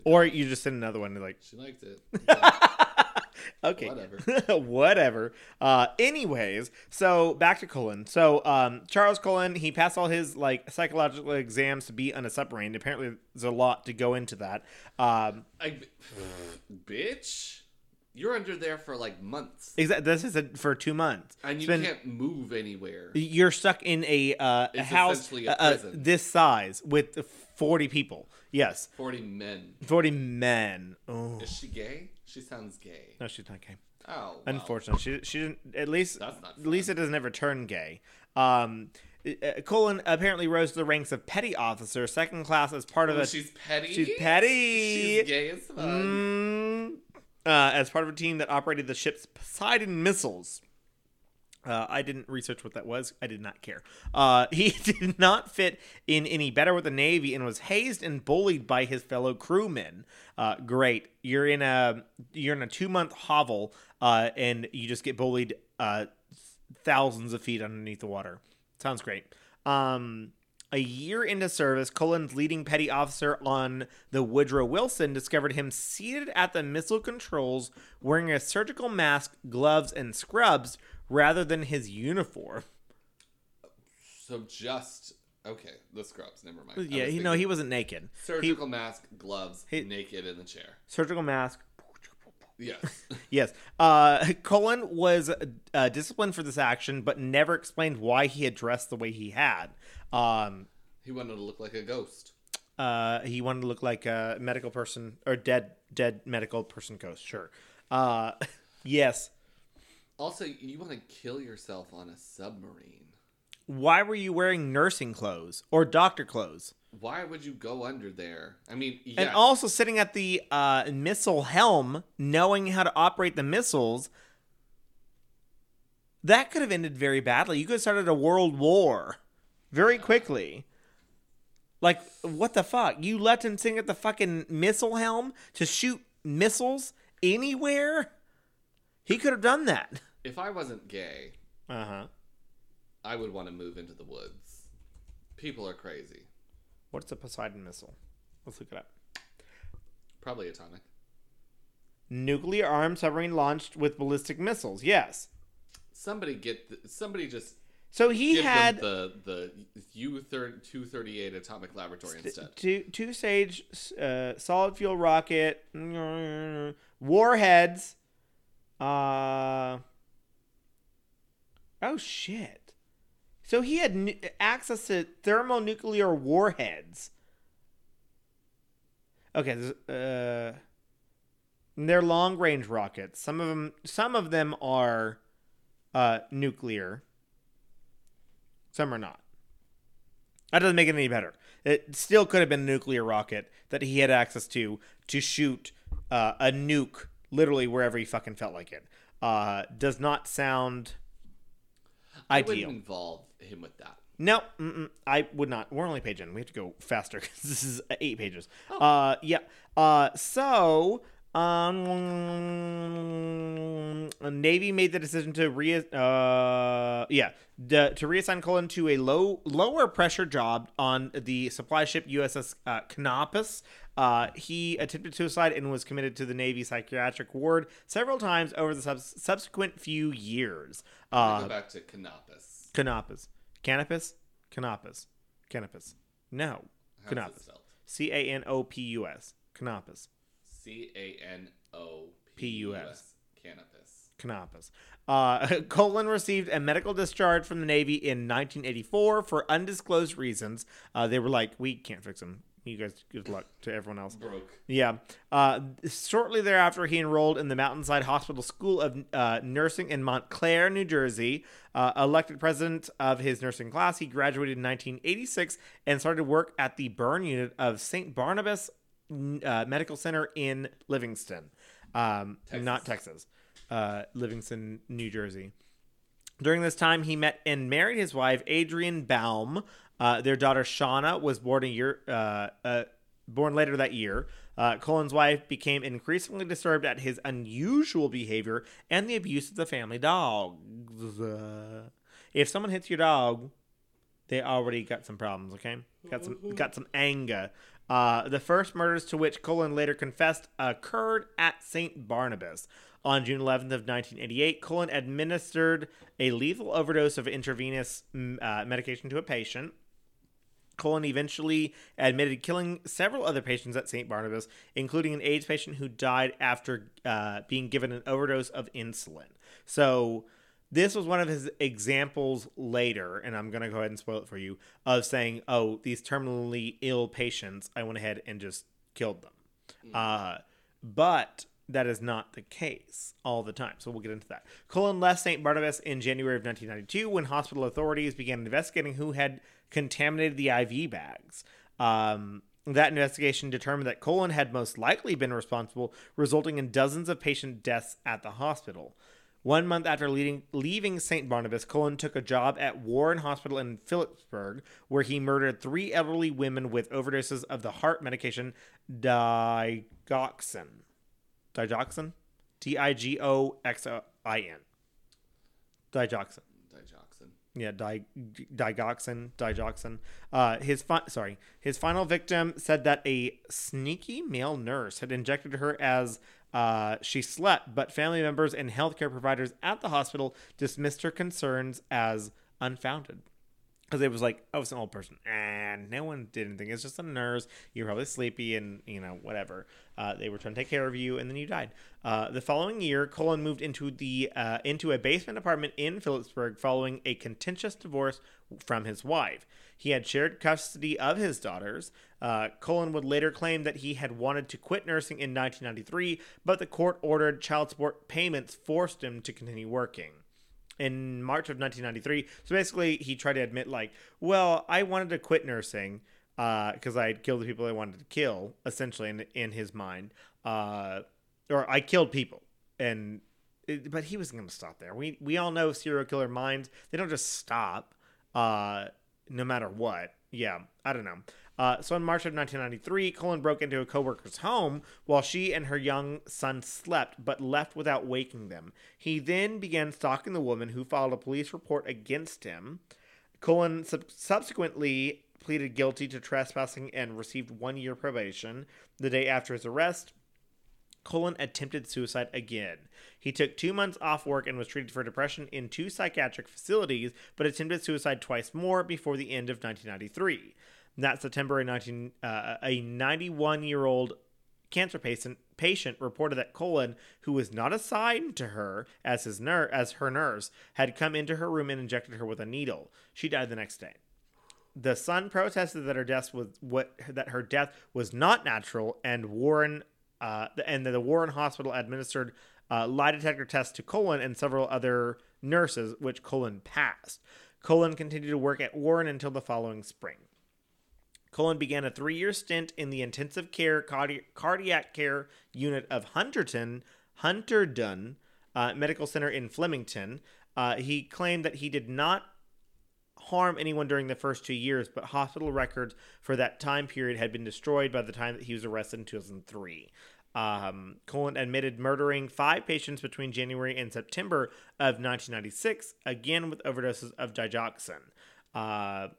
or you just send another one and like, she liked it. okay. Whatever. whatever. Uh anyways so back to cullen. So um charles cullen he passed all his like psychological exams to be on a submarine. Apparently there's a lot to go into that. Um I, bitch, you're under there for like months, exactly this is a, for two months. And you been- can't move anywhere. you're stuck in a uh a house a uh, uh, this size with 40 people. Yes. Forty men. 40 men. Oh. Is she gay? She sounds gay. no she's not gay Oh, well. Unfortunately, she she didn't. At least That's not fun. Lisa doesn't ever turn gay. Um, uh, Cullen apparently rose to the ranks of petty officer, second class, as part of Oh, a. she's petty. she's petty. She's gay as fuck. Mm, uh, as part of a team that operated the ship's Poseidon missiles. Uh, I didn't research what that was. I did not care. Uh, he did not fit in any better with the Navy and was hazed and bullied by his fellow crewmen. Uh, great. You're in a you're in a two month hovel, uh, and you just get bullied uh, thousands of feet underneath the water. Sounds great. Um, a year into service, Cullen's leading petty officer on the Woodrow Wilson discovered him seated at the missile controls wearing a surgical mask, gloves, and scrubs rather than his uniform. So just okay, the scrubs. Never mind. Yeah, you know, he wasn't naked. He, surgical mask, gloves, He- naked in the chair. surgical mask. Yes. Yes. Uh, Cullen was uh, disciplined for this action, but never explained why he had dressed the way he had. Um, he wanted to look like a ghost. uh, he wanted to look like a medical person or dead, dead medical person ghost. Sure. Uh, yes. Also, you want to kill yourself on a submarine. Why were you wearing nursing clothes or doctor clothes? Why would you go under there? I mean, yes, And also sitting at the uh, missile helm, knowing how to operate the missiles, that could have ended very badly. You could have started a world war very quickly. Like, what the fuck? You let him sing at the fucking missile helm to shoot missiles anywhere? He could have done that. if I wasn't gay, Uh huh. I would want to move into the woods. People are crazy. What's a Poseidon missile? Let's look it up. Probably atomic. Nuclear armed submarine launched with ballistic missiles. Yes. Somebody get the, somebody just So he give had the the U two thirty eight atomic laboratory instead. two two stage uh, solid fuel rocket warheads. Uh oh shit! So he had access to thermonuclear warheads. Okay, uh, they're long range rockets. Some of them, some of them are uh, nuclear. Some are not. That doesn't make it any better. It still could have been a nuclear rocket that he had access to to shoot uh, a nuke literally wherever he fucking felt like it. Uh, does not sound I ideal. wouldn't involve him with that. No, I would not. We're only page in. We have to go faster because this is eight pages. Uh, yeah. Uh, so, um, Navy made the decision to re, uh, yeah, the, to reassign Cullen to a low, lower pressure job on the supply ship USS uh, Canopus. Uh, he attempted suicide and was committed to the Navy psychiatric ward several times over the subs- subsequent few years. Uh, go back to Canopus. Canopus. Canopus? Canopus. Canopus. No. Canopus. C A N O P U S. Canopus. C A N O P U P S. U S. Canopus. Canopus. Uh, Cullen received a medical discharge from the Navy in 1984 for undisclosed reasons. Uh, they were like, we can't fix him. You guys, good luck to everyone else. Broke. Yeah. Uh, shortly thereafter, he enrolled in the Mountainside Hospital School of uh, Nursing in Montclair, New Jersey. Uh, elected president of his nursing class, he graduated in 1986 and started work at the burn unit of St. Barnabas uh, Medical Center in Livingston, um, not Texas, uh, Livingston, New Jersey. During this time, he met and married his wife, Adrienne Baum. Uh, their daughter Shauna was born a year, uh, uh, born later that year. Uh, Cullen's wife became increasingly disturbed at his unusual behavior and the abuse of the family dogs. Uh, if someone hits your dog, they already got some problems. Okay, got some got some anger. Uh, the first murders to which Cullen later confessed occurred at St. Barnabas. On June 11th of 1988, Cullen administered a lethal overdose of intravenous mm, uh, medication to a patient. Cullen eventually admitted killing several other patients at St. Barnabas, including an AIDS patient who died after uh, being given an overdose of insulin. So, this was one of his examples later, and I'm going to go ahead and spoil it for you, of saying, oh, these terminally ill patients, I went ahead and just killed them. Uh, but that is not the case all the time. So we'll get into that. Cullen left St. Barnabas in January of 1992 when hospital authorities began investigating who had contaminated the IV bags. Um, that investigation determined that Cullen had most likely been responsible, resulting in dozens of patient deaths at the hospital. One month after leaving, leaving St. Barnabas, Cullen took a job at Warren Hospital in Phillipsburg, where he murdered three elderly women with overdoses of the heart medication digoxin. Digoxin? D I G O X I N. Digoxin. Yeah, di- digoxin, digoxin. Uh, his fi- sorry, his final victim said that a sneaky male nurse had injected her as uh, she slept, but family members and healthcare providers at the hospital dismissed her concerns as unfounded. Because it was like, oh, it's an old person. And no one did anything. It's just a nurse. You're probably sleepy and, you know, whatever. Uh, they were trying to take care of you, and then you died. Uh, the following year, Cullen moved into the uh, into a basement apartment in Phillipsburg following a contentious divorce from his wife. He had shared custody of his daughters. Uh, Cullen would later claim that he had wanted to quit nursing in 1993, but the court ordered child support payments forced him to continue working in March of 1993. So basically, he tried to admit, like, well, I wanted to quit nursing because uh, I had killed the people I wanted to kill, essentially, in, in his mind. Uh, or I killed people. And, but he wasn't going to stop there. We, we all know serial killer minds, they don't just stop uh, no matter what. Yeah, I don't know. Uh, so in March of 1993, Cullen broke into a coworker's home while she and her young son slept, but left without waking them. He then began stalking the woman, who filed a police report against him. Cullen sub- subsequently pleaded guilty to trespassing and received one year probation. The day after his arrest, Cullen attempted suicide again. He took two months off work and was treated for depression in two psychiatric facilities, but attempted suicide twice more before the end of 1993. That September, a 19 uh, a 91 year old cancer patient patient reported that Cullen, who was not assigned to her as his nurse as her nurse, had come into her room and injected her with a needle. She died the next day. The son protested that her death was what that her death was not natural, and Warren uh, and the Warren Hospital administered uh, lie detector tests to Cullen and several other nurses, which Cullen passed. Cullen continued to work at Warren until the following spring. Cullen began a three year stint in the intensive care cardi- cardiac care unit of Hunterton, Hunterdon uh, Medical Center in Flemington. Uh, he claimed that he did not harm anyone during the first two years, but hospital records for that time period had been destroyed by the time that he was arrested in 2003. Um, Cullen admitted murdering five patients between January and September of 1996, again with overdoses of digoxin. Uh,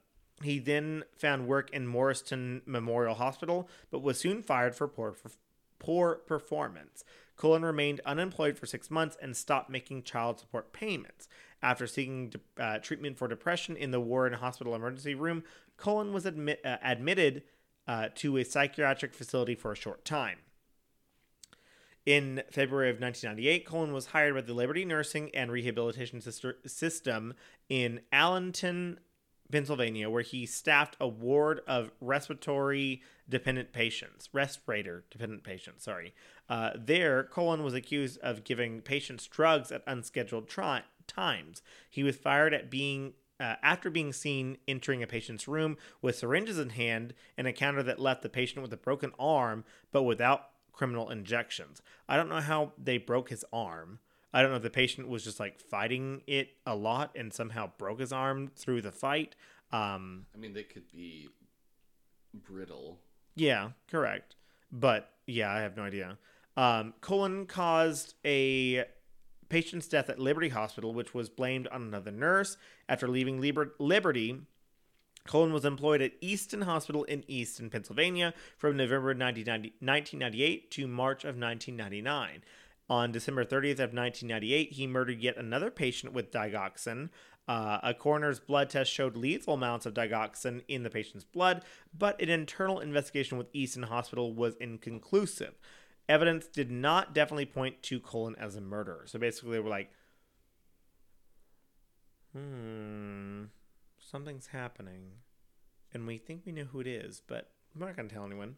he then found work in Morristown Memorial Hospital, but was soon fired for poor, for poor performance. Cullen remained unemployed for six months and stopped making child support payments. After seeking uh, treatment for depression in the Warren Hospital emergency room, Cullen was uh, admitted uh, to a psychiatric facility for a short time. In February of 1998, Cullen was hired by the Liberty Nursing and Rehabilitation System in Allentown, Pennsylvania, where he staffed a ward of respiratory dependent patients, respirator dependent patients. Sorry. Uh, there, Cullen was accused of giving patients drugs at unscheduled tri- times. He was fired at being uh, after being seen entering a patient's room with syringes in hand, and an encounter that left the patient with a broken arm, but without criminal injections. I don't know how they broke his arm. I don't know if the patient was just like fighting it a lot and somehow broke his arm through the fight. Um, I mean, they could be brittle. Yeah, correct. But yeah, I have no idea. Um, Cullen caused a patient's death at Liberty Hospital, which was blamed on another nurse. After leaving Liber- Liberty, Cullen was employed at Easton Hospital in Easton, Pennsylvania from November 1998 to March of 1999. On December 30th of 1998, he murdered yet another patient with digoxin. Uh, a coroner's blood test showed lethal amounts of digoxin in the patient's blood, but an internal investigation with Easton Hospital was inconclusive. Evidence did not definitely point to Cullen as a murderer. So basically, they were like, hmm, something's happening. And we think we know who it is, but I'm not going to tell anyone.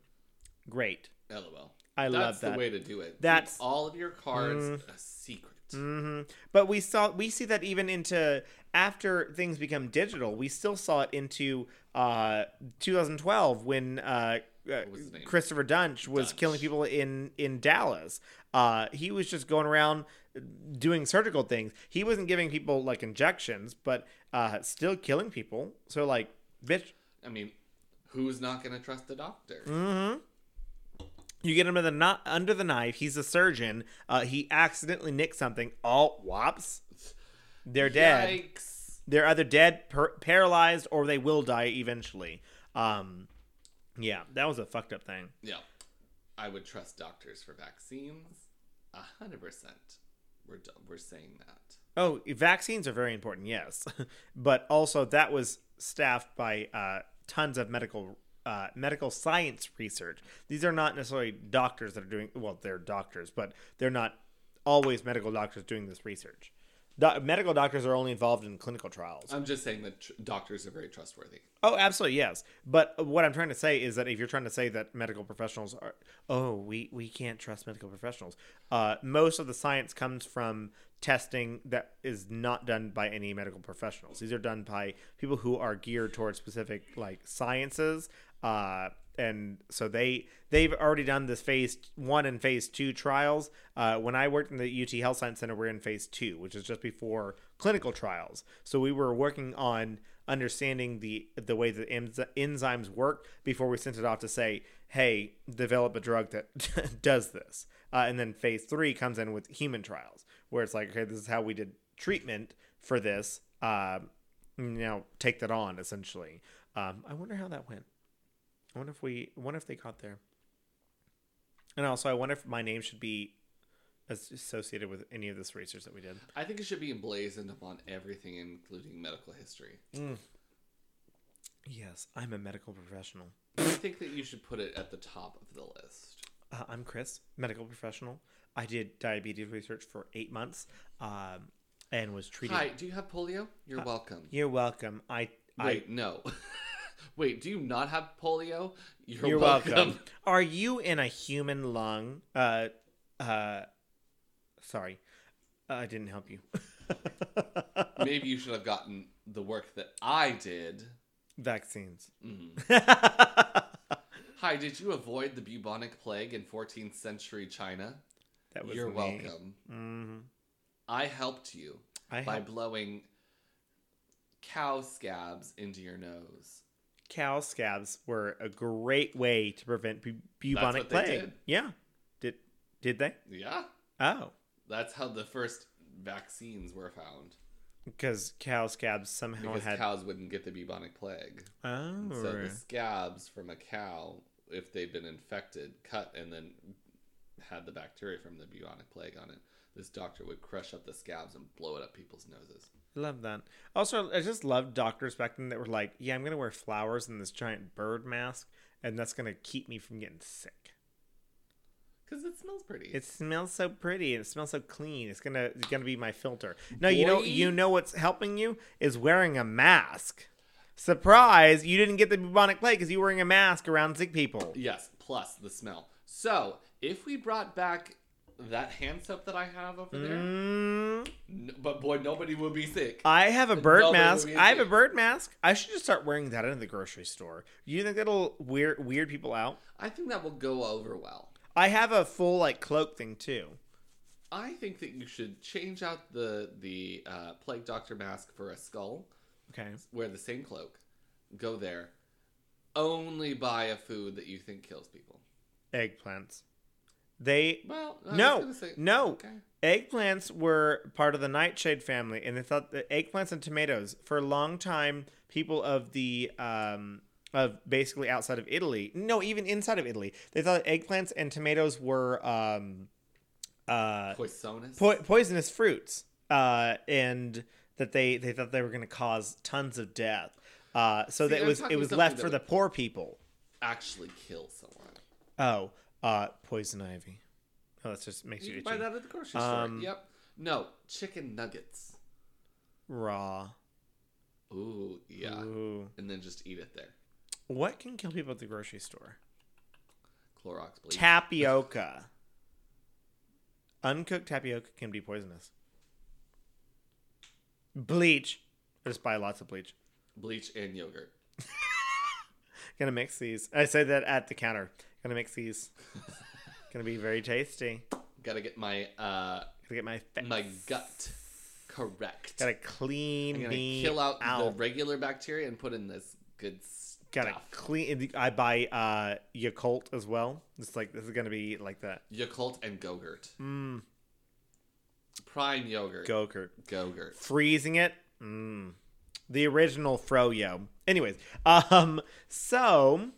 Great. LOL. I That's love that. the way to do it. That's- Keep all of your cards a secret. hmm But we saw we see that even into after things become digital, we still saw it into uh, 2012 when uh, uh, was his name? Christopher Duntsch was Duntsch. killing people in in Dallas. Uh, he was just going around doing surgical things. He wasn't giving people like injections, but uh, still killing people. So like, bitch, I mean, who's not going to trust the doctor? Mm. You get him under the kni- under the knife. He's a surgeon. Uh, he accidentally nicked something. All whops, they're dead. Yikes. they're either dead, per- paralyzed, or they will die eventually. Um, yeah, that was a fucked up thing. Yeah. I would trust doctors for vaccines. A hundred percent. We're do- we're saying that. Oh, vaccines are very important, yes, but also that was staffed by uh, tons of medical uh, medical science research. These are not necessarily doctors that are doing. Well, they're doctors, but they're not always medical doctors doing this research. Do- medical doctors are only involved in clinical trials. I'm just saying that tr- doctors are very trustworthy. Oh, absolutely, yes. But what I'm trying to say is that if you're trying to say that medical professionals are, oh, we, we can't trust medical professionals, uh, most of the science comes from testing that is not done by any medical professionals. These are done by people who are geared towards specific like sciences. Uh, and so they they've already done this phase one and phase two trials. Uh, when I worked in the UT Health Science Center, we're in phase two, which is just before clinical trials. So we were working on understanding the the way enzy- enzymes work before we sent it off to say, hey, develop a drug that does this. Uh, and then phase three comes in with human trials, where it's like, okay, this is how we did treatment for this. Uh, now take that on essentially. Um, I wonder how that went. I wonder if we, I wonder if they got there. And also, I wonder if my name should be associated with any of this research that we did. I think it should be emblazoned upon everything, including medical history. Yes, I'm a medical professional. I think that you should put it at the top of the list. Uh, I'm Chris, medical professional. I did diabetes research for eight months, um, and was treated. Hi, do you have polio? You're welcome. You're welcome. I. Wait, no. Wait, do you not have polio? You're, you're welcome. welcome. Are you in a human lung? Uh, uh, sorry, I didn't help you. Maybe you should have gotten the work that I did. Vaccines. Hi, did you avoid the bubonic plague in 14th century China? That was You're me. welcome. Mhm. I helped you I by helped- blowing cow scabs into your nose. Cow scabs were a great way to prevent bu- bubonic plague. did. Yeah. Did did they? Yeah, Oh, that's how the first vaccines were found. because cow scabs somehow Because had. cows wouldn't get the bubonic plague. oh, So the oh. scabs from a cow, if they've been infected, cut and then had the bacteria from the bubonic plague on it, this doctor would crush up the scabs and blow it up people's noses. Love that. Also, I just loved doctors back then that were like, "Yeah, I'm gonna wear flowers and this giant bird mask, and that's gonna keep me from getting sick." Because it smells pretty. It smells so pretty and it smells so clean. It's gonna it's gonna be my filter. No, you know you know what's helping you is wearing a mask. Surprise! You didn't get the bubonic plague because you were wearing a mask around sick people. yes, plus the smell. So if we brought back that hand soap that I have over there, Mm, n- but boy, nobody would be sick. I have a bird Nobody mask. I have a bird mask. I should just start wearing that in the grocery store. You think that'll weird weird people out? I think that will go over well. I have a full like cloak thing too. I think that you should change out the the uh, plague doctor mask for a skull. Okay. Wear the same cloak. Go there. Only buy a food that you think kills people. Eggplants. They Well, I no say- no Okay. eggplants were part of the nightshade family, and they thought that eggplants and tomatoes for a long time. People of the um of basically outside of Italy, no, even inside of Italy, they thought eggplants and tomatoes were um uh Poisonous. po- poisonous fruits, uh, and that they they thought they were going to cause tons of death. Uh, so See, that I'm was it was left for the poor people. actually kill someone. Oh, uh, poison ivy. Oh, that just makes You you can buy itchy. that at the grocery Um, store. Yep. No, chicken nuggets. Raw. Ooh, yeah. Ooh. And then just eat it there. What can kill people at the grocery store? Clorox bleach. Tapioca. Uncooked tapioca can be poisonous. Bleach. I just buy lots of bleach. bleach and yogurt. Gonna mix these. I say that at the counter. Gonna mix these. Gonna be very tasty. Gotta get my uh Gotta get my fa- my gut correct. Gotta clean I'm gonna me kill out, the regular bacteria and put in this good stuff. Gotta clean. I buy uh Yakult as well. It's like this is gonna be like that. Yakult and Gogurt. Mm, Prime yogurt. Gokert. Gogurt. Freezing it. Mm. the original Froyo. Anyways, um, so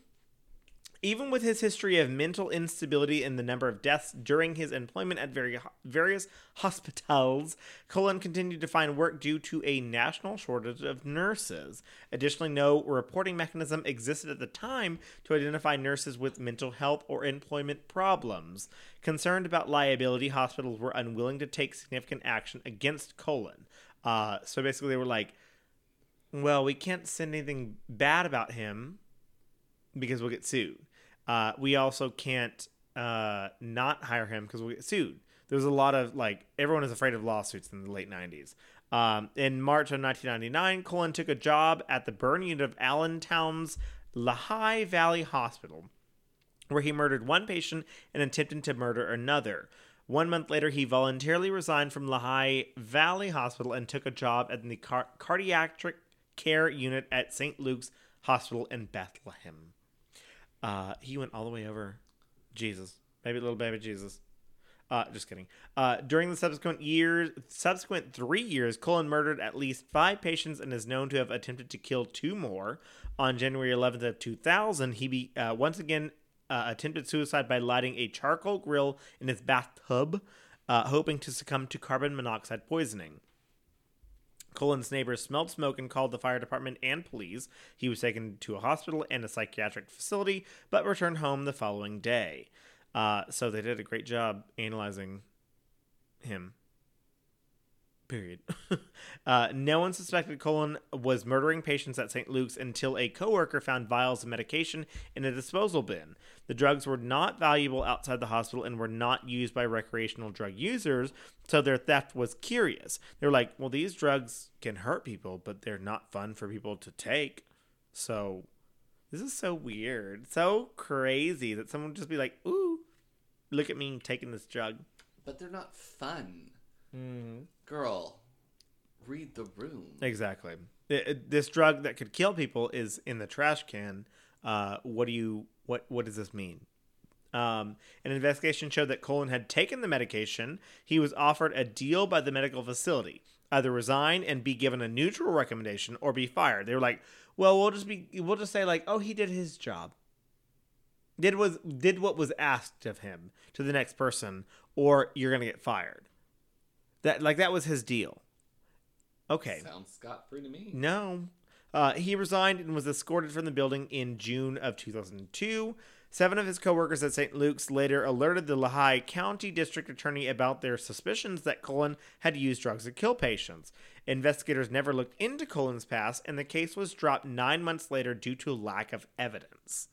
even with his history of mental instability and the number of deaths during his employment at vari- various hospitals, Cullen continued to find work due to a national shortage of nurses. Additionally, no reporting mechanism existed at the time to identify nurses with mental health or employment problems. Concerned about liability, hospitals were unwilling to take significant action against Cullen. Uh, so basically, they were like, well, we can't send anything bad about him because we'll get sued. Uh, we also can't uh, not hire him because we'll get sued. There was a lot of like everyone is afraid of lawsuits in the late 90s. Um, in March of 1999, Cullen took a job at the burn unit of Allentown's Lehigh Valley Hospital, where he murdered one patient and attempted to murder another. One month later, he voluntarily resigned from Lehigh Valley Hospital and took a job at the car- cardiac care unit at St. Luke's Hospital in Bethlehem. Uh, he went all the way over Jesus, baby little baby Jesus. Uh, just kidding. Uh, during the subsequent years, subsequent three years, Cullen murdered at least five patients and is known to have attempted to kill two more. On January 11th of 2000, he be, uh, once again uh, attempted suicide by lighting a charcoal grill in his bathtub, uh, hoping to succumb to carbon monoxide poisoning. Cullen's neighbors smelled smoke and called the fire department and police. He was taken to a hospital and a psychiatric facility, but returned home the following day. Uh, so they did a great job analyzing him. Period. uh, no one suspected Cullen was murdering patients at St. Luke's until a coworker found vials of medication in a disposal bin. The drugs were not valuable outside the hospital and were not used by recreational drug users, so their theft was curious. They were like, "Well, these drugs can hurt people, but they're not fun for people to take." So, this is so weird, so crazy that someone would just be like, "Ooh, look at me taking this drug." But they're not fun. Mm-hmm. Girl, read the room. Exactly. This drug that could kill people is in the trash can. Uh, what do you what What does this mean? Um, an investigation showed that Cullen had taken the medication. He was offered a deal by the medical facility: either resign and be given a neutral recommendation, or be fired. They were like, "Well, we'll just be we'll just say like, oh, he did his job." Did was did what was asked of him to the next person, or you're gonna get fired. That like that was his deal. Okay. Sounds scot free to me. No. Uh, he resigned and was escorted from the building in June of 2002. Seven of his coworkers at St. Luke's later alerted the Lehigh County District Attorney about their suspicions that Cullen had used drugs to kill patients. Investigators never looked into Cullen's past, and the case was dropped nine months later due to lack of evidence.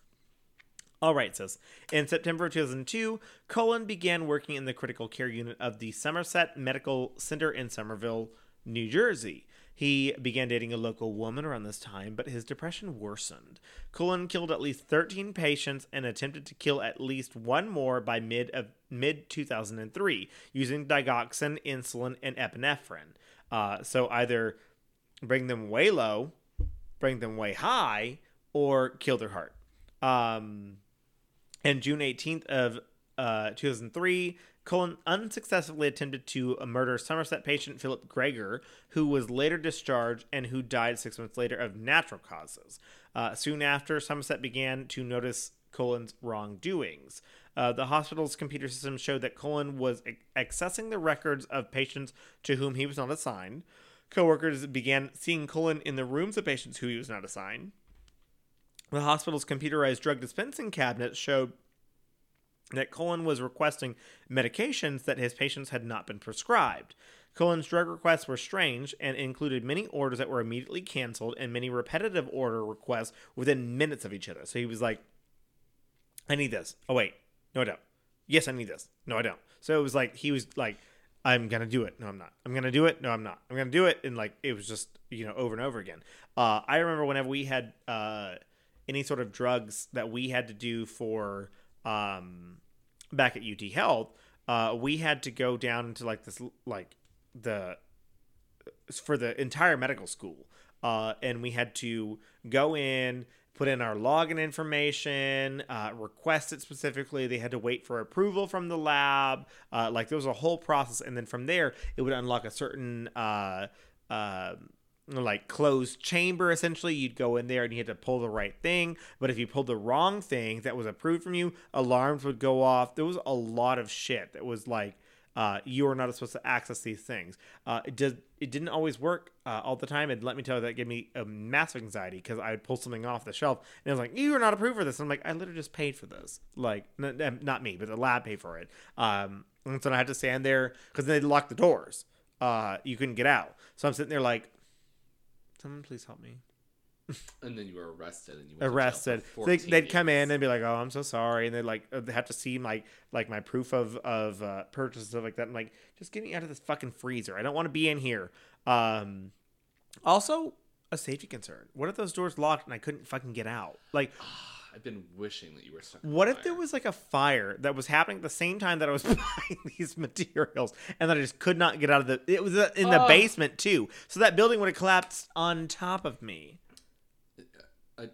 All right, sis. In September of 2002, Cullen began working in the critical care unit of the Somerset Medical Center in Somerville, New Jersey. He began dating a local woman around this time, but his depression worsened. Cullen killed at least 13 patients and attempted to kill at least one more by mid of mid 2003 using digoxin, insulin, and epinephrine. Uh, so either bring them way low, bring them way high, or kill their heart. Um, and June 18th of uh, 2003, Cullen unsuccessfully attempted to murder Somerset patient Philip Gregor, who was later discharged and who died six months later of natural causes. Uh, soon after, Somerset began to notice Cullen's wrongdoings. Uh, the hospital's computer system showed that Cullen was ac- accessing the records of patients to whom he was not assigned. Coworkers began seeing Cullen in the rooms of patients who he was not assigned. The hospital's computerized drug dispensing cabinet showed that Cullen was requesting medications that his patients had not been prescribed. Cullen's drug requests were strange and included many orders that were immediately canceled and many repetitive order requests within minutes of each other. So he was like, I need this. Oh, wait. No, I don't. Yes, I need this. No, I don't. So it was like, he was like, I'm to do it. No, I'm not. I'm to do it. No, I'm not. I'm to do it. And like, it was just, you know, over and over again. Uh, I remember whenever we had uh, any sort of drugs that we had to do for um, back at UT Health, uh, we had to go down to like this, like the for the entire medical school, uh, and we had to go in, put in our login information, uh, request it specifically. They had to wait for approval from the lab. Uh, like there was a whole process, and then from there, it would unlock a certain uh, uh, like closed chamber essentially. You'd go in there and you had to pull the right thing. But if you pulled the wrong thing that was approved from you alarms would go off. There was a lot of shit that was like uh, you are not supposed to access these things. Uh, it did it didn't always work uh, all the time. And let me tell you that gave me a massive anxiety because i would pull something off the shelf and it was like you are not approved for this. And i'm like i literally just paid for this. Like n- not me but the lab paid for it. Um, and so i had to stand there because they locked the doors. Uh, you couldn't get out. So i'm sitting there like someone please help me. And then you were arrested and you went to jail for arrested. They, 14 they'd come in and be like oh i'm so sorry. And they'd like uh, they have to see my like my proof of of uh, purchase and stuff like that. I'm like just get me out of this fucking freezer. I don't want to be in here. Um also a safety concern. What if those doors locked and i couldn't fucking get out? Like I've been wishing that you were stuck. on what if fire. there was like a fire that was happening at the same time that I was buying these materials and that I just could not get out of the it was uh, in the Oh. basement too. So that building would have collapsed on top of me. Uh,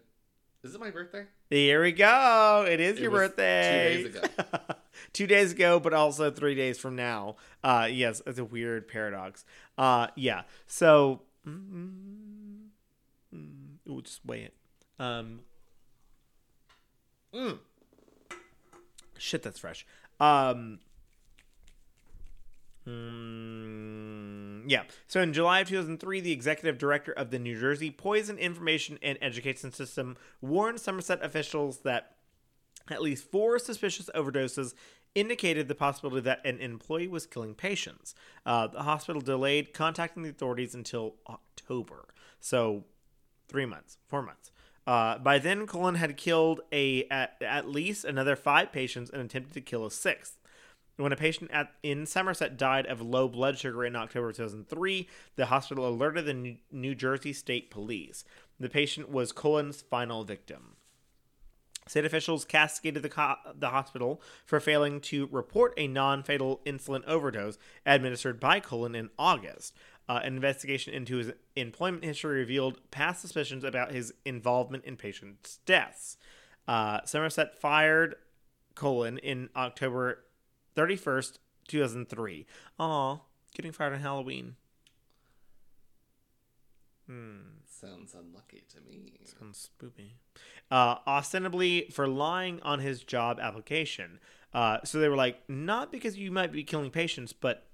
is it my birthday? Here we go. It is It your was two days ago. two days ago, but also three days from now. Uh, yes, it's a weird paradox. Uh, yeah. So, mm, mm, we'll just weigh it. Um, mm. Shit, that's fresh. Um, mm, yeah. So in July of 2003, the executive director of the New Jersey Poison Information and Education System warned Somerset officials that at least four suspicious overdoses indicated the possibility that an employee was killing patients. Uh, the hospital delayed contacting the authorities until October. So, three months, four months. Uh, by then, Cullen had killed a at, at least another five patients and attempted to kill a sixth. When a patient at, in Somerset died of low blood sugar in October 2003, the hospital alerted the New, New Jersey State Police. The patient was Cullen's final victim. State officials castigated the, co- the hospital for failing to report a non fatal insulin overdose administered by Cullen in August. Uh, an investigation into his employment history revealed past suspicions about his involvement in patients' deaths. Uh, Somerset fired Cullen in October 31st, 2003. Aw, getting fired on Halloween. Sounds unlucky to me. Sounds spooky. Uh, ostensibly for lying on his job application. Uh, so they were like, not because you might be killing patients, but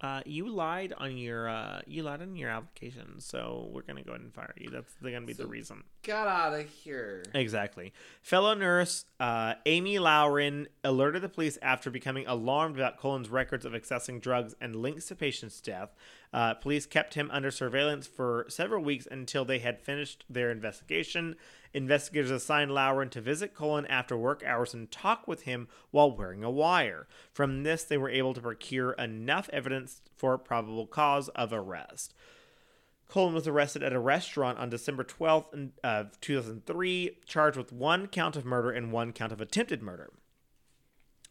uh, you lied on your uh, you lied on your application, so we're gonna go ahead and fire you. That's gonna be the reason. Get out of here. Exactly. Fellow nurse uh, Amy Loughren alerted the police after becoming alarmed about Cullen's records of accessing drugs and links to patients' death. Uh, police kept him under surveillance for several weeks until they had finished their investigation. Investigators assigned Loughren to visit Cullen after work hours and talk with him while wearing a wire. From this, they were able to procure enough evidence for probable cause of arrest. Cullen was arrested at a restaurant on December 12th of 2003, charged with one count of murder and one count of attempted murder.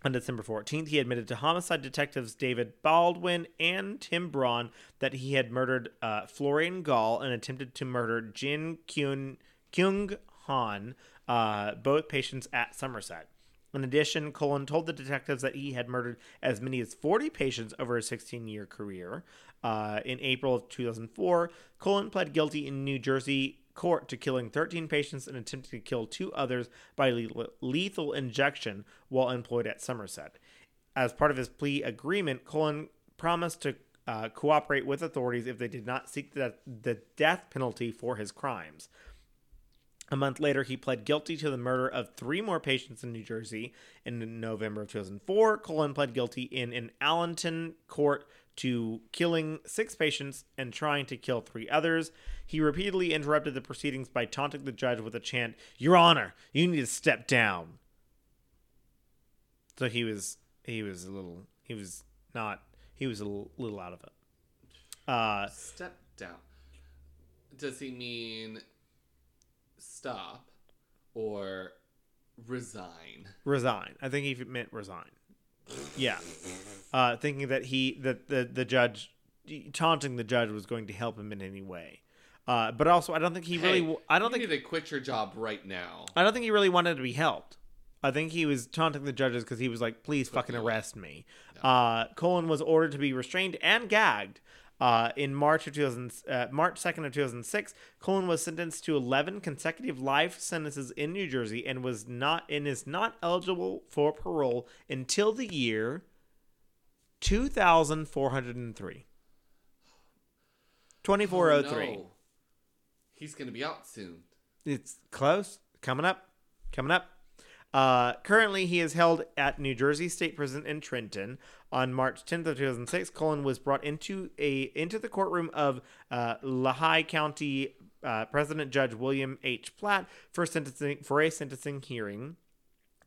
On December 14th, he admitted to homicide detectives David Baldwin and Tim Braun that he had murdered uh, Florian Gall and attempted to murder Jin Kyung, Kyung Han, uh, both patients at Somerset. In addition, Cullen told the detectives that he had murdered as many as 40 patients over a 16 year career. Uh, in April of 2004, Cullen pled guilty in New Jersey court to killing 13 patients and attempting to kill two others by le- lethal injection while employed at Somerset. As part of his plea agreement, Cullen promised to uh, cooperate with authorities if they did not seek the, the death penalty for his crimes. A month later, he pled guilty to the murder of three more patients in New Jersey. In November of 2004, Cullen pled guilty in an Allentown court to killing six patients and trying to kill three others. He repeatedly interrupted the proceedings by taunting the judge with a chant, Your Honor, you need to step down. So he was he was a little he was not he was a little, little out of it. Uh Step down. Does he mean stop or resign? resign. I think he meant resign. Yeah, uh, thinking that he that the the judge taunting the judge was going to help him in any way. Uh, but also, I don't think he really. I don't think. need to quit your job right now. I don't think he really wanted to be helped. I think he was taunting the judges because he was like, "Please fucking me away." arrest me." Uh, Cullen was ordered to be restrained and gagged. Uh, in March of 2000, uh, March 2nd of 2006, Cullen was sentenced to 11 consecutive life sentences in New Jersey and was not and is not eligible for parole until the year 2403. 2403. Oh, no. He's gonna be out soon. It's close. Coming up. Coming up. Uh, currently, he is held at New Jersey State Prison in Trenton. On March 10th of 2006, Cullen was brought into a into the courtroom of uh, Lehigh County uh, President Judge William H. Platt for sentencing for a sentencing hearing.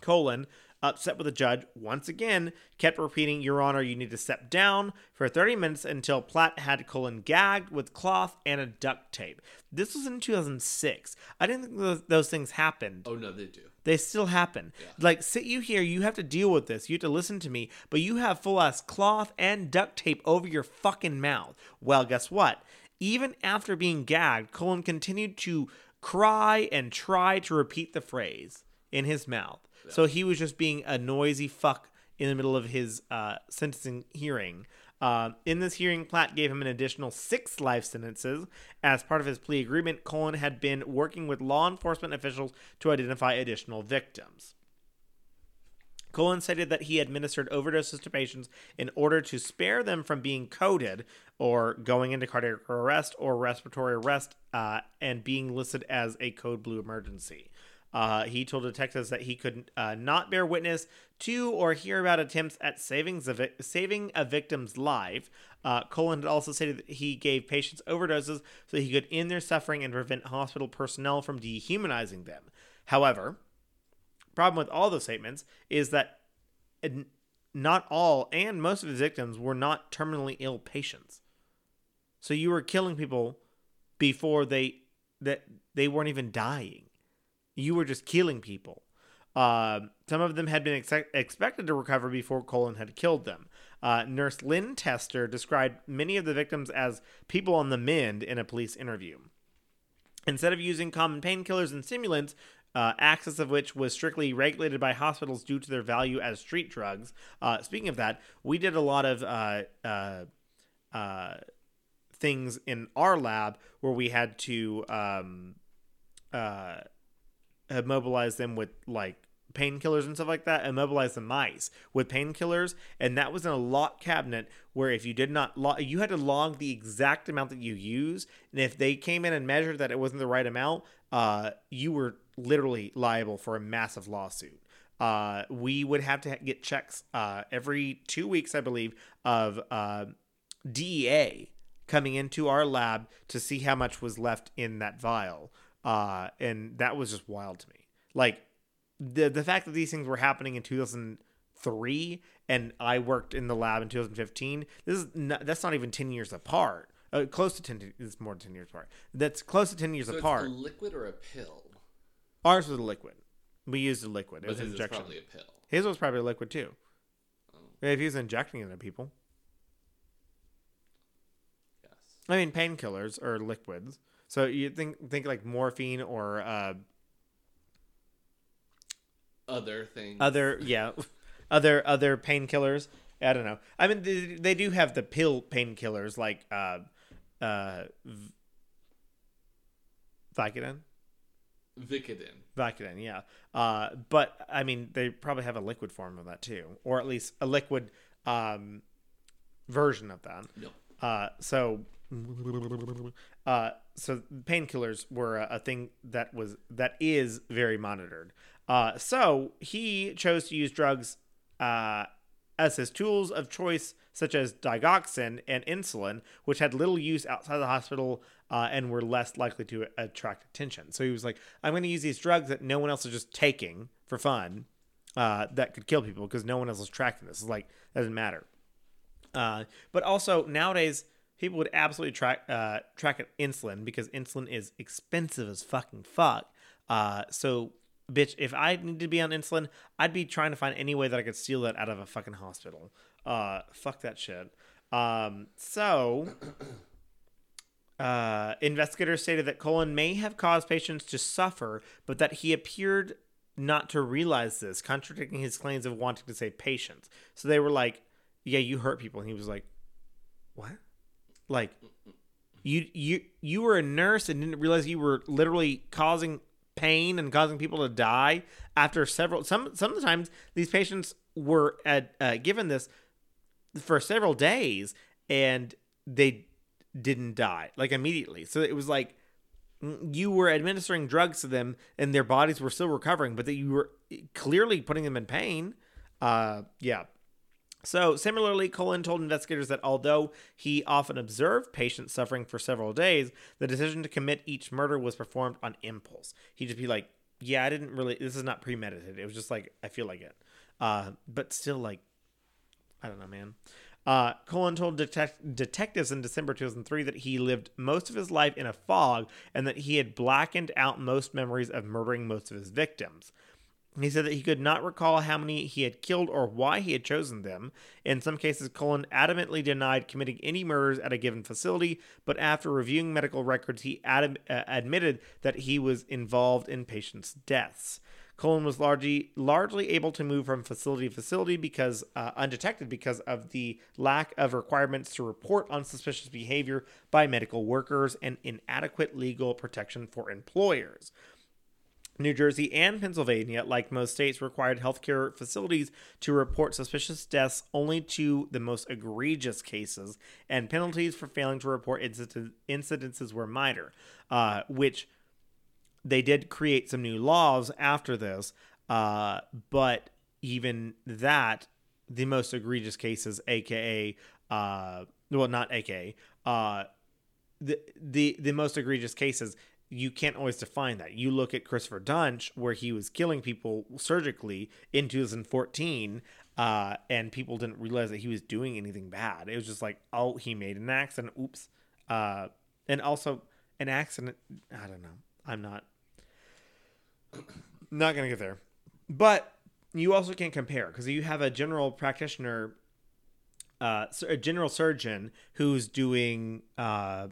Cullen, upset with the judge, once again kept repeating, Your Honor, you need to step down for 30 minutes until Platt had Cullen gagged with cloth and a duct tape. This was in 2006. I didn't think those, those things happened. Oh no, they do. They still happen. Yeah. Like, sit you here, you have to deal with this. You have to listen to me, but you have full ass cloth and duct tape over your fucking mouth. Well, guess what? Even after being gagged, Cullen continued to cry and try to repeat the phrase in his mouth. So he was just being a noisy fuck in the middle of his uh, sentencing hearing. Um, in this hearing, Platt gave him an additional six life sentences. As part of his plea agreement, Cullen had been working with law enforcement officials to identify additional victims. Cullen stated that he administered overdoses to patients in order to spare them from being coded or going into cardiac arrest or respiratory arrest uh, and being listed as a code blue emergency. Uh, he told detectives that he could uh, not bear witness to or hear about attempts at vic- saving a victim's life. Uh, Cullen had also stated that he gave patients overdoses so he could end their suffering and prevent hospital personnel from dehumanizing them. However, problem with all those statements is that not all and most of his victims were not terminally ill patients. So you were killing people before they that they weren't even dying. You were just killing people. Uh, some of them had been ex- expected to recover before Cullen had killed them. Uh, Nurse Lynn Tester described many of the victims as people on the mend in a police interview. Instead of using common painkillers and stimulants, uh, access of which was strictly regulated by hospitals due to their value as street drugs. Uh, speaking of that, we did a lot of uh, uh, things in our lab where we had to um, immobilize them with like painkillers and stuff like that, immobilize the mice with painkillers, and that was in a lock cabinet where if you did not log, you had to log the exact amount that you use, and if they came in and measured that it wasn't the right amount, uh, you were literally liable for a massive lawsuit. Uh, we would have to get checks uh, every two weeks, I believe, of uh, DEA coming into our lab to see how much was left in that vial. Uh, and that was just wild to me. Like the the fact that these things were happening in 2003 and I worked in the lab in 2015. This is not, that's not even 10 years apart. Uh, close to 10 it's more than 10 years apart. That's close to 10 years So apart. it's a liquid or a pill? Ours was a liquid. We used a liquid. It But was his is injection. probably a pill. His was probably a liquid too. Oh. If he was injecting it into people. Yes. I mean, painkillers are liquids. So you think think like morphine or uh, Other things. other yeah, other other painkillers. I don't know. I mean, they, they do have the pill painkillers like uh, uh, V- Vicodin. Vicodin. Vicodin, yeah. Uh, but I mean, they probably have a liquid form of that too, or at least a liquid um, version of that. No. Uh, so, uh, so painkillers were a, a thing that was that is very monitored. Uh, so he chose to use drugs uh, as his tools of choice, such as digoxin and insulin, which had little use outside the hospital uh, and were less likely to attract attention. So he was like, "I'm going to use these drugs that no one else is just taking for fun, uh, that could kill people because no one else is tracking this. It's like doesn't matter." Uh, but also nowadays, people would absolutely track uh, track insulin because insulin is expensive as fucking fuck. Uh, so, bitch, if I need to be on insulin, I'd be trying to find any way that I could steal that out of a fucking hospital. Uh, fuck that shit. Um, so, uh, investigators stated that Cullen may have caused patients to suffer, but that he appeared not to realize this, contradicting his claims of wanting to save patients. So they were like, "Yeah, you hurt people," and he was like, "What?" Like you you you were a nurse and didn't realize you were literally causing pain and causing people to die after several some sometimes these patients were at, uh, given this for several days and they didn't die like immediately. So it was like mm, you were administering drugs to them and their bodies were still recovering but that you were clearly putting them in pain uh yeah so, similarly, Cullen told investigators that although he often observed patients suffering for several days, the decision to commit each murder was performed on impulse. He'd just be like, Yeah, I didn't really, this is not premeditated. It was just like, I feel like it. Uh, but still, like, I don't know, man. Uh, Cullen told detect- detectives in December 2003 that he lived most of his life in a fog and that he had blackened out most memories of murdering most of his victims. He said that he could not recall how many he had killed or why he had chosen them. In some cases, Cullen adamantly denied committing any murders at a given facility, but after reviewing medical records, he ad- uh, admitted that he was involved in patients' deaths. Cullen was largely largely able to move from facility to facility because uh, undetected because of the lack of requirements to report on suspicious behavior by medical workers and inadequate legal protection for employers. New Jersey and Pennsylvania, like most states, required healthcare facilities to report suspicious deaths only to the most egregious cases, and penalties for failing to report incident- incidences were minor, uh, which they did create some new laws after this, uh, but even that, the most egregious cases, aka, uh, well, not aka, uh, the the the most egregious cases you can't always define that. You look at Christopher Duntsch, where he was killing people surgically in 2014, uh, and people didn't realize that he was doing anything bad. It was just like, oh, he made an accident. Oops. Uh, and also, an accident. I don't know. I'm not. Not gonna get there, but you also can't compare because you have a general practitioner, uh, a general surgeon who's doing uh,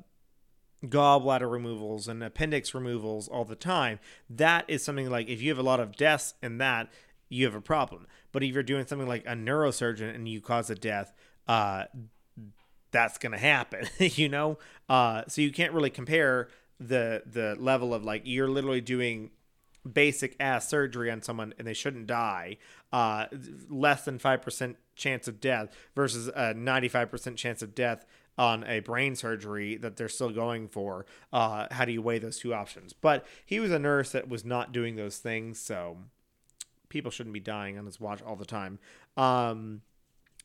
gallbladder removals and appendix removals all the time, that is something like if you have a lot of deaths in that, you have a problem. But if you're doing something like a neurosurgeon and you cause a death, uh, that's gonna happen, you know. Uh, so you can't really compare the the level of like you're literally doing basic ass surgery on someone and they shouldn't die, uh, less than five percent chance of death versus a ninety five percent chance of death on a brain surgery that they're still going for. Uh, how do you weigh those two options? But he was a nurse that was not doing those things, so people shouldn't be dying on his watch all the time. Um,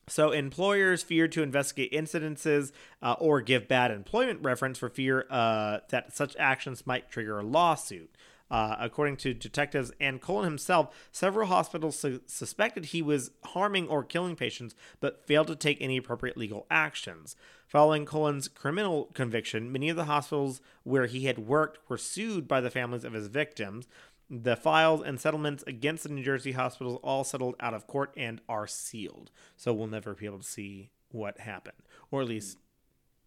so employers feared to investigate incidences uh, or give bad employment reference for fear uh, that such actions might trigger a lawsuit. Uh, according to detectives and Cullen himself, several hospitals su- suspected he was harming or killing patients, but failed to take any appropriate legal actions. Following Cullen's criminal conviction, many of the hospitals where he had worked were sued by the families of his victims. The files and settlements against the New Jersey hospitals all settled out of court and are sealed. So we'll never be able to see what happened, or at least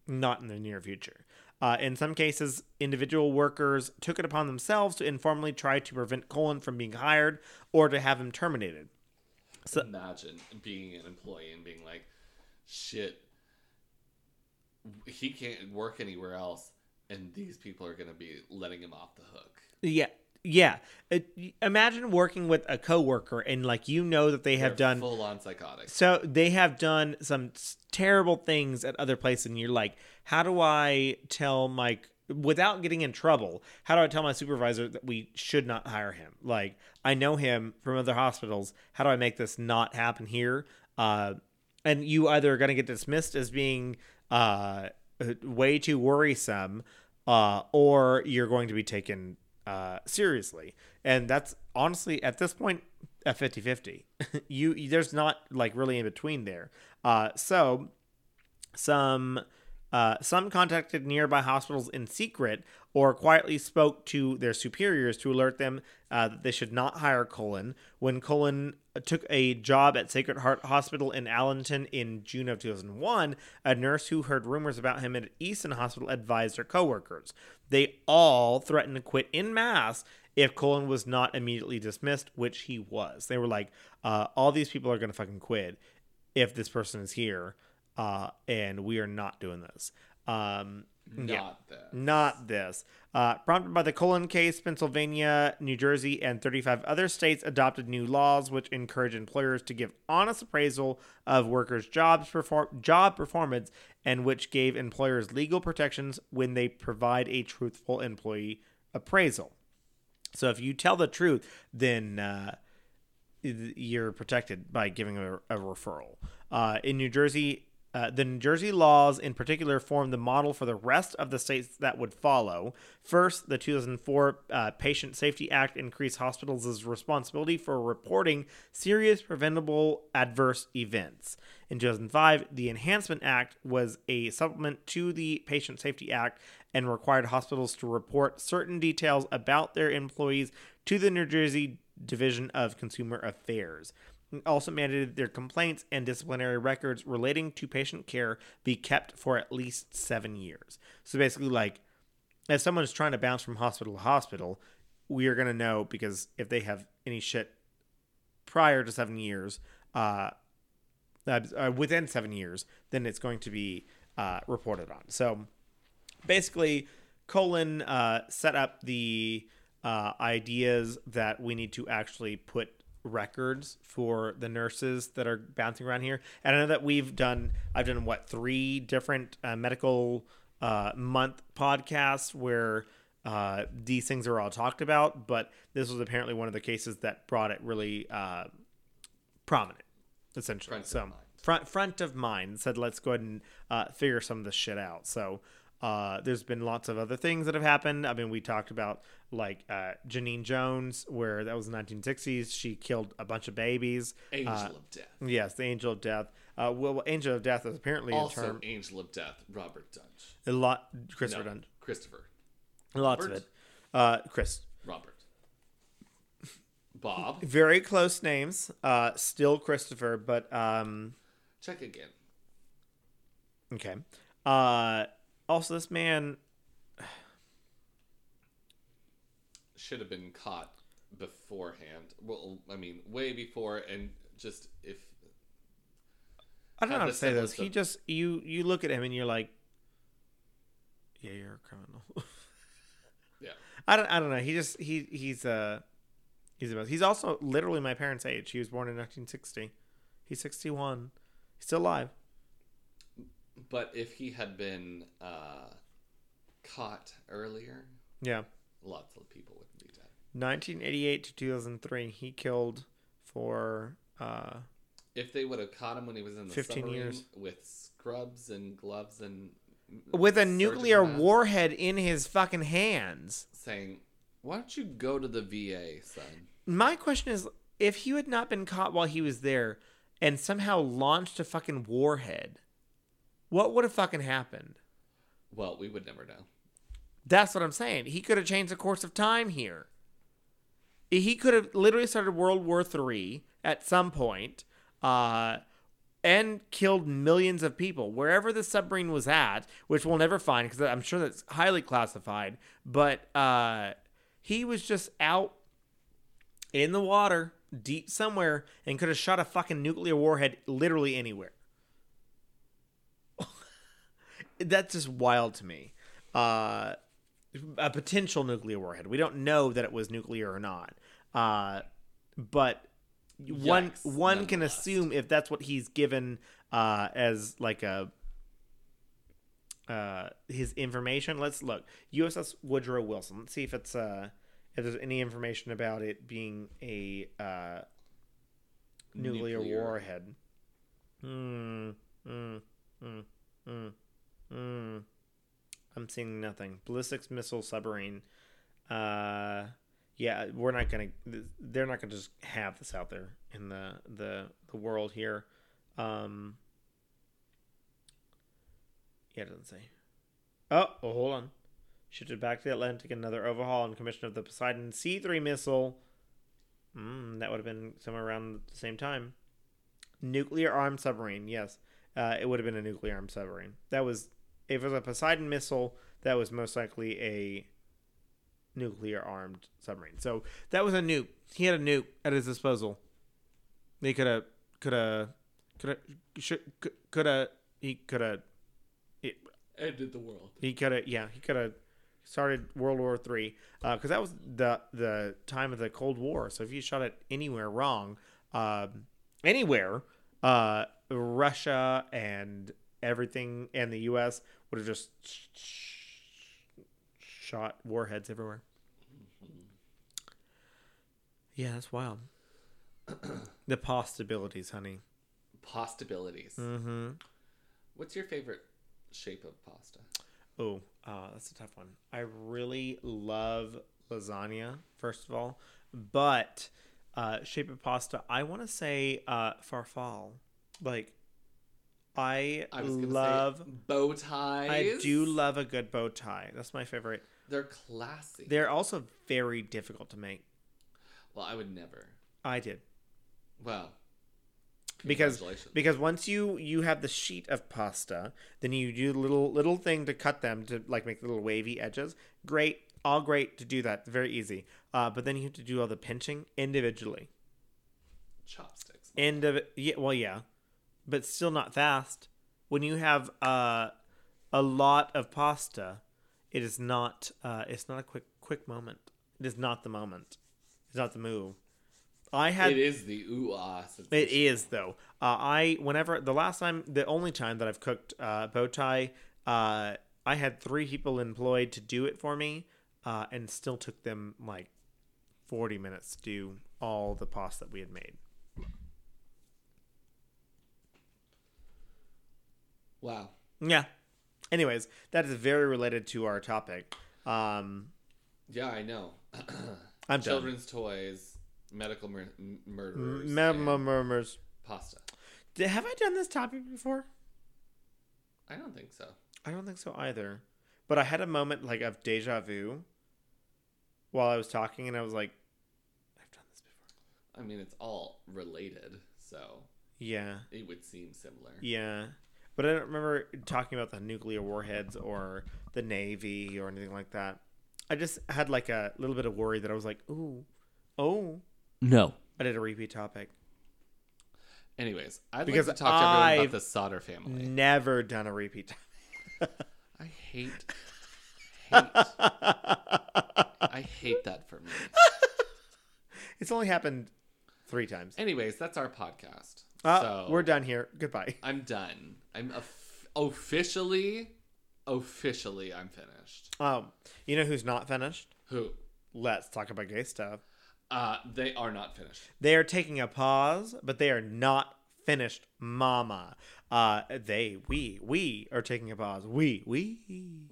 not in the near future. Uh, in some cases, individual workers took it upon themselves to informally try to prevent Cullen from being hired or to have him terminated. So, Imagine being an employee and being like, shit, he can't work anywhere else, and these people are going to be letting him off the hook. Yeah. Yeah. It, imagine working with a coworker and like you know that they have They're done full on psychotic. So they have done some terrible things at other places, and you're like, how do I tell my without getting in trouble? How do I tell my supervisor that we should not hire him? Like, I know him from other hospitals. How do I make this not happen here? Uh, and you either are going to get dismissed as being uh, way too worrisome, uh, or you're going to be taken uh, seriously. And that's honestly at this point a 50-50. you there's not like really in between there. Uh, so some uh, some contacted nearby hospitals in secret or quietly spoke to their superiors to alert them uh, that they should not hire Cullen. When Cullen took a job at Sacred Heart Hospital in Allentown in June of 2001, a nurse who heard rumors about him at Easton Hospital advised her coworkers. They all threatened to quit in mass if Cullen was not immediately dismissed, which he was. They were like, uh, all these people are going to fucking quit if this person is here uh, and we are not doing this. Um, Not yeah. that. Not this. Uh, prompted by the Cullen case, Pennsylvania, New Jersey, and 35 other states adopted new laws which encourage employers to give honest appraisal of workers' jobs perform- job performance and which gave employers legal protections when they provide a truthful employee appraisal. So if you tell the truth, then uh, you're protected by giving a, a referral. Uh, in New Jersey, uh, the New Jersey laws in particular form the model for the rest of the states that would follow. First, the 2004 uh, Patient Safety Act increased hospitals' responsibility for reporting serious preventable adverse events. In 2005, the Enhancement Act was a supplement to the Patient Safety Act and required hospitals to report certain details about their employees to the New Jersey Division of Consumer Affairs. Also mandated their complaints and disciplinary records relating to patient care be kept for at least seven years. So basically, like, if someone is trying to bounce from hospital to hospital, we are going to know because if they have any shit prior to seven years, uh, uh, within seven years, then it's going to be uh, reported on. So basically, Cullen uh, set up the uh, ideas that we need to actually put records for the nurses that are bouncing around here. And I know that we've done, I've done what, three different uh, medical uh, month podcasts where uh, these things are all talked about, but this was apparently one of the cases that brought it really uh, prominent, essentially. Front so front front of mind said, let's go ahead and uh, figure some of this shit out. So. Uh, there's been lots of other things that have happened. I mean, we talked about like uh, Genene Jones, where that was the 1960s. She killed a bunch of babies. Angel Uh, of Death. Yes, the Angel of Death. Uh, well, Angel of Death is apparently Also, a term. Angel of Death. Robert Duntsch. A lot, Christopher No, Dunn. Christopher. Lots of it. Uh, Chris. Robert. Bob. Very close names. Uh, still Christopher, but um, Check again. okay. Uh, also, this man. Should have been caught beforehand. Well, I mean, way before, and just if I don't know how to say this. He just you you look at him and you're like, yeah, you're a criminal. yeah, I don't I don't know. He just he he's uh he's about he's also literally my parents' age. He was born in 1960. He's 61. He's still alive. But if he had been uh, caught earlier, Yeah. lots of people wouldn't be dead. 1988 to 2003, he killed for uh If they would have caught him when he was in the 15 submarine years. with scrubs and gloves and with a nuclear warhead in his fucking hands. saying, "Why don't you go to the VA, son?" My question is if he had not been caught while he was there and somehow launched a fucking warhead, what would have fucking happened? Well, we would never know. That's what I'm saying. He could have changed the course of time here. He could have literally started World War III at some point, uh, and killed millions of people wherever the submarine was at, which we'll never find because I'm sure that's highly classified. But uh, he was just out in the water, deep somewhere, and could have shot a fucking nuclear warhead literally anywhere. That's just wild to me. Uh, a potential nuclear warhead. We don't know that it was nuclear or not. Uh, but one Yikes, one can assume if that's what he's given uh, as like a uh, his information. Let's look USS Woodrow Wilson. Let's see if it's uh, if there's any information about it being a uh, nuclear, Nuclear. warhead. Hmm. Hmm. Hmm. Hmm. I'm seeing nothing. Ballistics missile submarine. Uh, yeah, we're not gonna. They're not gonna just have this out there in the the the world here. Um. Yeah, it doesn't say. Oh, oh, hold on. Shifted back to the Atlantic. Another overhaul and commission of the Poseidon C3 missile. Mm, that would have been somewhere around the same time. Nuclear armed submarine. Yes, uh, it would have been a nuclear armed submarine. That was if it was a Poseidon missile. That was most likely a nuclear armed submarine. So that was a nuke. He had a nuke at his disposal. He could have, could have, could have, could have, he could have. Ended the world. He could have, yeah, he could have started World War Three because that was the the time of the Cold War. So if you shot it anywhere wrong, um, anywhere, uh, Russia and everything and the U.S. would have just sh- sh- shot warheads everywhere. Yeah, that's wild. the possibilities, honey. Possibilities. Mm-hmm. What's your favorite shape of pasta? Oh, uh, that's a tough one. I really love lasagna, first of all, but uh, shape of pasta, I want to say uh, farfalle. Like, I, I love. bow ties. I do love a good bow tie. That's my favorite. They're classy. They're also very difficult to make. well, I would never. I did Well, because because once you you have the sheet of pasta, then you do the little little thing to cut them to like make little wavy edges. Great, all great to do that. Very easy. Uh, but then you have to do all the pinching individually. chopsticks. End of. Yeah, well, yeah, but still not fast. When you have uh, a lot of pasta, it is not. Uh, it's not a quick quick moment. It is not the moment. It's not the move. I had it is the ooh ah. it is though. Uh, I whenever the last time, the only time that I've cooked uh, bow tie, uh, I had three people employed to do it for me, uh, and still took them like forty minutes to do all the pasta that we had made. Wow. Yeah. Anyways, that is very related to our topic. Um, Yeah, I know. I'm done. Children's toys, medical mur- murderers, and murmurs. pasta. Did, have I done this topic before? I don't think so. I don't think so either. But I had a moment like of deja vu while I was talking, and I was like, "I've done this before." I mean, it's all related, so Yeah, it would seem similar. yeah. But I don't remember talking about the nuclear warheads or the navy or anything like that. I just had like a little bit of worry that I was like, "Ooh, oh." No. I did a repeat topic. Anyways, I'd Because like to talk to everyone I've about the Sauter family. Never done a repeat topic. I hate, hate, I hate that for me. It's only happened three times. Anyways, that's our podcast. Uh, so we're done here. Goodbye. I'm done. I'm of- officially, officially, I'm finished. Um, you know who's not finished? Who? Let's talk about gay stuff. Uh, they are not finished. They are taking a pause, but they are not finished, mama. Uh, they, we, we are taking a pause. We, we,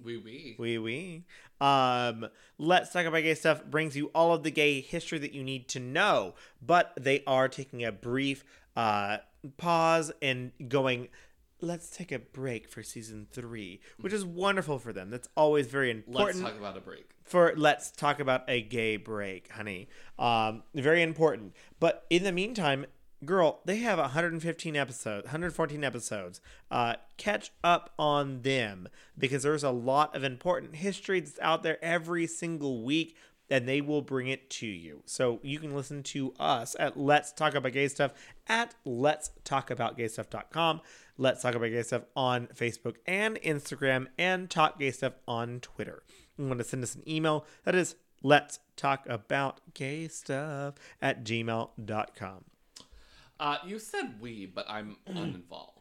We we. we, we. Um, Let's Talk About Gay Stuff brings you all of the gay history that you need to know, but they are taking a brief uh, pause and going, let's take a break for season three, which is wonderful for them. That's always very important. Let's talk about a break. for let's talk about a gay break, honey. Um, very important. But in the meantime, girl, they have 115 episodes, 114 episodes. Uh, catch up on them because there's a lot of important history that's out there every single week. And they will bring it to you. So you can listen to us at Let's Talk About Gay Stuff at Let's Talk About Gay Stuff.com. Let's Talk About Gay Stuff on Facebook and Instagram and Talk Gay Stuff on Twitter. You want to send us an email that is let's talk about gay stuff at gmail.com. Uh, you said we, but I'm uninvolved.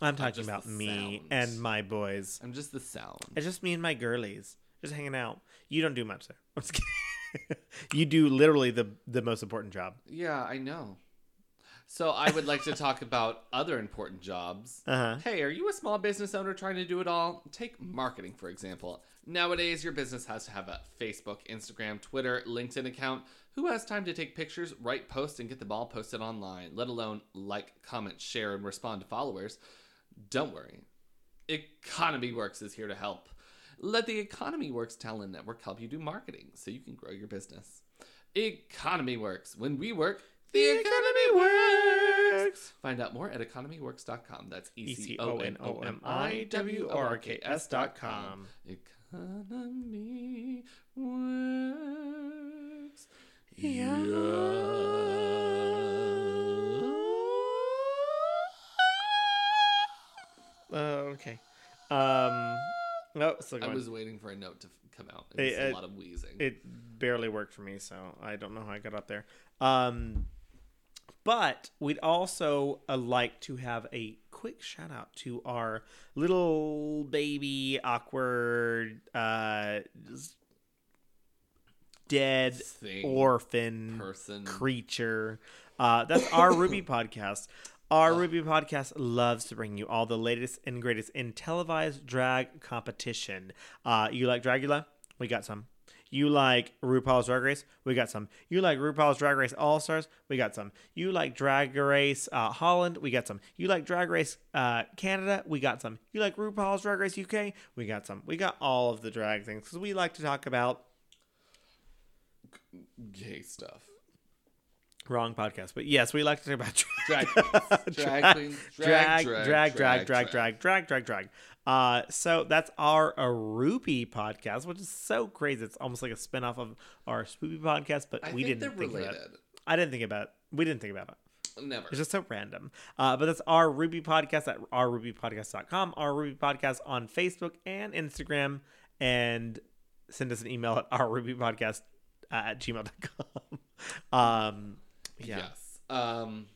I'm talking about me sound. and my boys. I'm just the sound. It's just me and my girlies. Just hanging out. You don't do much there. I'm just kidding. you do literally the the most important job. Yeah, I know. So I would like to talk about other important jobs. Uh-huh. Hey, are you a small business owner trying to do it all? Take marketing, for example. Nowadays, your business has to have a Facebook, Instagram, Twitter, LinkedIn account. Who has time to take pictures, write posts, and get the ball posted online, let alone like, comment, share, and respond to followers? Don't worry. Economy Works is here to help. Let the Economy Works Talent Network help you do marketing so you can grow your business. Economy Works. When we work, the economy works. Find out more at economyworks.com. That's E C O N O M I W O R K S dot com. Economy works. Yeah. Uh, okay. Um, no, still I was waiting for a note to come out. It was a lot of wheezing. it barely worked for me, so I don't know how I got up there. Um, but we'd also uh, like to have a quick shout out to our little baby awkward uh dead Thing, orphan person. creature. Uh, that's our Ruby podcast. Our Ruby podcast loves to bring you all the latest and greatest in televised drag competition. Uh, you like Dragula? We got some. You like RuPaul's Drag Race? We got some. You like RuPaul's Drag Race All Stars? We got some. You like Drag Race uh, Holland? We got some. You like Drag Race uh, Canada? We got some. You like RuPaul's Drag Race UK? We got some. We got all of the drag things because we like to talk about gay stuff. Wrong podcast, but yes, we like to talk about Drag queens. Drag queens. drag, Drag, drag, drag, drag, drag, drag, drag. Uh, so that's our Arupi podcast, which is so crazy. It's almost like a spinoff of our Spoopy podcast, but we didn't think about it. I didn't think about it. We didn't think about it. Never. It's just so random. Uh, but that's our Ruby podcast at ourrubypodcast.com, our Ruby podcast on Facebook and Instagram, and send us an email at ourrubypodcast uh, at gmail.com. um, yeah. Yes. Um.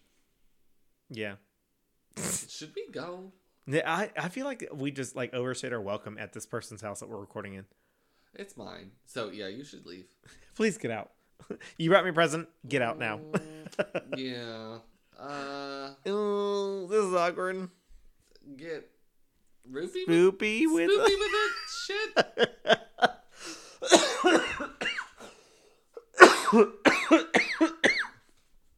Yeah. should we go? I, I feel like we just like overstayed our welcome at this person's house that we're recording in. It's mine. So yeah, you should leave. Please get out. you brought me a present. Get out now. Mm, yeah. Uh Ooh, this is awkward. Get Rufy Spoopy with, with, with that shit.